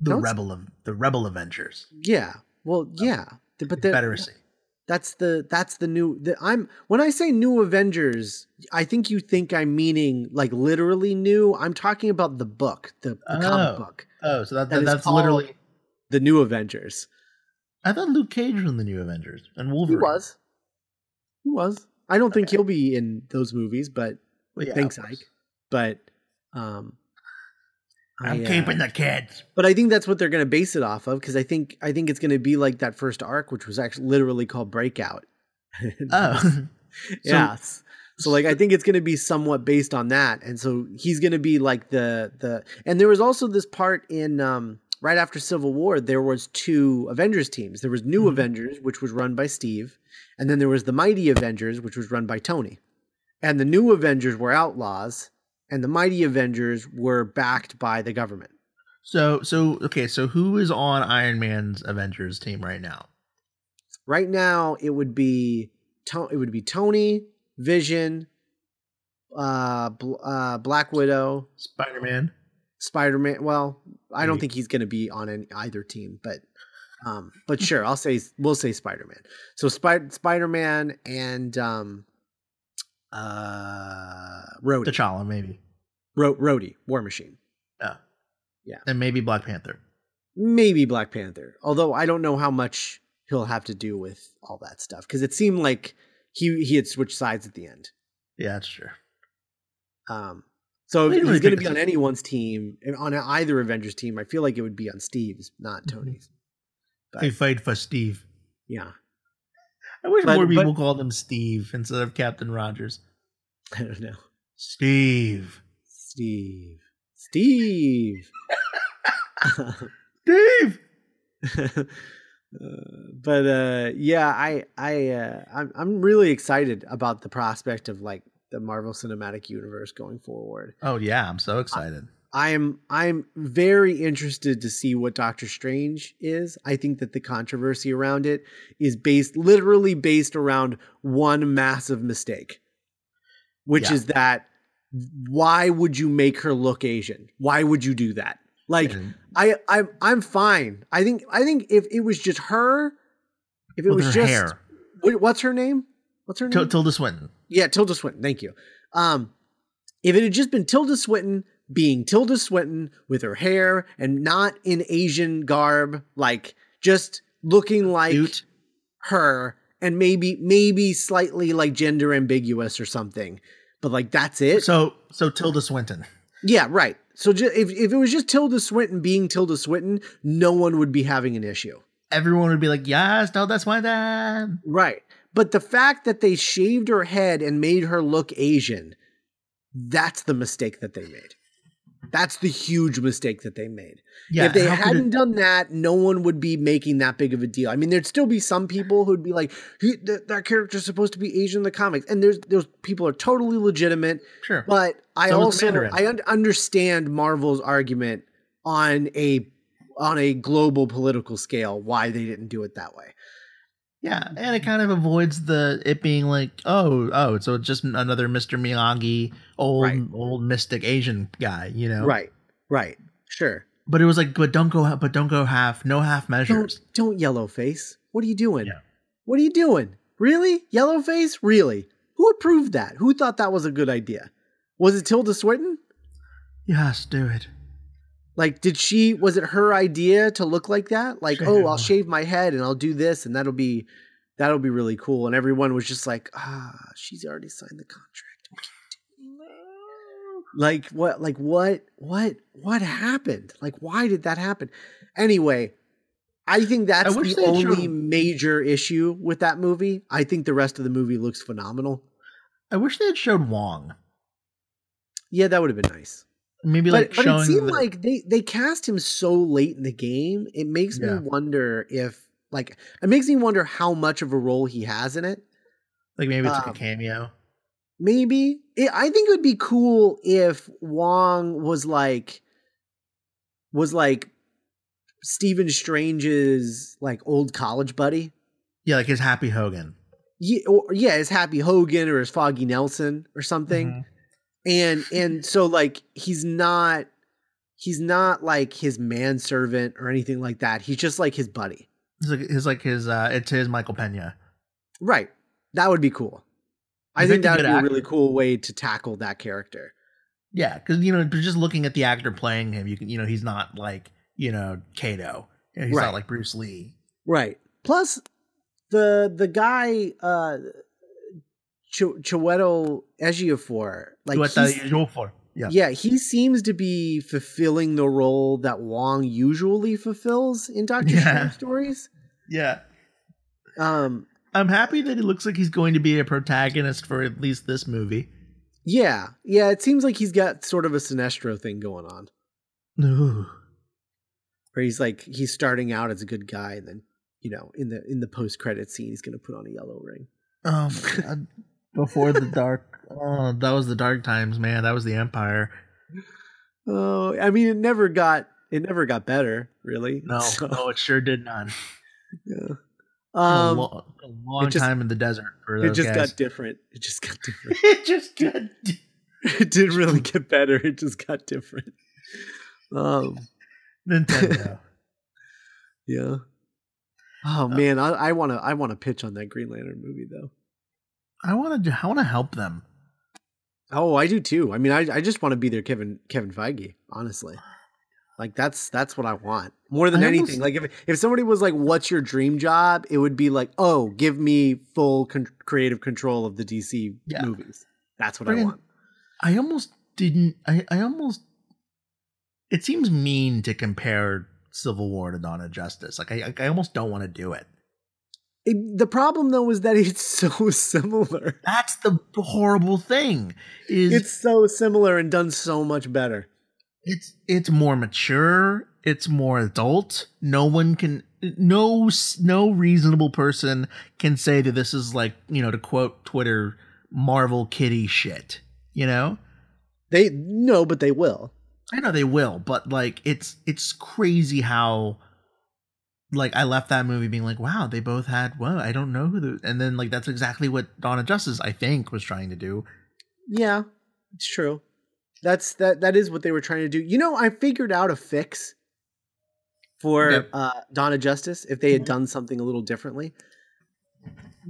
The Don't rebel of the rebel Avengers. Yeah. Well, yeah. But the, Confederacy. That's the that's the new the, I'm when I say new Avengers, I think you think I'm meaning like literally new. I'm talking about the book, the, the Oh. comic book, Oh, so that, That that that's literally. the new Avengers. I thought Luke Cage was in the new Avengers and Wolverine. He was. He was. I don't think he'll be in those movies, but Well, yeah, thanks. Ike. But um I'm I, uh, keeping the kids. But I think that's what they're going to base it off of because I think I think it's going to be like that first arc, which was actually literally called Breakout. Oh, yeah. So like I think it's going to be somewhat based on that, and so he's going to be like the the. And there was also this part in um right after Civil War. There was two Avengers teams. There was New Mhm. Avengers, which was run by Steve, and then there was the Mighty Avengers, which was run by Tony. And the New Avengers were outlaws, and the Mighty Avengers were backed by the government. so so okay. So who is on Iron Man's Avengers team right now? Right now, it would be it would be Tony, Vision, uh, Bl- uh, Black Widow, Spider Man. Spider Man. Well, I don't think he's going to be on any, either team, but um, but sure, I'll say we'll say Spider Man. So Spider Spider Man and um, uh, Rhodey, T'Challa, maybe. Ro- Rhodey, War Machine, Yeah. Yeah. And maybe Black Panther. maybe Black Panther. Although I don't know how much he'll have to do with all that stuff because it seemed like he he had switched sides at the end. Yeah, that's true. Um, so if They he's really going to be on anyone's team, on either Avengers team, I feel like it would be on Steve's, not Mhm. Tony's. But, They fight for Steve. yeah, I wish But- more but- people called him Steve instead of Captain Rogers. I don't know. Steve. Steve. Steve. Steve. Uh, but uh yeah i i uh I'm, I'm really excited about the prospect of like the marvel cinematic universe going forward Oh yeah, I'm so excited. I'm i'm very interested to see what doctor strange is i think that the controversy around it is based literally based around one massive mistake which Yeah. is that why would you make her look asian why would you do that like And I I'm I'm fine. I think I think if it was just her, if it with was her just hair. What's her name? What's her name? Til- Tilda Swinton. yeah, Tilda Swinton. Thank you. Um, if it had just been Tilda Swinton being Tilda Swinton with her hair and not in Asian garb, like just looking like Cute. her and maybe maybe slightly like gender ambiguous or something, but like that's it. So so Tilda Swinton. Yeah, right. So if if it was just Tilda Swinton being Tilda Swinton, no one would be having an issue. Everyone would be like, "Yes, Tilda Swinton." Right. But the fact that they shaved her head and made her look Asian, that's the mistake that they made. That's the huge mistake that they made. Yeah. if they hadn't it- done that, no one would be making that big of a deal. I mean, there'd still be some people who'd be like, he, th- "That character's supposed to be Asian in the comics," and there's those people are totally legitimate. sure. But I So also. I un- understand Marvel's argument on a on a global political scale why they didn't do it that way. Yeah, mm-hmm. and it kind of avoids the it being like, oh, oh, so it's just another Mr. Miyagi, old Right. old mystic Asian guy, you know? Right. Right. Sure. But it was like, but don't go, but don't go half, no half measures. Don't don't yellow face. What are you doing? Yeah. What are you doing? Really? Yellow face? Really? Who approved that? Who thought that was a good idea? Was it Tilda Swinton? Yes, do it. Like, did she? Was it her idea to look like that? Like, oh, I'll shave my head and I'll do this, and that'll be, that'll be really cool. And everyone was just like, ah, she's already signed the contract. We can't do. Like what? Like what? What? What happened? Like why did that happen? Anyway, I think that's wish the only major issue with that movie. I think the rest of the movie looks phenomenal. I wish they had showed Wong. Yeah, that would have been nice. Maybe but, like but it seemed the- like they they cast him so late in the game. It makes Yeah. me wonder if like it makes me wonder how much of a role he has in it. like maybe it's like um, a cameo. Maybe it, I think it would be cool if Wong was like was like Stephen Strange's like old college buddy. Yeah, like his Happy Hogan. Yeah, or, yeah, his Happy Hogan or his Foggy Nelson or something. Mhm. And and so like he's not he's not like his manservant or anything like that he's just like his buddy It's like his like his uh it's his Michael Pena. right that would be cool i think that would be a really cool way to tackle that character Yeah, because you know, just looking at the actor playing him, you can you know he's not like you know Kato. He's Right. not like Bruce Lee. right plus the the guy uh Ch- Chiwetel Ejiofor like what the he's- usual for? Yeah. yeah he seems to be fulfilling the role that Wong usually fulfills in Doctor Yeah. Strange stories yeah. um I'm happy that it looks like he's going to be a protagonist for at least this movie. Yeah, yeah. It seems like he's got sort of a Sinestro thing going on, Ooh. where he's like he's starting out as a good guy, and then you know in the in the post credit scene he's going to put on a yellow ring. Oh my god. Before the dark. Oh, that was the dark times, man. That was the Empire. Oh, I mean, it never got it never got better, really. No, So, no, it sure did not. yeah. a, Um, lo- a long just- time in the desert for it just guys. got different. It just got different. it just got. it didn't really get better. It just got different. Um, Nintendo. yeah. Oh man, I, I want to I want to pitch on that Green Lantern movie though. I want to. I want to help them. Oh, I do too. I mean, I I just want to be their Kevin Kevin Feige, honestly. Like that's that's what I want more than I anything. almost- like if if somebody was like, "What's your dream job?" It would be like, "Oh, give me full con- creative control of the DC Yeah. movies." That's what I want. I almost didn't. I, I almost. It seems mean to compare Civil War to Dawn of Justice. Like I, I almost don't want to do it. It- the problem though is that it's so similar. That's the horrible thing. Is It's so similar and done so much better. it's it's more mature. It's more adult. No one can. No no reasonable person can say that this is like you know to quote Twitter Marvel kitty shit. You know. They no, but they will. I know they will, but like it's it's crazy how like I left that movie being like, wow, they both had well, I don't know who the and then like that's exactly what Dawn of Justice I think was trying to do. Yeah, it's true. That's that that is what they were trying to do. You know, I figured out a fix for Yep. uh Dawn of Justice if they had Mhm. done something a little differently.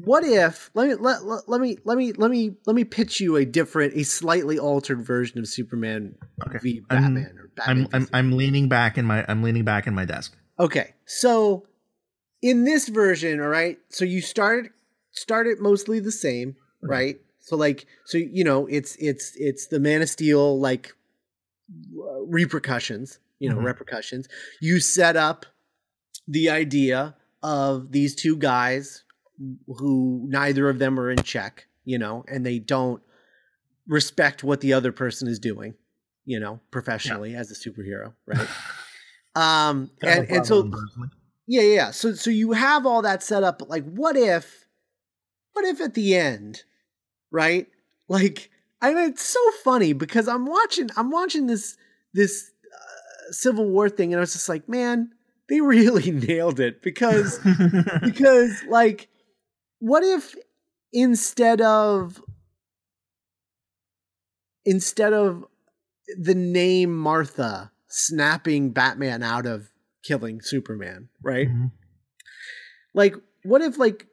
What if let me let, let, let me let me let me let me pitch you a different, a slightly altered version of Superman Okay. v I'm- Batman or Batman. I'm I'm. I'm leaning back in my I'm leaning back in my desk. Okay, so in this version, all right. So you start start it mostly the same, Okay. right? So like, so you know, it's it's it's the Man of Steel like uh, repercussions, you know, Mhm. repercussions. You set up the idea of these two guys who neither of them are in check, you know, and they don't respect what the other person is doing, you know, professionally as a superhero, right? Um, and, and so yeah, yeah. yeah. So so you have all that set up, but like, what if, what if at the end, right? Like, I mean, it's so funny because I'm watching, I'm watching this this uh, Civil War thing, and I was just like, man, they really nailed it because because like what if instead of instead of the name Martha snapping Batman out of killing Superman, right? Mm-hmm. Like, what if like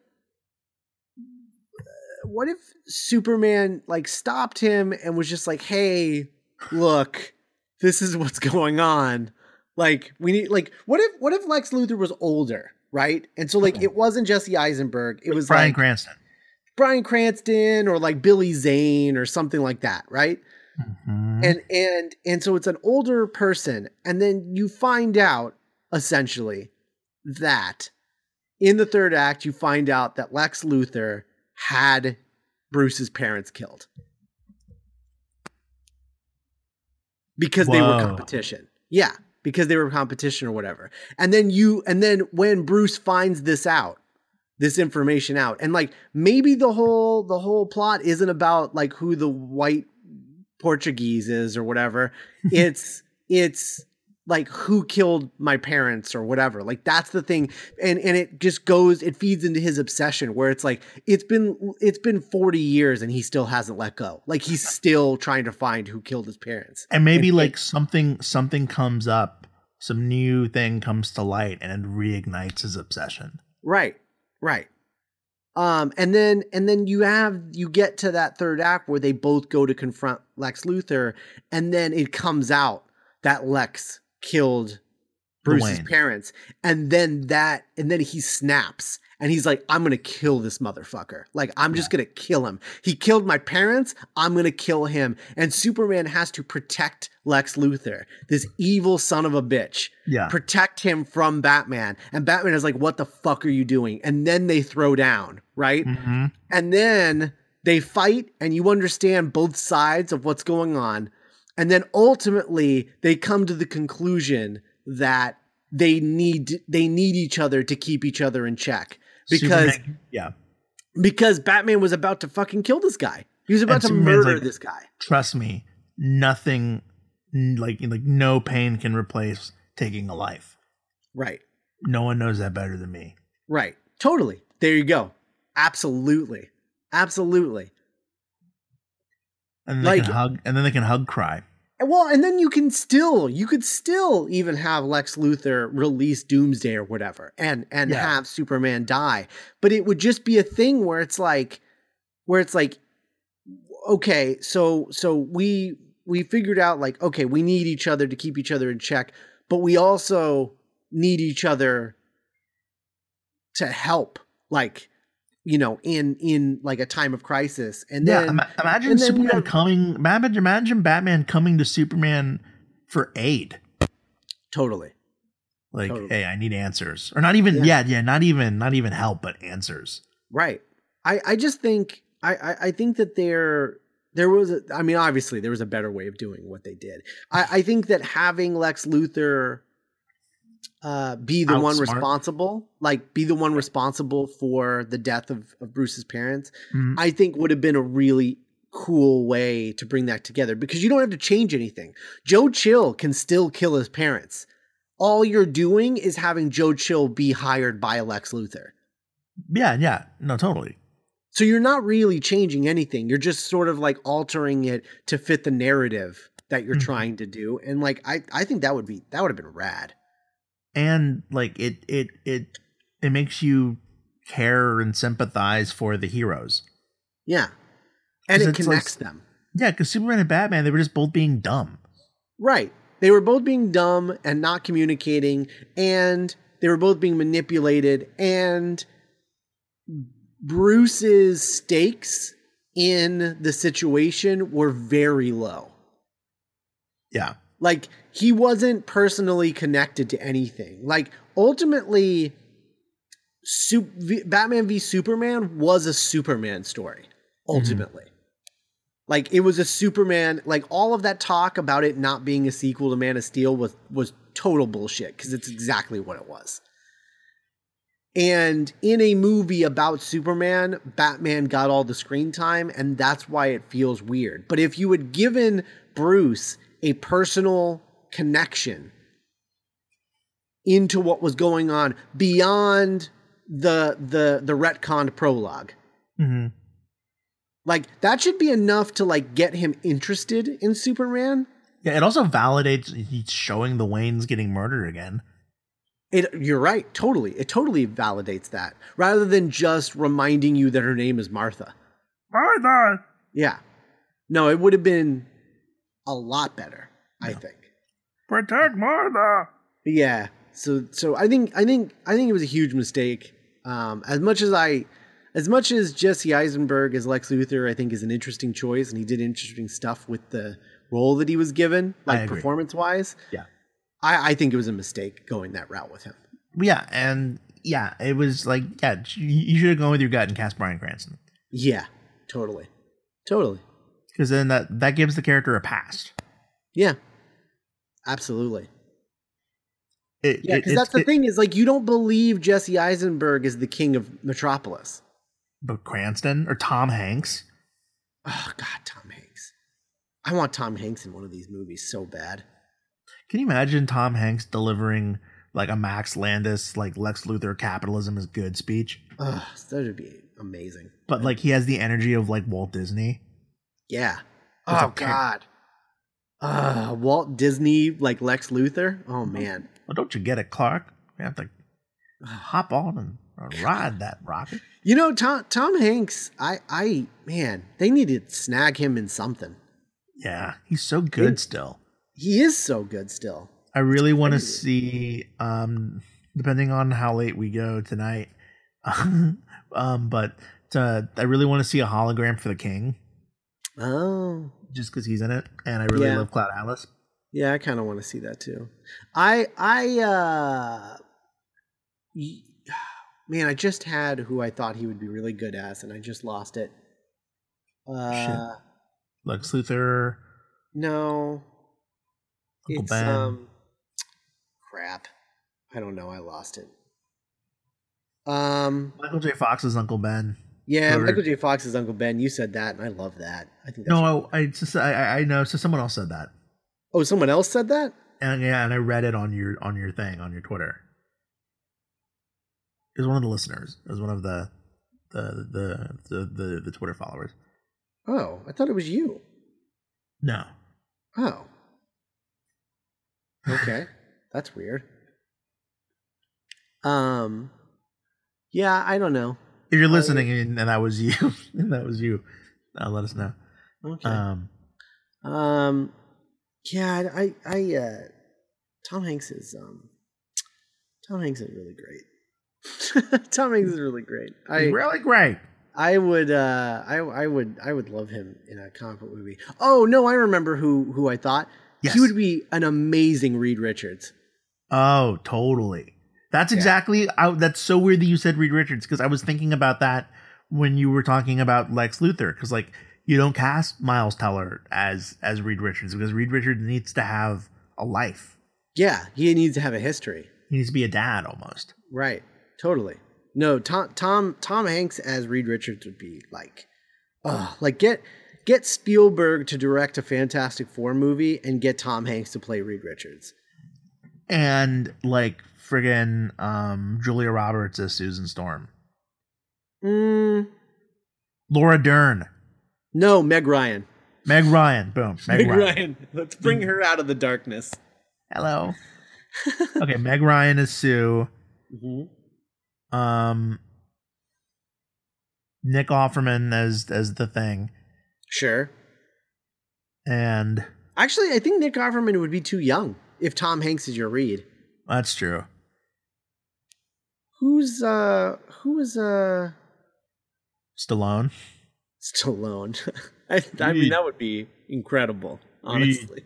what if Superman like stopped him and was just like, "Hey, look, this is what's going on. Like, we need like what if what if Lex Luthor was older, right? And so like it wasn't Jesse Eisenberg, it was Bryan like, Cranston. Bryan Cranston or like Billy Zane or something like that, right? Mm-hmm. And and and so it's an older person and then you find out essentially that in the third act you find out that Lex Luthor had Bruce's parents killed. Because Whoa. they were competition. Yeah, because they were competition or whatever. And then you and then when Bruce finds this out, this information out, and like maybe the whole the whole plot isn't about like who the white Portuguese is or whatever. it's it's like who killed my parents or whatever like that's the thing and and it just goes it feeds into his obsession where it's like it's been it's been 40 years and he still hasn't let go like he's still trying to find who killed his parents and maybe and, like something something comes up some new thing comes to light and it reignites his obsession right right um and then and then you have you get to that third act where they both go to confront lex luthor and then it comes out that lex killed Bruce's Dwayne. parents. And then that, and then he snaps and he's like, I'm gonna kill this motherfucker. Like, I'm yeah. just gonna kill him. He killed my parents. I'm gonna kill him. And Superman has to protect Lex Luthor, this evil son of a bitch. Yeah. Protect him from Batman. And Batman is like, What the fuck are you doing? And then they throw down, right? Mm-hmm. And then they fight, and you understand both sides of what's going on. And then ultimately they come to the conclusion that they need they need each other to keep each other in check because Superman, yeah because Batman was about to fucking kill this guy. He was about and to Superman's murder like, this guy. Trust me, nothing like like no pain can replace taking a life. Right. No one knows that better than me. Right. Totally. There you go. Absolutely. Absolutely. And they like, can hug and then they can hug cry. Well, and then you can still you could still even have Lex Luthor release Doomsday or whatever and and yeah. have Superman die. But it would just be a thing where it's like where it's like okay, so so we we figured out like okay, we need each other to keep each other in check, but we also need each other to help like you know, in in like a time of crisis. And then yeah, imagine and Superman have, coming. Imagine, imagine Batman coming to Superman for aid. Totally. Like, totally. hey, I need answers, or not even. Yeah. yeah, yeah, not even, not even help, but answers. Right. I I just think I I, I think that there there was a, I mean obviously there was a better way of doing what they did. I I think that having Lex Luthor uh, be the Outsmart. one responsible, like be the one responsible for the death of, of Bruce's parents, mm-hmm. I think would have been a really cool way to bring that together because you don't have to change anything. Joe Chill can still kill his parents. All you're doing is having Joe Chill be hired by Lex Luthor. Yeah, yeah. No, totally. So you're not really changing anything. You're just sort of like altering it to fit the narrative that you're mm-hmm. trying to do. And like I I think that would be that would have been rad and like it it it it makes you care and sympathize for the heroes. Yeah. And it connects like, them. Yeah, because Superman and Batman, they were just both being dumb. Right. They were both being dumb and not communicating, and they were both being manipulated, and Bruce's stakes in the situation were very low. Yeah. Like he wasn't personally connected to anything. Like ultimately, Batman v Superman was a Superman story. Ultimately, mm-hmm. like it was a Superman. Like all of that talk about it not being a sequel to Man of Steel was was total bullshit because it's exactly what it was. And in a movie about Superman, Batman got all the screen time, and that's why it feels weird. But if you had given Bruce a personal connection into what was going on beyond the the the retconned prologue. Mm-hmm. Like that should be enough to like get him interested in Superman. Yeah, it also validates he's showing the Waynes getting murdered again. It you're right, totally. It totally validates that rather than just reminding you that her name is Martha. Martha. Yeah. No, it would have been a lot better, I think. Protect Martha. Yeah. So so I think I think I think it was a huge mistake. Um, as much as I as much as Jesse Eisenberg as Lex Luthor, I think is an interesting choice, and he did interesting stuff with the role that he was given, like performance wise. Yeah. I, I think it was a mistake going that route with him. Yeah, and yeah, it was like yeah, you should have gone with your gut and cast Bryan Cranston. Yeah, totally, totally. Because then that that gives the character a past. Yeah, absolutely. It, yeah, because that's the it, thing is like you don't believe Jesse Eisenberg is the king of Metropolis. But Cranston or Tom Hanks. Oh God, Tom Hanks. I want Tom Hanks in one of these movies so bad. Can you imagine Tom Hanks delivering like a Max Landis, like Lex Luthor capitalism is good speech? Ugh, that would be amazing. But like he has the energy of like Walt Disney. Yeah. oh God. Uh, Walt Disney like Lex Luthor. Oh man. Well, don't you get it, Clark? You have to hop on and ride that rocket. You know, Tom Tom Hanks. I I man, they need to snag him in something. Yeah, he's so good still he is so good still. I really want to see, um, depending on how late we go tonight, um, but to, I really want to see a hologram for the king. Oh, just because he's in it, and I really yeah. love Cloud Atlas. Yeah, I kind of want to see that too. I I uh, man, I just had who I thought he would be really good as, and I just lost it. Uh, Shit. Lex Luthor. No, Uncle it's, Ben. Um, crap. I don't know. I lost it. Um, Michael J. Fox's Uncle Ben. Yeah, Michael J. Fox's Uncle Ben. You said that, and I love that. I think. no, I, I just I, I know. So someone else said that. Oh, someone else said that. And yeah, and I read it on your on your thing on your Twitter. It was one of the listeners. It was one of the the the the the, the Twitter followers. Oh, I thought it was you. No. Oh. Okay. That's weird. Um Yeah, I don't know. If you're listening and, and that was you and that was you, uh, let us know. Okay. Um um yeah, I I uh Tom Hanks is um Tom Hanks is really great. Tom Hanks is really great. I really great. I would uh I I would I would love him in a comic book movie. Oh no, I remember who who I thought. Yes. He would be an amazing Reed Richards. Oh, totally. That's exactly. Yeah. I, that's so weird that you said Reed Richards because I was thinking about that when you were talking about Lex Luthor because like you don't cast Miles Teller as as Reed Richards because Reed Richards needs to have a life. Yeah, he needs to have a history. He needs to be a dad almost. Right. Totally. No, Tom Tom Tom Hanks as Reed Richards would be like, oh, like get get Spielberg to direct a Fantastic Four movie and get Tom Hanks to play Reed Richards. And like friggin' um, Julia Roberts as Susan Storm. Mm. Laura Dern. No, Meg Ryan. Meg Ryan. Boom. Meg, Meg Ryan. Ryan. Let's bring her out of the darkness. Hello. okay, Meg Ryan is Sue. Mm-hmm. Um, Nick Offerman as as the thing. Sure. And actually, I think Nick Offerman would be too young if Tom Hanks is your Reed. That's true. Who's uh who is uh Stallone? Stallone. I, I mean that would be incredible, honestly.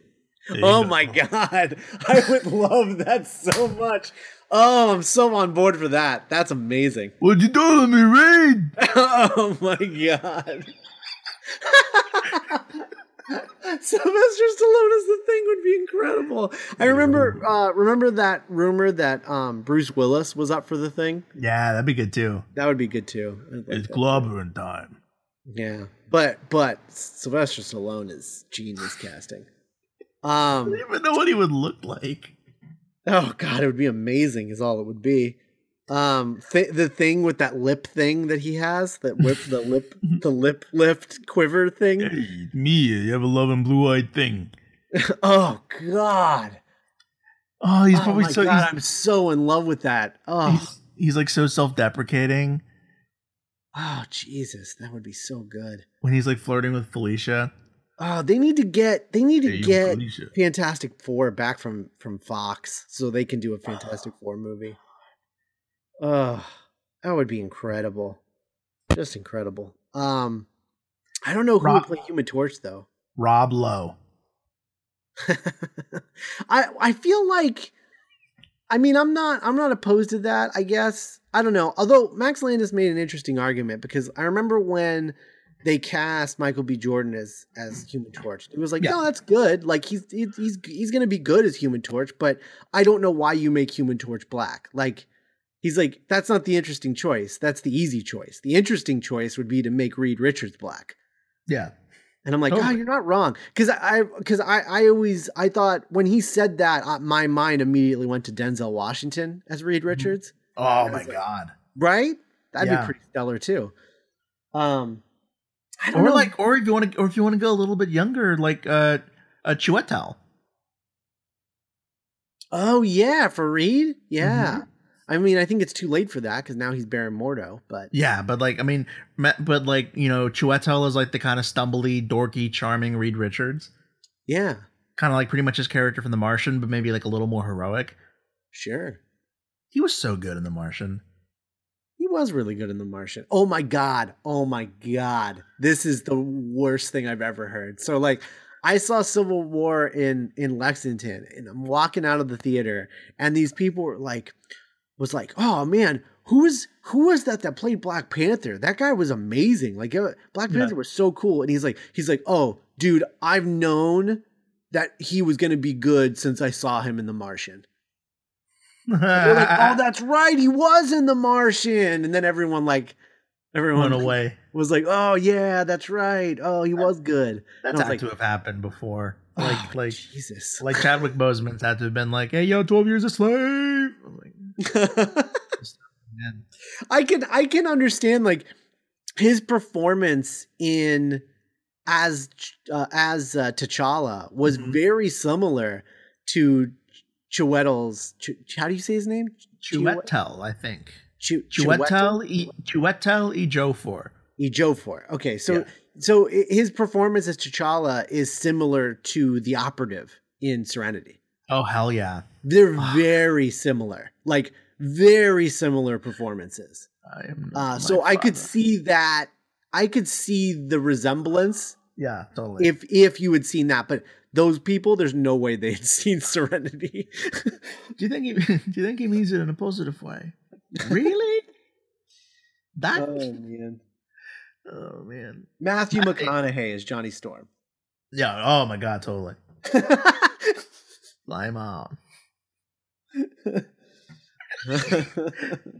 Oh my god. I would love that so much. Oh, I'm so on board for that. That's amazing. What'd you do to me, Reed? oh my god. Sylvester Stallone as the thing would be incredible. I remember uh, remember that rumor that um, Bruce Willis was up for the thing. Yeah, that'd be good too. That would be good too. It's clobbering time. Yeah, but but Sylvester Stallone is genius casting. Um, I don't even know what he would look like. Oh god, it would be amazing. Is all it would be. Um, th- the thing with that lip thing that he has, that lip, the lip, the lip lift quiver thing. Hey, me, you have a loving blue eyed thing. oh God! Oh, he's oh probably my so God, he's, I'm so in love with that. Oh, he's, he's like so self deprecating oh Jesus, that would be so good. when he's like flirting with Felicia. Oh, they need to get they need to Hey, get Felicia. Fantastic Four back from from Fox so they can do a Fantastic Four movie. Oh, that would be incredible. Just incredible. Um I don't know who Rob- would play Human Torch though. Rob Lowe. I I feel like I mean I'm not I'm not opposed to that, I guess. I don't know. Although Max Landis made an interesting argument because I remember when they cast Michael B. Jordan as as Human Torch. It was like, Yeah. no, that's good. Like he's he's he's, he's going to be good as Human Torch, but I don't know why you make Human Torch black. Like he's like, that's not the interesting choice. That's the easy choice. The interesting choice would be to make Reed Richards black. Yeah. And I'm like, Totally. oh, you're not wrong. Because I, because I, I always, I thought when he said that, uh, my mind immediately went to Denzel Washington as Reed Richards, Oh my like- god. right? That'd Yeah. be pretty stellar too. Um, I don't Or know. like, or if you want to, or if you want to go a little bit younger, like uh, a Chiwetel. oh yeah, for Reed, yeah. Mhm. I mean, I think it's too late for that because now he's Baron Mordo. But Yeah, but like, I mean, but like, you know, Chiwetel is like the kind of stumbly, dorky, charming Reed Richards, yeah, kind of like pretty much his character from The Martian, but maybe like a little more heroic. sure. He was so good in The Martian. He was really good in The Martian. Oh my god. Oh my god. This is the worst thing I've ever heard. So like I saw Civil War in in Lexington and I'm walking out of the theater and these people were like was like, "Oh man, who is who was that that played Black Panther? That guy was amazing. Like uh, Black Yeah. Panther was so cool." And he's like he's like, "Oh, dude, I've known that he was going to be good since I saw him in The Martian." Like, "Oh, that's right. He was in The Martian." And then everyone like everyone went away. was like, "Oh yeah, that's right. Oh, he was good." That's was had like- to have happened before. Oh, Like, like, Jesus. like Chadwick Boseman's had to have been like, "Hey, yo, twelve years a slave." I'm like. I can I can understand like his performance in as uh, as uh, T'Challa was Mhm. very similar to Chiwetel's. Ch- how do you say his name? Chiwetel, I think. Ch- Chiwetel E Chiwetel Ejiofor. Ejiofor. Okay, so Yeah. so his performance as T'Challa is similar to the operative in Serenity. Oh hell yeah! They're very similar, like very similar performances. I am. Uh, so I could see that. I could see the resemblance Yeah, totally. if if you had seen that, but those people, there's no way they had seen Serenity. do you think he? Do you think he means it in a positive way? Really? that? Oh man, oh man. Matthew McConaughey is Johnny Storm. Yeah. Oh my god. Totally. Lime on.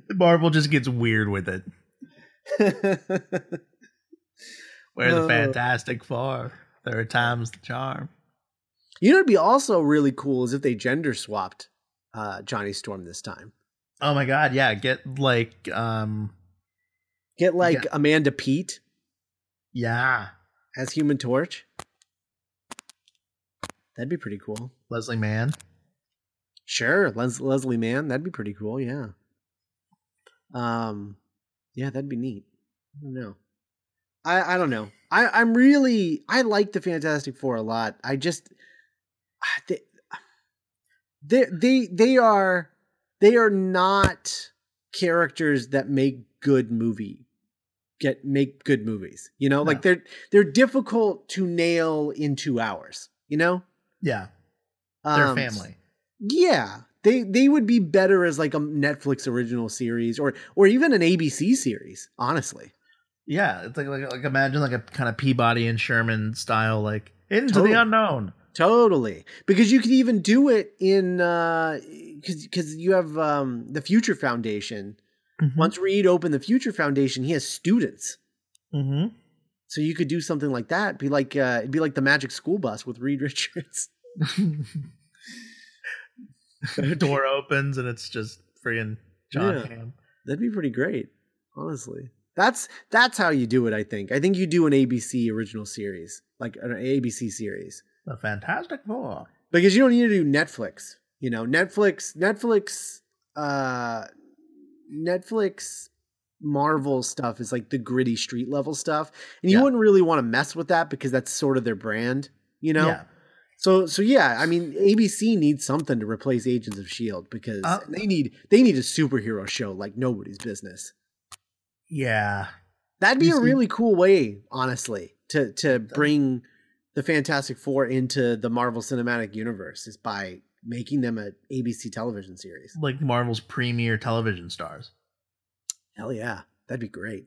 Marvel just gets weird with it. Where the Oh. Fantastic Four. There are times the charm. you know, it'd be also really cool is if they gender swapped uh, Johnny Storm this time. Oh my god. Yeah. Get like um. Get like Yeah. Amanda Peet Yeah. as Human Torch. That'd be pretty cool. Leslie Mann. Sure, Les- Leslie Mann, that'd be pretty cool. Yeah. Um, yeah, that'd be neat. I don't know. I I don't know. I I'm really I like the Fantastic Four a lot. I just they they they, they are they are not characters that make good movie get make good movies. You know, like they're they're difficult to nail in two hours. You know, Yeah. Their Um, family. yeah, they they would be better as like a Netflix original series or or even an ABC series. Honestly, Yeah, it's like, like like imagine like a kind of Peabody and Sherman style, like into Totally. the unknown. totally. Because you could even do it in because because you have um, the Future Foundation. Once Reed opened the Future Foundation, he has students. Mm-hmm. So you could do something like that. Be like uh, it'd be like the Magic School Bus with Reed Richards. the door opens and it's just friggin' John Yeah. Hamm. That'd be pretty great, honestly. That's that's how you do it. I think. I think you do an ABC original series, like an ABC series, The Fantastic Four. because you don't need to do Netflix. You know, Netflix, Netflix, uh, Netflix, Marvel stuff is like the gritty street level stuff, and you Yeah. wouldn't really want to mess with that because that's sort of their brand. You know. Yeah. So so yeah, I mean ABC needs something to replace Agents of Shield because Uh, they need they need a superhero show like nobody's business. Yeah. That'd be You a see- really cool way, honestly, to to bring the Fantastic Four into the Marvel Cinematic Universe is by making them a ABC television series. Like Marvel's premier television stars. Hell yeah, that'd be great.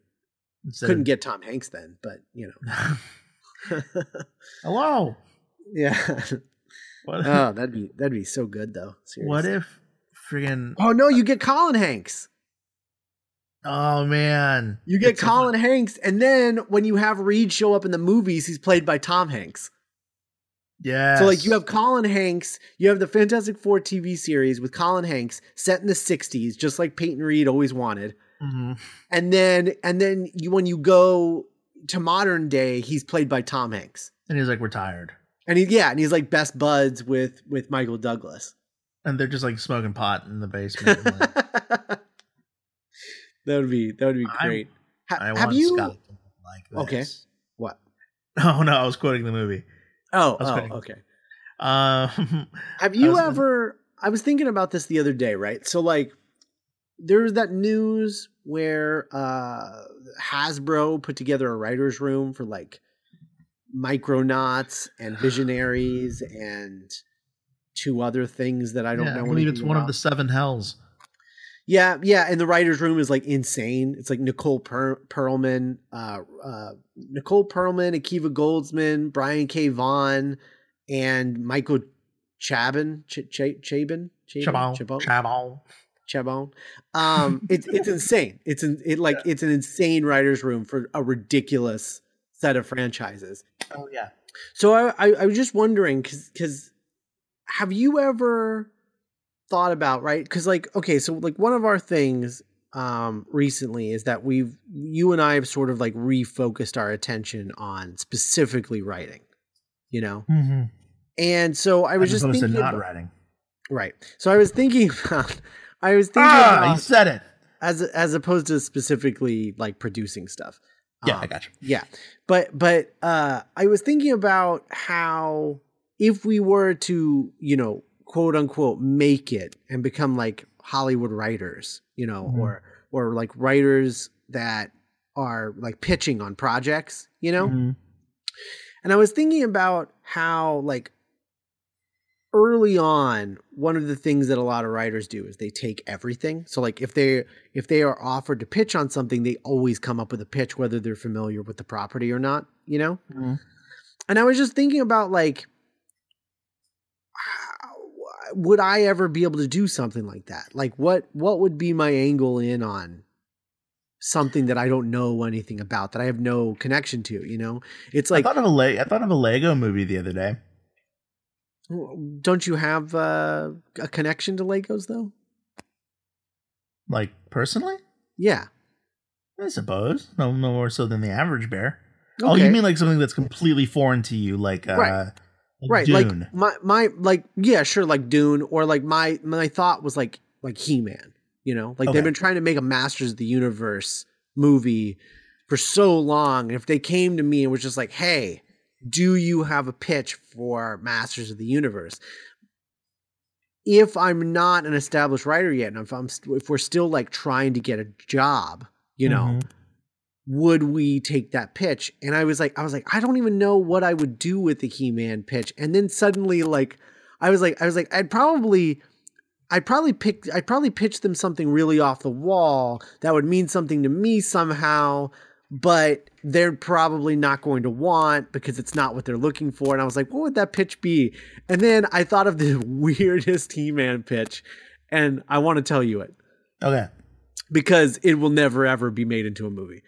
Instead Couldn't of- get Tom Hanks then, but you know, Hello. yeah. What, oh, that'd be that'd be so good though. what if friggin' Oh no, you get Colin Hanks. Oh man. You get It's Colin Hanks, and then when you have Reed show up in the movies, he's played by Tom Hanks. Yeah. So like you have Colin Hanks, you have the Fantastic Four TV series with Colin Hanks set in the '60s, just like Peyton Reed always wanted. Mhm. And then and then you, when you go to modern day, he's played by Tom Hanks, And he's like retired. and he yeah, and he's like best buds with with Michael Douglas. And they're just like smoking pot in the basement. like, that would be that would be I- great. Ha- I have want you? Scott like this. Okay. What? Oh no, I was quoting the movie. Oh, oh okay. Um Have I you was- ever? I was thinking about this the other day, right? So like, there's that news where uh Hasbro put together a writers' room for like Micronauts and Visionaries and two other things that I don't yeah, know. I believe it's one of the seven hells. Yeah, yeah, and the writers' room is like insane. It's like Nicole per- Perlman, uh, uh, Nicole Perlman, Akiva Goldsman, Brian K. Vaughan, and Michael Chabon, Ch- Ch- Chabon, Chabon. Chabon, Chabon. Chabon. Um, it's it's insane. It's an it like it's an insane writers' room for a ridiculous set of franchises. Oh yeah. So I, I, I was just wondering because because have you ever thought about right? Because like okay, so like one of our things um recently is that we've you and I have sort of like refocused our attention on specifically writing, you know. Mm-hmm. And so I was As just opposed thinking not about, writing. right. So I was thinking about I was thinking Ah, about you said it. as as opposed to specifically like producing stuff. Yeah, Um, I got you. yeah. But but uh I was thinking about how if we were to, you know, quote unquote make it and become like Hollywood writers, you know, Mhm. or or like writers that are like pitching on projects, you know? Mhm. And I was thinking about how, like, early on, one of the things that a lot of writers do is they take everything. So, like, if they if they are offered to pitch on something, they always come up with a pitch, whether they're familiar with the property or not. You know. Mhm. And I was just thinking about like, would I ever be able to do something like that? Like, what what would be my angle in on? something that I don't know anything about that I have no connection to, you know? It's like I thought of a Le- I thought of a Lego movie the other day. Don't you have uh, a connection to Legos though? Like personally, Yeah. I suppose no, no more so than the average bear. Oh, you mean like something that's completely foreign to you, like uh, Right. like right? Dune. Like my my like yeah, sure, like Dune, or like my my thought was like like He Man. You know, like Okay. they've been trying to make a Masters of the Universe movie for so long. And if they came to me and was just like, "Hey, do you have a pitch for Masters of the Universe?" If I'm not an established writer yet, and if I'm st- if we're still like trying to get a job, you know, Mhm. would we take that pitch? And I was like, I was like, I don't even know what I would do with the He-Man pitch. And then suddenly, like, I was like, I was like, I'd probably, I'd probably pick, I'd probably pitch them something really off the wall that would mean something to me somehow, but they're probably not going to want because it's not what they're looking for. And I was like, what would that pitch be? And then I thought of the weirdest He-Man pitch, and I want to tell you it Okay. because it will never ever be made into a movie.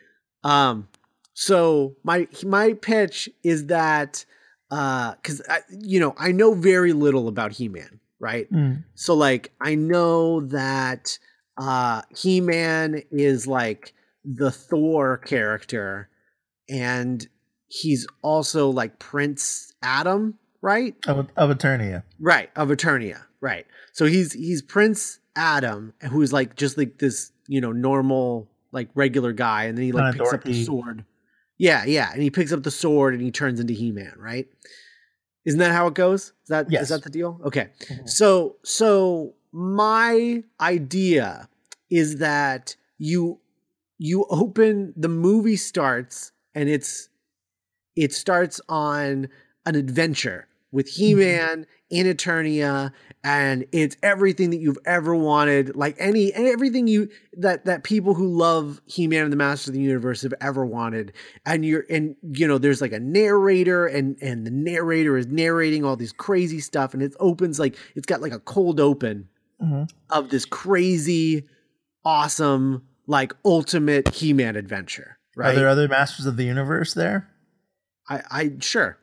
Um, so my my pitch is that uh, because I you know I know very little about He Man, right? Mm. So like I know that uh He-Man is like the Thor character and he's also like Prince Adam, right? Of, of Eternia. Right, of Eternia. Right. So he's he's Prince Adam who's like just like this, you know, normal like regular guy and then he like Kinda picks up the sword. Yeah, yeah, and he picks up the sword and he turns into He-Man, right? Isn't that how it goes? Is that is Yes. that the deal? Okay. Mhm. So so my idea is that you you open the movie starts and it's it starts on an adventure with He-Man in Eternia and it's everything that you've ever wanted like any and everything you that that people who love He-Man and the Master of the Universe have ever wanted and you're and you know there's like a narrator and and the narrator is narrating all this crazy stuff and it opens like it's got like a cold open Mhm. of this crazy awesome like ultimate He-Man adventure right Are there other Masters of the Universe there? I, I sure.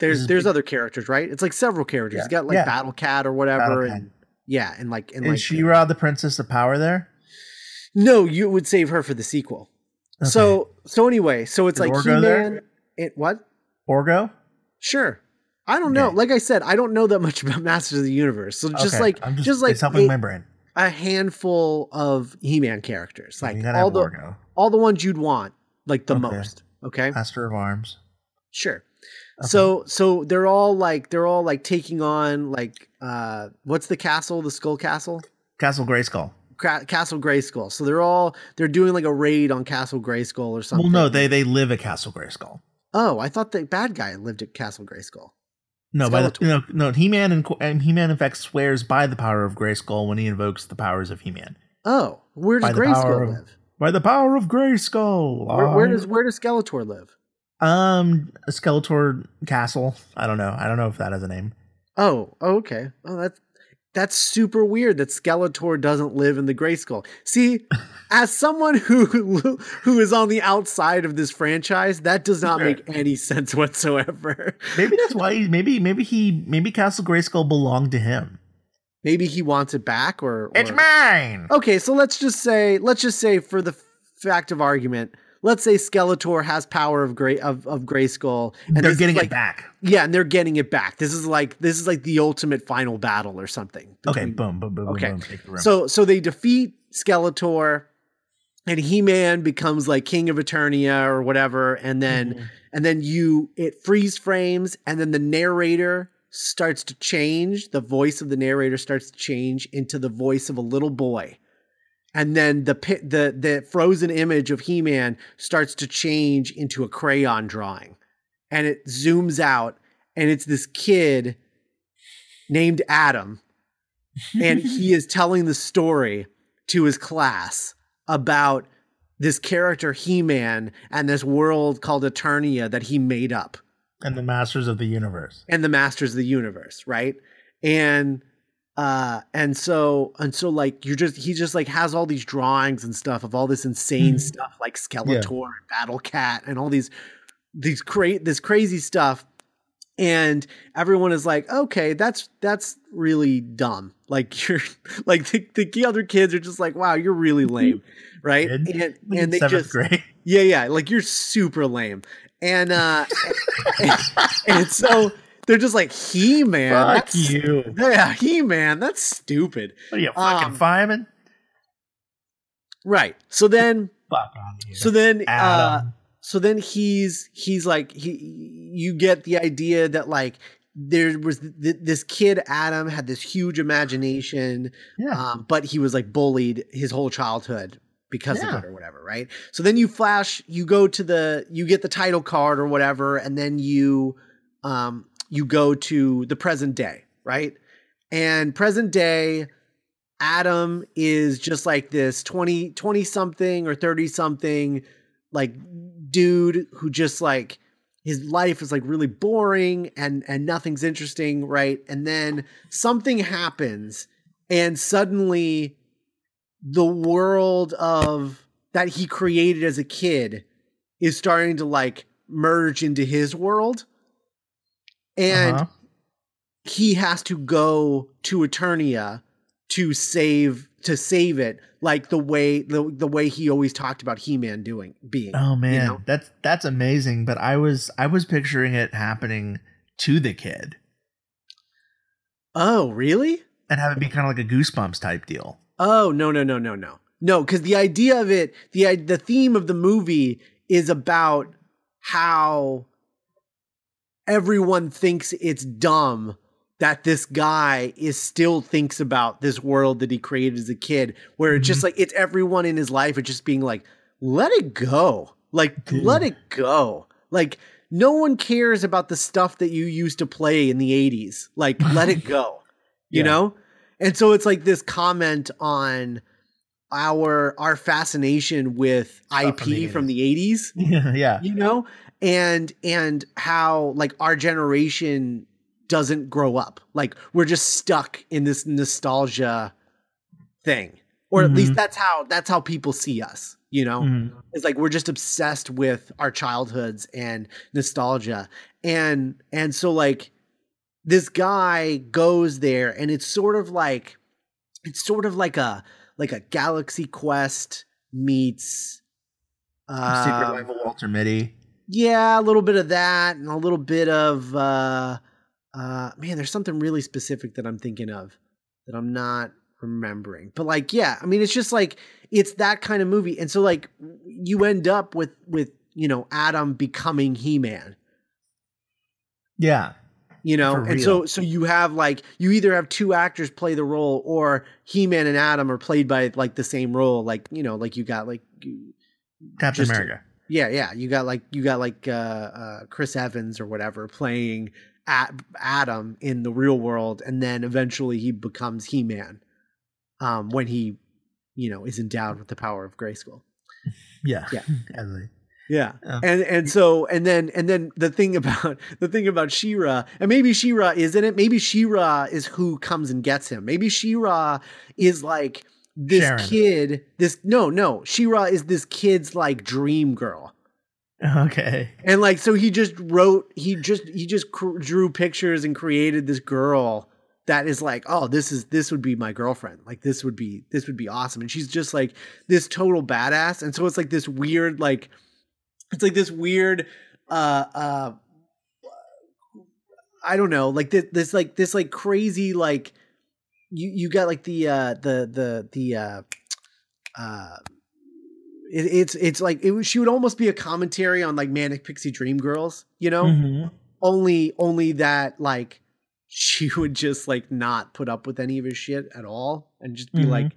There's there's big- other characters, right? It's like several characters. Yeah. You got like Yeah. Battle Cat or whatever, Battle Cat. and yeah, and like and Is like She-Ra the Princess of Power there? no, you would save her for the sequel. Okay. So so anyway, so it's Is like Orko He there? Man. It what? Orko? Sure. I don't know. Like I said, I don't know that much about Masters of the Universe. So just Okay, like I'm just, like it's helping a, my brain. A handful of He-Man characters, like all the all the ones you'd want, like the Okay. most. Okay. Master of Arms. Sure. Okay. So so they're all like they're all like taking on like uh what's the castle the skull castle Castle Grayskull. Cra- Castle Grayskull. So they're all they're doing like a raid on Castle Grayskull or something. Well, no, they they live at Castle Grayskull. Oh, I thought the bad guy lived at Castle Grayskull. No, by the, no, no. He-Man and, and He-Man in fact swears by the power of Grayskull when he invokes the powers of He-Man. Oh, where does By the power Grayskull of- live? By the power of Grayskull. Where, where does where does Skeletor live? um a Skeletor Castle? I don't know. I don't know if that has a name. Oh, oh, okay. Oh, that's that's super weird that Skeletor doesn't live in the Grayskull. See, as someone who who is on the outside of this franchise, that does not make any sense whatsoever. Maybe that's why. He, maybe maybe he maybe Castle Grayskull belonged to him. Maybe he wants it back, or, It's mine. Okay, so let's just say let's just say for the fact of argument, let's say Skeletor has power of gray of of Grayskull, and They're getting like, it back. Yeah, and they're getting it back. This is like this is like the ultimate final battle or something. Okay, between- boom, boom, boom, Okay. boom, boom. Take the room. So so they defeat Skeletor, and He Man becomes like King of Eternia or whatever, and then Mhm. and then you it freeze frames, and then the narrator starts to change. The voice of the narrator starts to change into the voice of a little boy. And then the the the frozen image of He Man starts to change into a crayon drawing, and it zooms out, and it's this kid named Adam, and he is telling the story to his class about this character He-Man and this world called Eternia that he made up and the Masters of the Universe. and the Masters of the Universe, right? And uh and so and so like you're just he just like has all these drawings and stuff of all this insane Mhm. stuff like Skeletor and Battle Cat and all these these cra- this crazy stuff and everyone is like okay that's that's really dumb like you're like the, the other kids are just like wow you're really lame right Kid? and and they seventh just grade. yeah, yeah, like you're super lame. And uh and, and so they're just like he man. Fuck that's, you. Yeah, he man, that's stupid. What are you fucking Um, fireman? Right. So then Fuck of so then uh Adam. so then he's he's like he you get the idea that like there was th- this kid Adam had this huge imagination yeah. um, but he was like bullied his whole childhood because Yeah. of it or whatever, right? So then you flash, you go to the, you get the title card or whatever, and then you, um, you go to the present day, right? And present day, Adam is just like this 20, 20 something or 30 something, like dude who just like, his life is like really boring and and nothing's interesting, right? And then something happens and suddenly the world of that he created as a kid is starting to like merge into his world and Uh-huh. he has to go to eternia to save to save it like the way the, the way he always talked about he-man doing being Oh man, you know? that's that's amazing. But I was I was picturing it happening to the kid oh really and have it be kind of like a goosebumps type deal. oh no no no no no no because the idea of it the the theme of the movie is about how everyone thinks it's dumb that this guy is still thinks about this world that he created as a kid where it's just mm-hmm. like it's everyone in his life are just being like let it go. Like let it go. Like no one cares about the stuff that you used to play in the 80s like let it go you Yeah. know? And so it's like this comment on our our fascination with ip from the from the 80s Yeah, yeah. you know and and how like our generation doesn't grow up like we're just stuck in this nostalgia thing or at least Mhm. that's how that's how people see us you know Mhm. it's like we're just obsessed with our childhoods and nostalgia and and so like this guy goes there and it's sort of like it's sort of like a like a galaxy quest meets Secret um, Life of Walter Mitty. Yeah, a little bit of that and a little bit of uh uh man, there's something really specific that I'm thinking of that I'm not remembering. But like yeah, I mean it's just like it's that kind of movie. And so like you end up with with, you know, Adam becoming He-Man Yeah. you know and so so you have like you either have two actors play the role or he-man and adam are played by like the same role like you know like you got like Captain America. Yeah yeah you got like you got like uh, uh chris evans or whatever playing at adam in the real world and then eventually he becomes he-man um when he you know is endowed with the power of grayskull Yeah. Yeah. Yeah. Yeah. And and so and then and then the thing about the thing about She-Ra, and maybe She-Ra is in it, maybe She-Ra is who comes and gets him. Maybe She-Ra is like this Sharon. kid, this no, no. She-Ra is this kid's like dream girl. Okay. And like so he just wrote he just he just cr- drew pictures and created this girl that is like oh this is this would be my girlfriend like this would be this would be awesome and she's just like this total badass and so it's like this weird like it's like this weird uh uh I don't know like this this like this like crazy like you you got like the uh the the the uh uh it, it's it's like it was she would almost be a commentary on like manic pixie dream girls you know Mhm. only only that like she would just like not put up with any of his shit at all and just be Mhm. like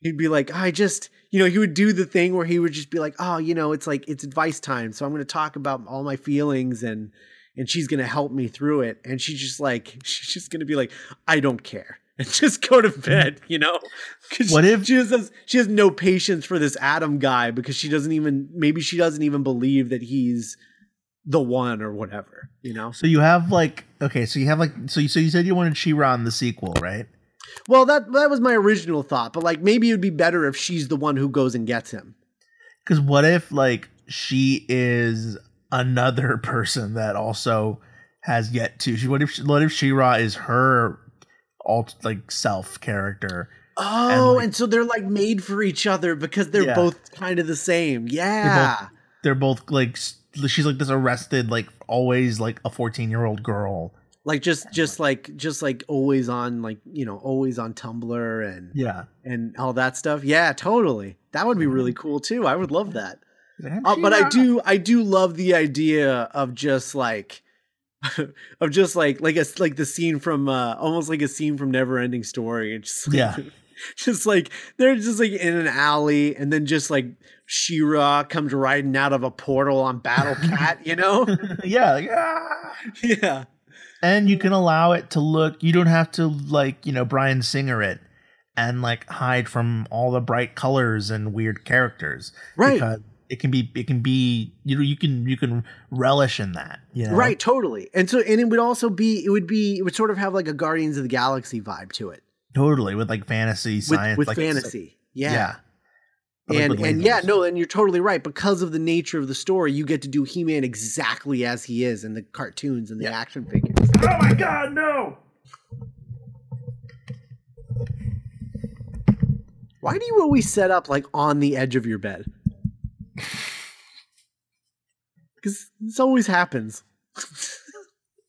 he'd be like i just you know he would do the thing where he would just be like oh you know it's like it's advice time so i'm going to talk about all my feelings and and she's going to help me through it and she's just like she's just going to be like i don't care and just go to bed mm. you know What if- she has she has no patience for this adam guy because she doesn't even maybe she doesn't even believe that he's the one or whatever you know So you have like okay, so you have like so you so you said you wanted She-Ra in the sequel, right? Well, that that was my original thought, but like maybe it'd be better if she's the one who goes and gets him. Because what if like she is another person that also has yet to? She, What if what if She-Ra is her alt like self character? Oh, like- and so they're like made for each other because they're Yeah. both kind of the same. Yeah. They're both like she's like this arrested like always like a fourteen year old girl. Like just just like just like always on like, you know, always on Tumblr and Yeah, and all that stuff. Yeah, totally. That would be really cool too. I would love that. Uh, but I do I do love the idea of just like of just like like a like the scene from uh almost like a scene from Never Ending Story. It's just like, Yeah. just like they're just like in an alley and then just like She-Ra comes riding out of a portal on Battle Cat, you know? yeah, like, ah. yeah. and you can allow it to look. You don't have to like you know Bryan Singer it and like hide from all the bright colors and weird characters. Right. because it can be it can be you know you can you can relish in that you know? Right, totally. And so and it would also be it would be it would sort of have like a Guardians of the Galaxy vibe to it. totally with like fantasy science with like it's- fantasy. yeah. yeah, But, like, and and yeah, no, and you're totally right. Because of the nature of the story, you get to do He Man exactly as he is in the cartoons and the Yeah. action figures. oh my god no Why do you always set up like on the edge of your bed? Because this always happens.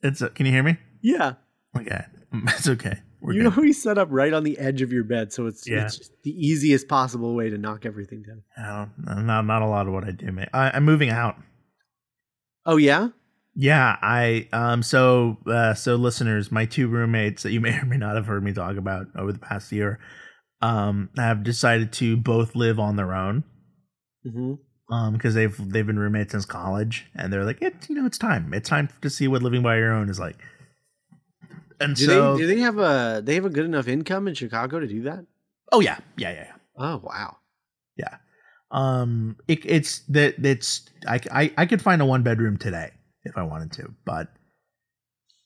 It's can you hear me? yeah. Okay, it's okay. We're you good. always set up right on the edge of your bed, so it's, Yeah. it's the easiest possible way to knock everything down. I don't, not not a lot of what I do, man. I, I'm moving out. Oh yeah? Yeah, I um so uh so listeners, my two roommates that you may or may not have heard me talk about over the past year um have decided to both live on their own Mm-hmm. Um because they've they've been roommates since college and they're like it you know it's time. It's time to see what living by your own is like. And Do so they do they have a they have a good enough income in Chicago to do that? oh yeah, yeah, yeah, yeah. Oh wow. Yeah. Um it, it's that it's I, I I could find a one bedroom today if I wanted to, but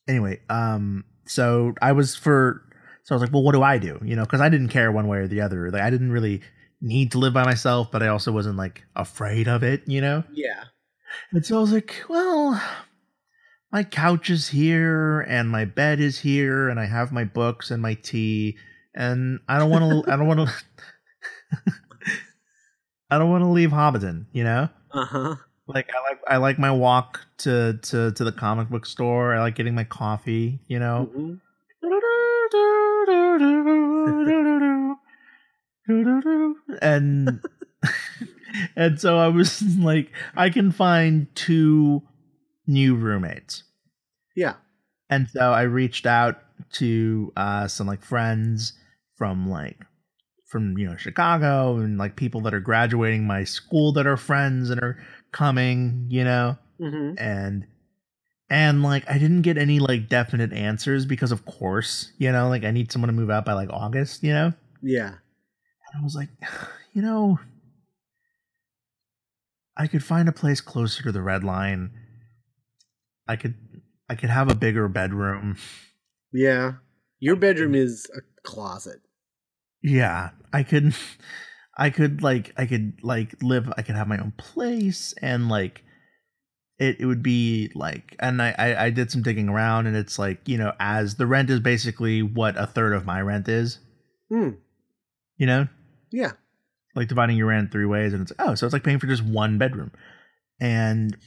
anyway, um so I was for so I was like, well what do I do? You know, cuz I didn't care one way or the other. Like I didn't really need to live by myself, but I also wasn't like afraid of it, you know? Yeah. And so I was like, well, my couch is here and my bed is here and I have my books and my tea and I don't want to I don't want to I don't want to leave Hobbiton, you know? Uh huh. Like I like I like my walk to to to the comic book store. I like getting my coffee, you know? Mhm. and and so I was like, I can find two new roommates. Yeah. And so I reached out to uh, some like friends from like from you know Chicago and like people that are graduating my school that are friends and are coming, you know, Mm-hmm. and and like I didn't get any like definite answers because of course, you know, like I need someone to move out by like August, you know. Yeah. And I was like, you know, I could find a place closer to the red line. I could I could have a bigger bedroom. Yeah. Your bedroom is a closet. Yeah, I could I could like I could like live I could have my own place and like it, it would be like and I, I I did some digging around and it's like, you know, as the rent is basically what a third of my rent is, Hmm. you know? Yeah. like dividing your rent three ways and it's oh so it's like paying for just one bedroom and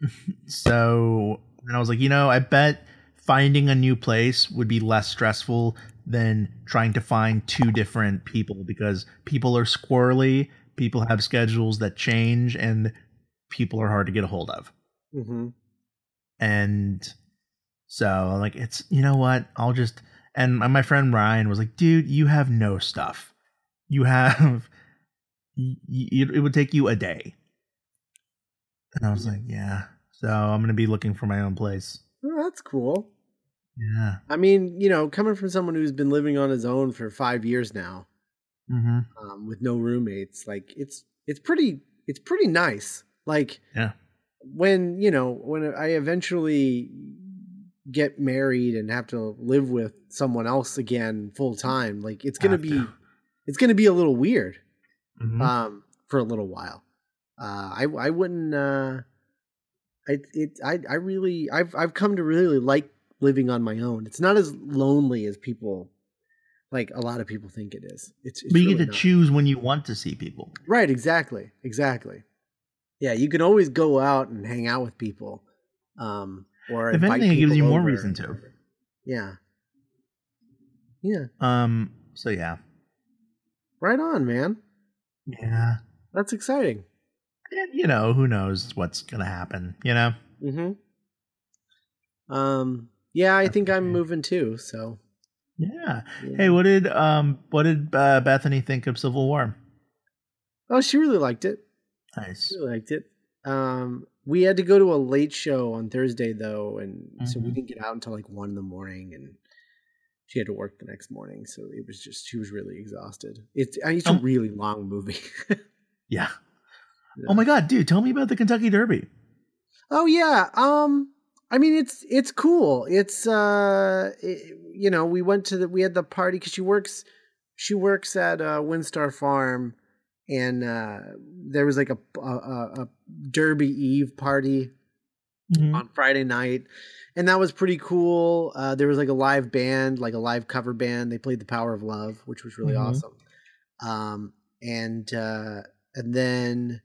so and i was like you know i bet finding a new place would be less stressful than trying to find two different people because people are squirrely people have schedules that change and people are hard to get a hold of Mm-hmm. and so I'm like it's you know what i'll just and my my friend ryan was like dude you have no stuff you have it would take you a day and i was like yeah so i'm gonna be looking for my own place Oh, that's cool. yeah I mean, you know, coming from someone who's been living on his own for five years now, mm-hmm. um, with no roommates, like it's it's pretty it's pretty nice. Like Yeah. when you know when I eventually get married and have to live with someone else again full time, like it's gonna be to. It's gonna be a little weird Mhm. um, for a little while. Uh, I I wouldn't. Uh, I it I I really I've I've come to really like living on my own. It's not as lonely as people like a lot of people think it is. It's, it's but you really get to not. choose when you want to see people Right, exactly. Exactly. Yeah, you can always go out and hang out with people. Um or if anything it gives you more over. reason to Yeah. Yeah. um so yeah Right on, man. yeah That's exciting. and you know who knows what's gonna happen you know Mm-hmm. Um yeah, I That's think I'm moving too, so yeah yeah. hey what did um what did uh, bethany think of civil war Oh, she really liked it. nice She really liked it. Um, we had to go to a late show on Thursday though, and so we Mhm. didn't get out until like one in the morning, and she had to work the next morning. So it was just she was really exhausted. It's it's a Um, really long movie. yeah Yeah. Oh my god, dude, tell me about the Kentucky Derby. Oh yeah. Um I mean it's it's cool. It's uh it- you know, we went to the we had the party cuz she works she works at uh WinStar Farm and uh there was like a a, a a Derby Eve party on Friday night and that was pretty cool. Uh there was like a live band, like a live cover band. They played The Power of Love, which was really Mhm. awesome. Um, and uh, and then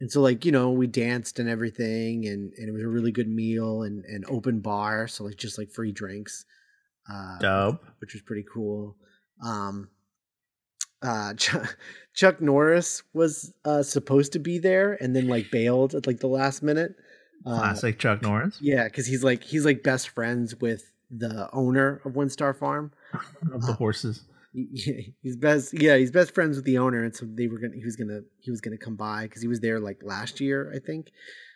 and so like you know we danced and everything, and and it was a really good meal and and open bar, so like just like free drinks, uh, Dope. which was pretty cool. Um, uh, Chuck, Chuck Norris was uh, supposed to be there and then like bailed at like the last minute. Uh, Classic Chuck Norris. yeah, because he's like he's like best friends with the owner of WinStar Farm. Of the horses. He- He's best, yeah. He's best friends with the owner, and so they were gonna. He was gonna. He was gonna come by because he was there like last year, I think.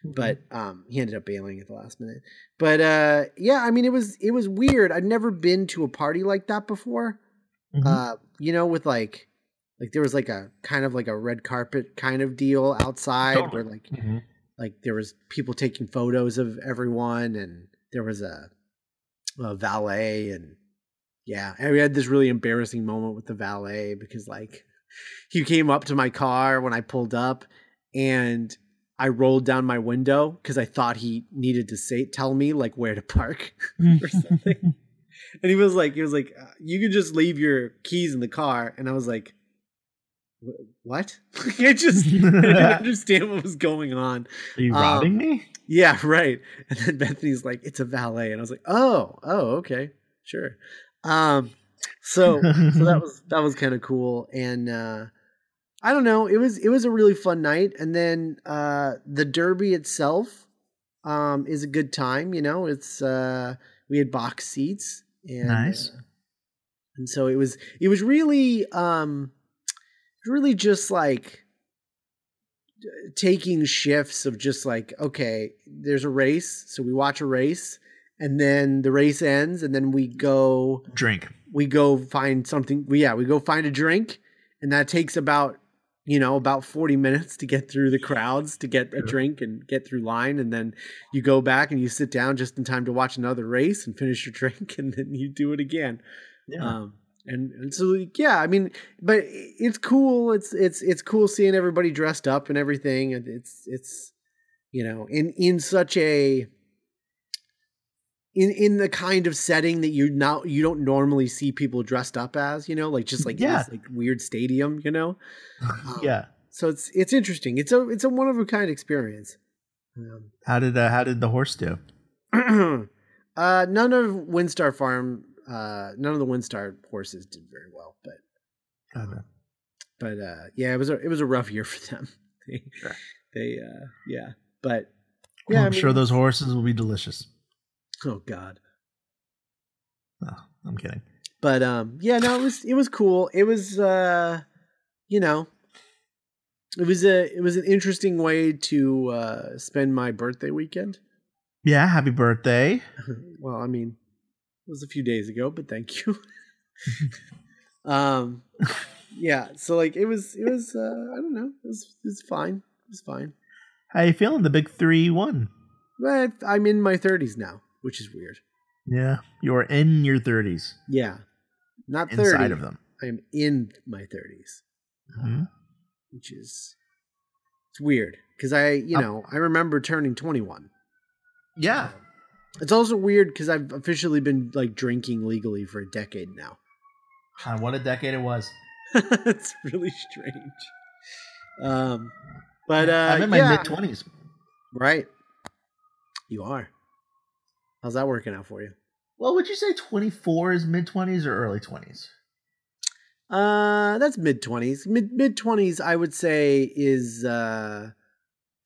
But um, he ended up bailing at the last minute. But uh, yeah, I mean, it was it was weird. I'd never been to a party like that before. Mhm. Uh, you know, with like like there was like a kind of like a red carpet kind of deal outside Totally. where like Mhm. Like there was people taking photos of everyone and there was a, a valet and yeah and we had this really embarrassing moment with the valet because like he came up to my car when i pulled up and i rolled down my window because i thought he needed to say tell me like where to park or something. And he was like he was like you can just leave your keys in the car. And i was like "Wh- what i just I didn't understand what was going on Are you Um, robbing me? yeah, right. And then Bethany's like, "It's a valet," and I was like, "Oh, oh, okay, sure." Um, so so that was that was kind of cool, and uh, I don't know, it was it was a really fun night, and then uh, the Derby itself um, is a good time. You know, it's uh, we had box seats, and Nice. uh, and so it was it was really um, really just like taking shifts of just like okay there's a race so we watch a race and then the race ends and then we go Drink. we go find something we yeah we go find a drink and that takes about you know about 40 minutes to get through the crowds to get a drink and get through line and then you go back and you sit down just in time to watch another race and finish your drink and then you do it again Yeah. um, and, and so yeah, I mean, but it's cool. It's it's it's cool seeing everybody dressed up and everything. And it's it's you know in in such a in in the kind of setting that you now you don't normally see people dressed up as. You know, like just like Yeah. this like weird stadium. You know, um, yeah. so it's it's interesting. It's a it's a one of a kind experience. Um, How did uh, how did the horse do? uh, none of WinStar Farm, uh, none of the WinStar horses did very well, but Okay. but uh, yeah, it was a it was a rough year for them. they, Sure. they uh, yeah, but yeah, I I'm sure mean- those horses will be delicious. oh god, No, I'm kidding. but um, yeah, no, it was it was cool. It was uh, you know, it was a it was an interesting way to uh spend my birthday weekend. Yeah, happy birthday. well, I mean, was a few days ago, but thank you. um, yeah, so like it was, it was, uh, I don't know, it was, it was fine, it was fine. How you feeling? The big three one. But I'm in my 30s now, which is weird. Yeah, you're in your 30s. Yeah, not 30. Inside of them. I am in my 30s, Mhm. which is it's weird because I, you Um, know, I remember turning 21. Yeah. It's also weird because I've officially been like drinking legally for a decade now. God, what a decade it was. it's really strange. Um, but uh, I'm in my yeah, mid 20s. right. You are. How's that working out for you? Well, would you say 24 is mid 20s or early 20s? Uh, that's mid twenties. Mid mid twenties, I would say, is uh,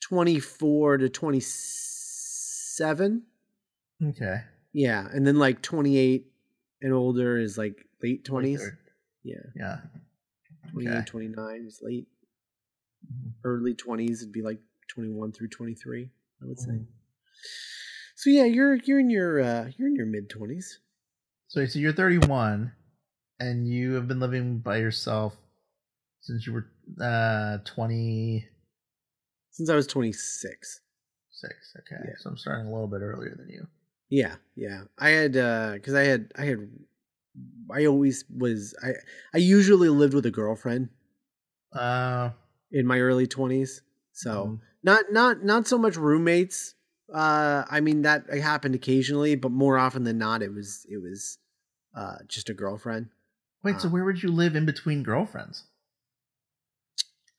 twenty four to twenty seven. Okay. Yeah, and then like twenty eight and older is like late twenties. 23rd. Yeah, Yeah. 28, Okay. 29 is late. Mhm. Early twenties would be like twenty one through twenty three. I would say. Mhm. So yeah, you're you're in your uh, you're in your mid twenties. So, so you're 31 and you have been living by yourself since you were uh 26. Since I was twenty six. 6. Okay. Yeah. So I'm starting a little bit earlier than you. Yeah, yeah. I had uh because I had I had I always was I I usually lived with a girlfriend Uh, in my early twenties. So mhm. not not not so much roommates. Uh I mean that happened occasionally, but more often than not it was it was uh just a girlfriend. wait, so uh, where would you live in between girlfriends?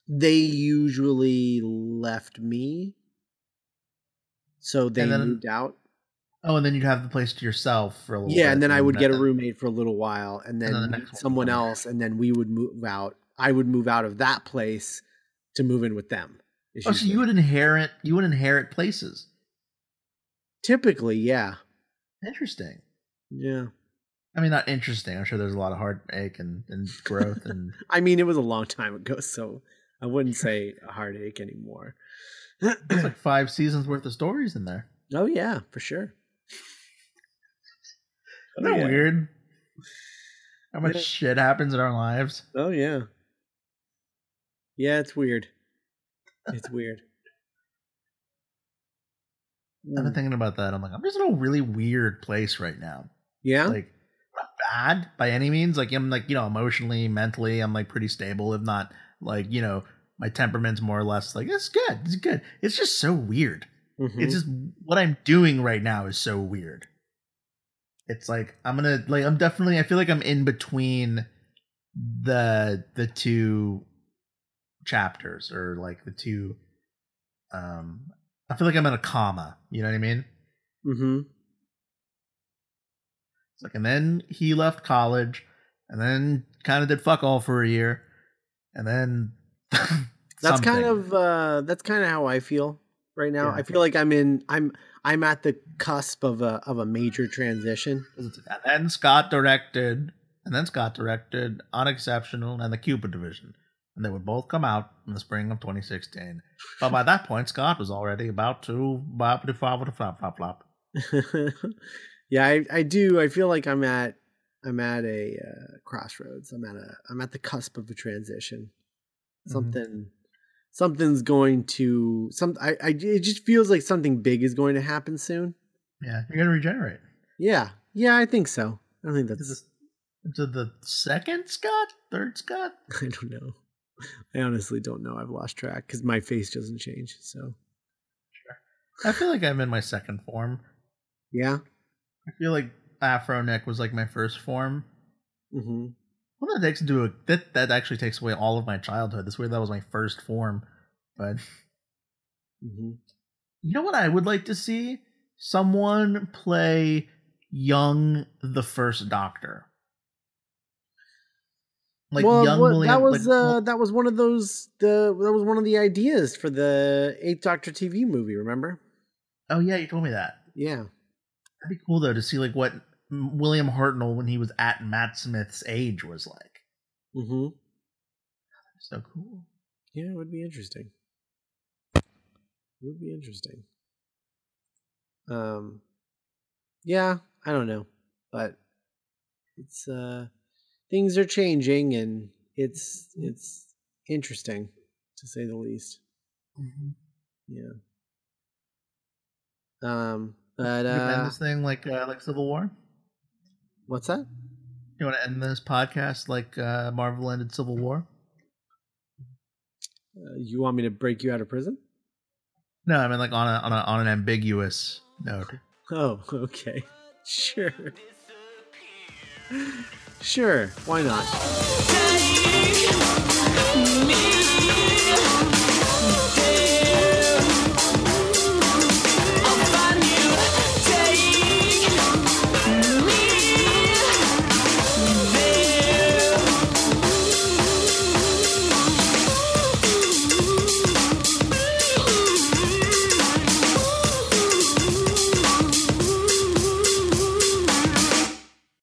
they usually left me. So they then- moved out. Oh, and then you'd have the place to yourself for a little. Yeah, bit, and then I would get a roommate for a little while, and then, then the meet next one someone else, and then we would move out. I would move out of that place to move in with them. Oh, so you would inherit you would inherit places. typically, yeah, Interesting. yeah. I mean, not interesting. I'm sure there's a lot of heartache and, and growth and I mean, it was a long time ago, so I wouldn't say a heartache anymore. there's like five seasons worth of stories in there. oh yeah, for sure. Isn't that yeah. weird? How much Yeah. shit happens in our lives? Oh yeah. Yeah, it's weird. It's weird. I've been Mm. thinking about that. I'm like, I'm just in a really weird place right now. Yeah. Like, not bad by any means. Like, I'm like, you know, emotionally, mentally, I'm like pretty stable. If not, like, you know, my temperament's more or less like it's good. It's good. It's just so weird. Mhm. It's just what I'm doing right now is so weird. It's like I'm gonna like I'm definitely I feel like I'm in between the the two chapters or like the two um I feel like I'm in a comma, you know what I mean? Mm-hmm. It's like and then he left college and then kind of did fuck all for a year and then That's kind of uh that's kind of how I feel right now. Yeah. I feel like I'm in I'm I'm at the cusp of a of a major transition. And then Scott directed, and then Scott directed Unexceptional and the Cupid Division. And they would both come out in the spring of 2016. But by that point, Scott was already about to bop flop flop flop flop. yeah, I I do. I feel like I'm at I'm at a uh, crossroads. I'm at a I'm at the cusp of a transition. Mhm. Something something's going to some I, I it just feels like something big is going to happen soon. Yeah, you're gonna regenerate. Yeah. Yeah, I think so. I think Is that's this into the second Scott, third Scott? I don't know. I honestly don't know. I've lost track because my face doesn't change. So sure. I feel like I'm in my second form. yeah. I feel like Afro Nick was like my first form. hmm Well, that takes into a that that actually takes away all of my childhood. This way, that was my first form, but hmm You know what I would like to see? Someone play young the first doctor. Like well, young what- William that was like, uh, that was one of those the that was one of the ideas for the Eighth Doctor TV movie. Remember? Oh yeah, you told me that. Yeah. That'd be cool though to see like what William Hartnell when he was at Matt Smith's age was like. Mm-hmm. So cool. Yeah, it would be interesting. It would be interesting. Um, yeah, I don't know, but it's uh, things are changing, and it's it's interesting to say the least. Yeah. Um, but you wanna end uh, this thing like uh, like Civil War? What's that? You want to end this podcast like uh, Marvel ended Civil War? Uh, you want me to break you out of prison? No, I mean like on a on a on an ambiguous note. Oh, okay. Sure. Sure. Why not? Daddy,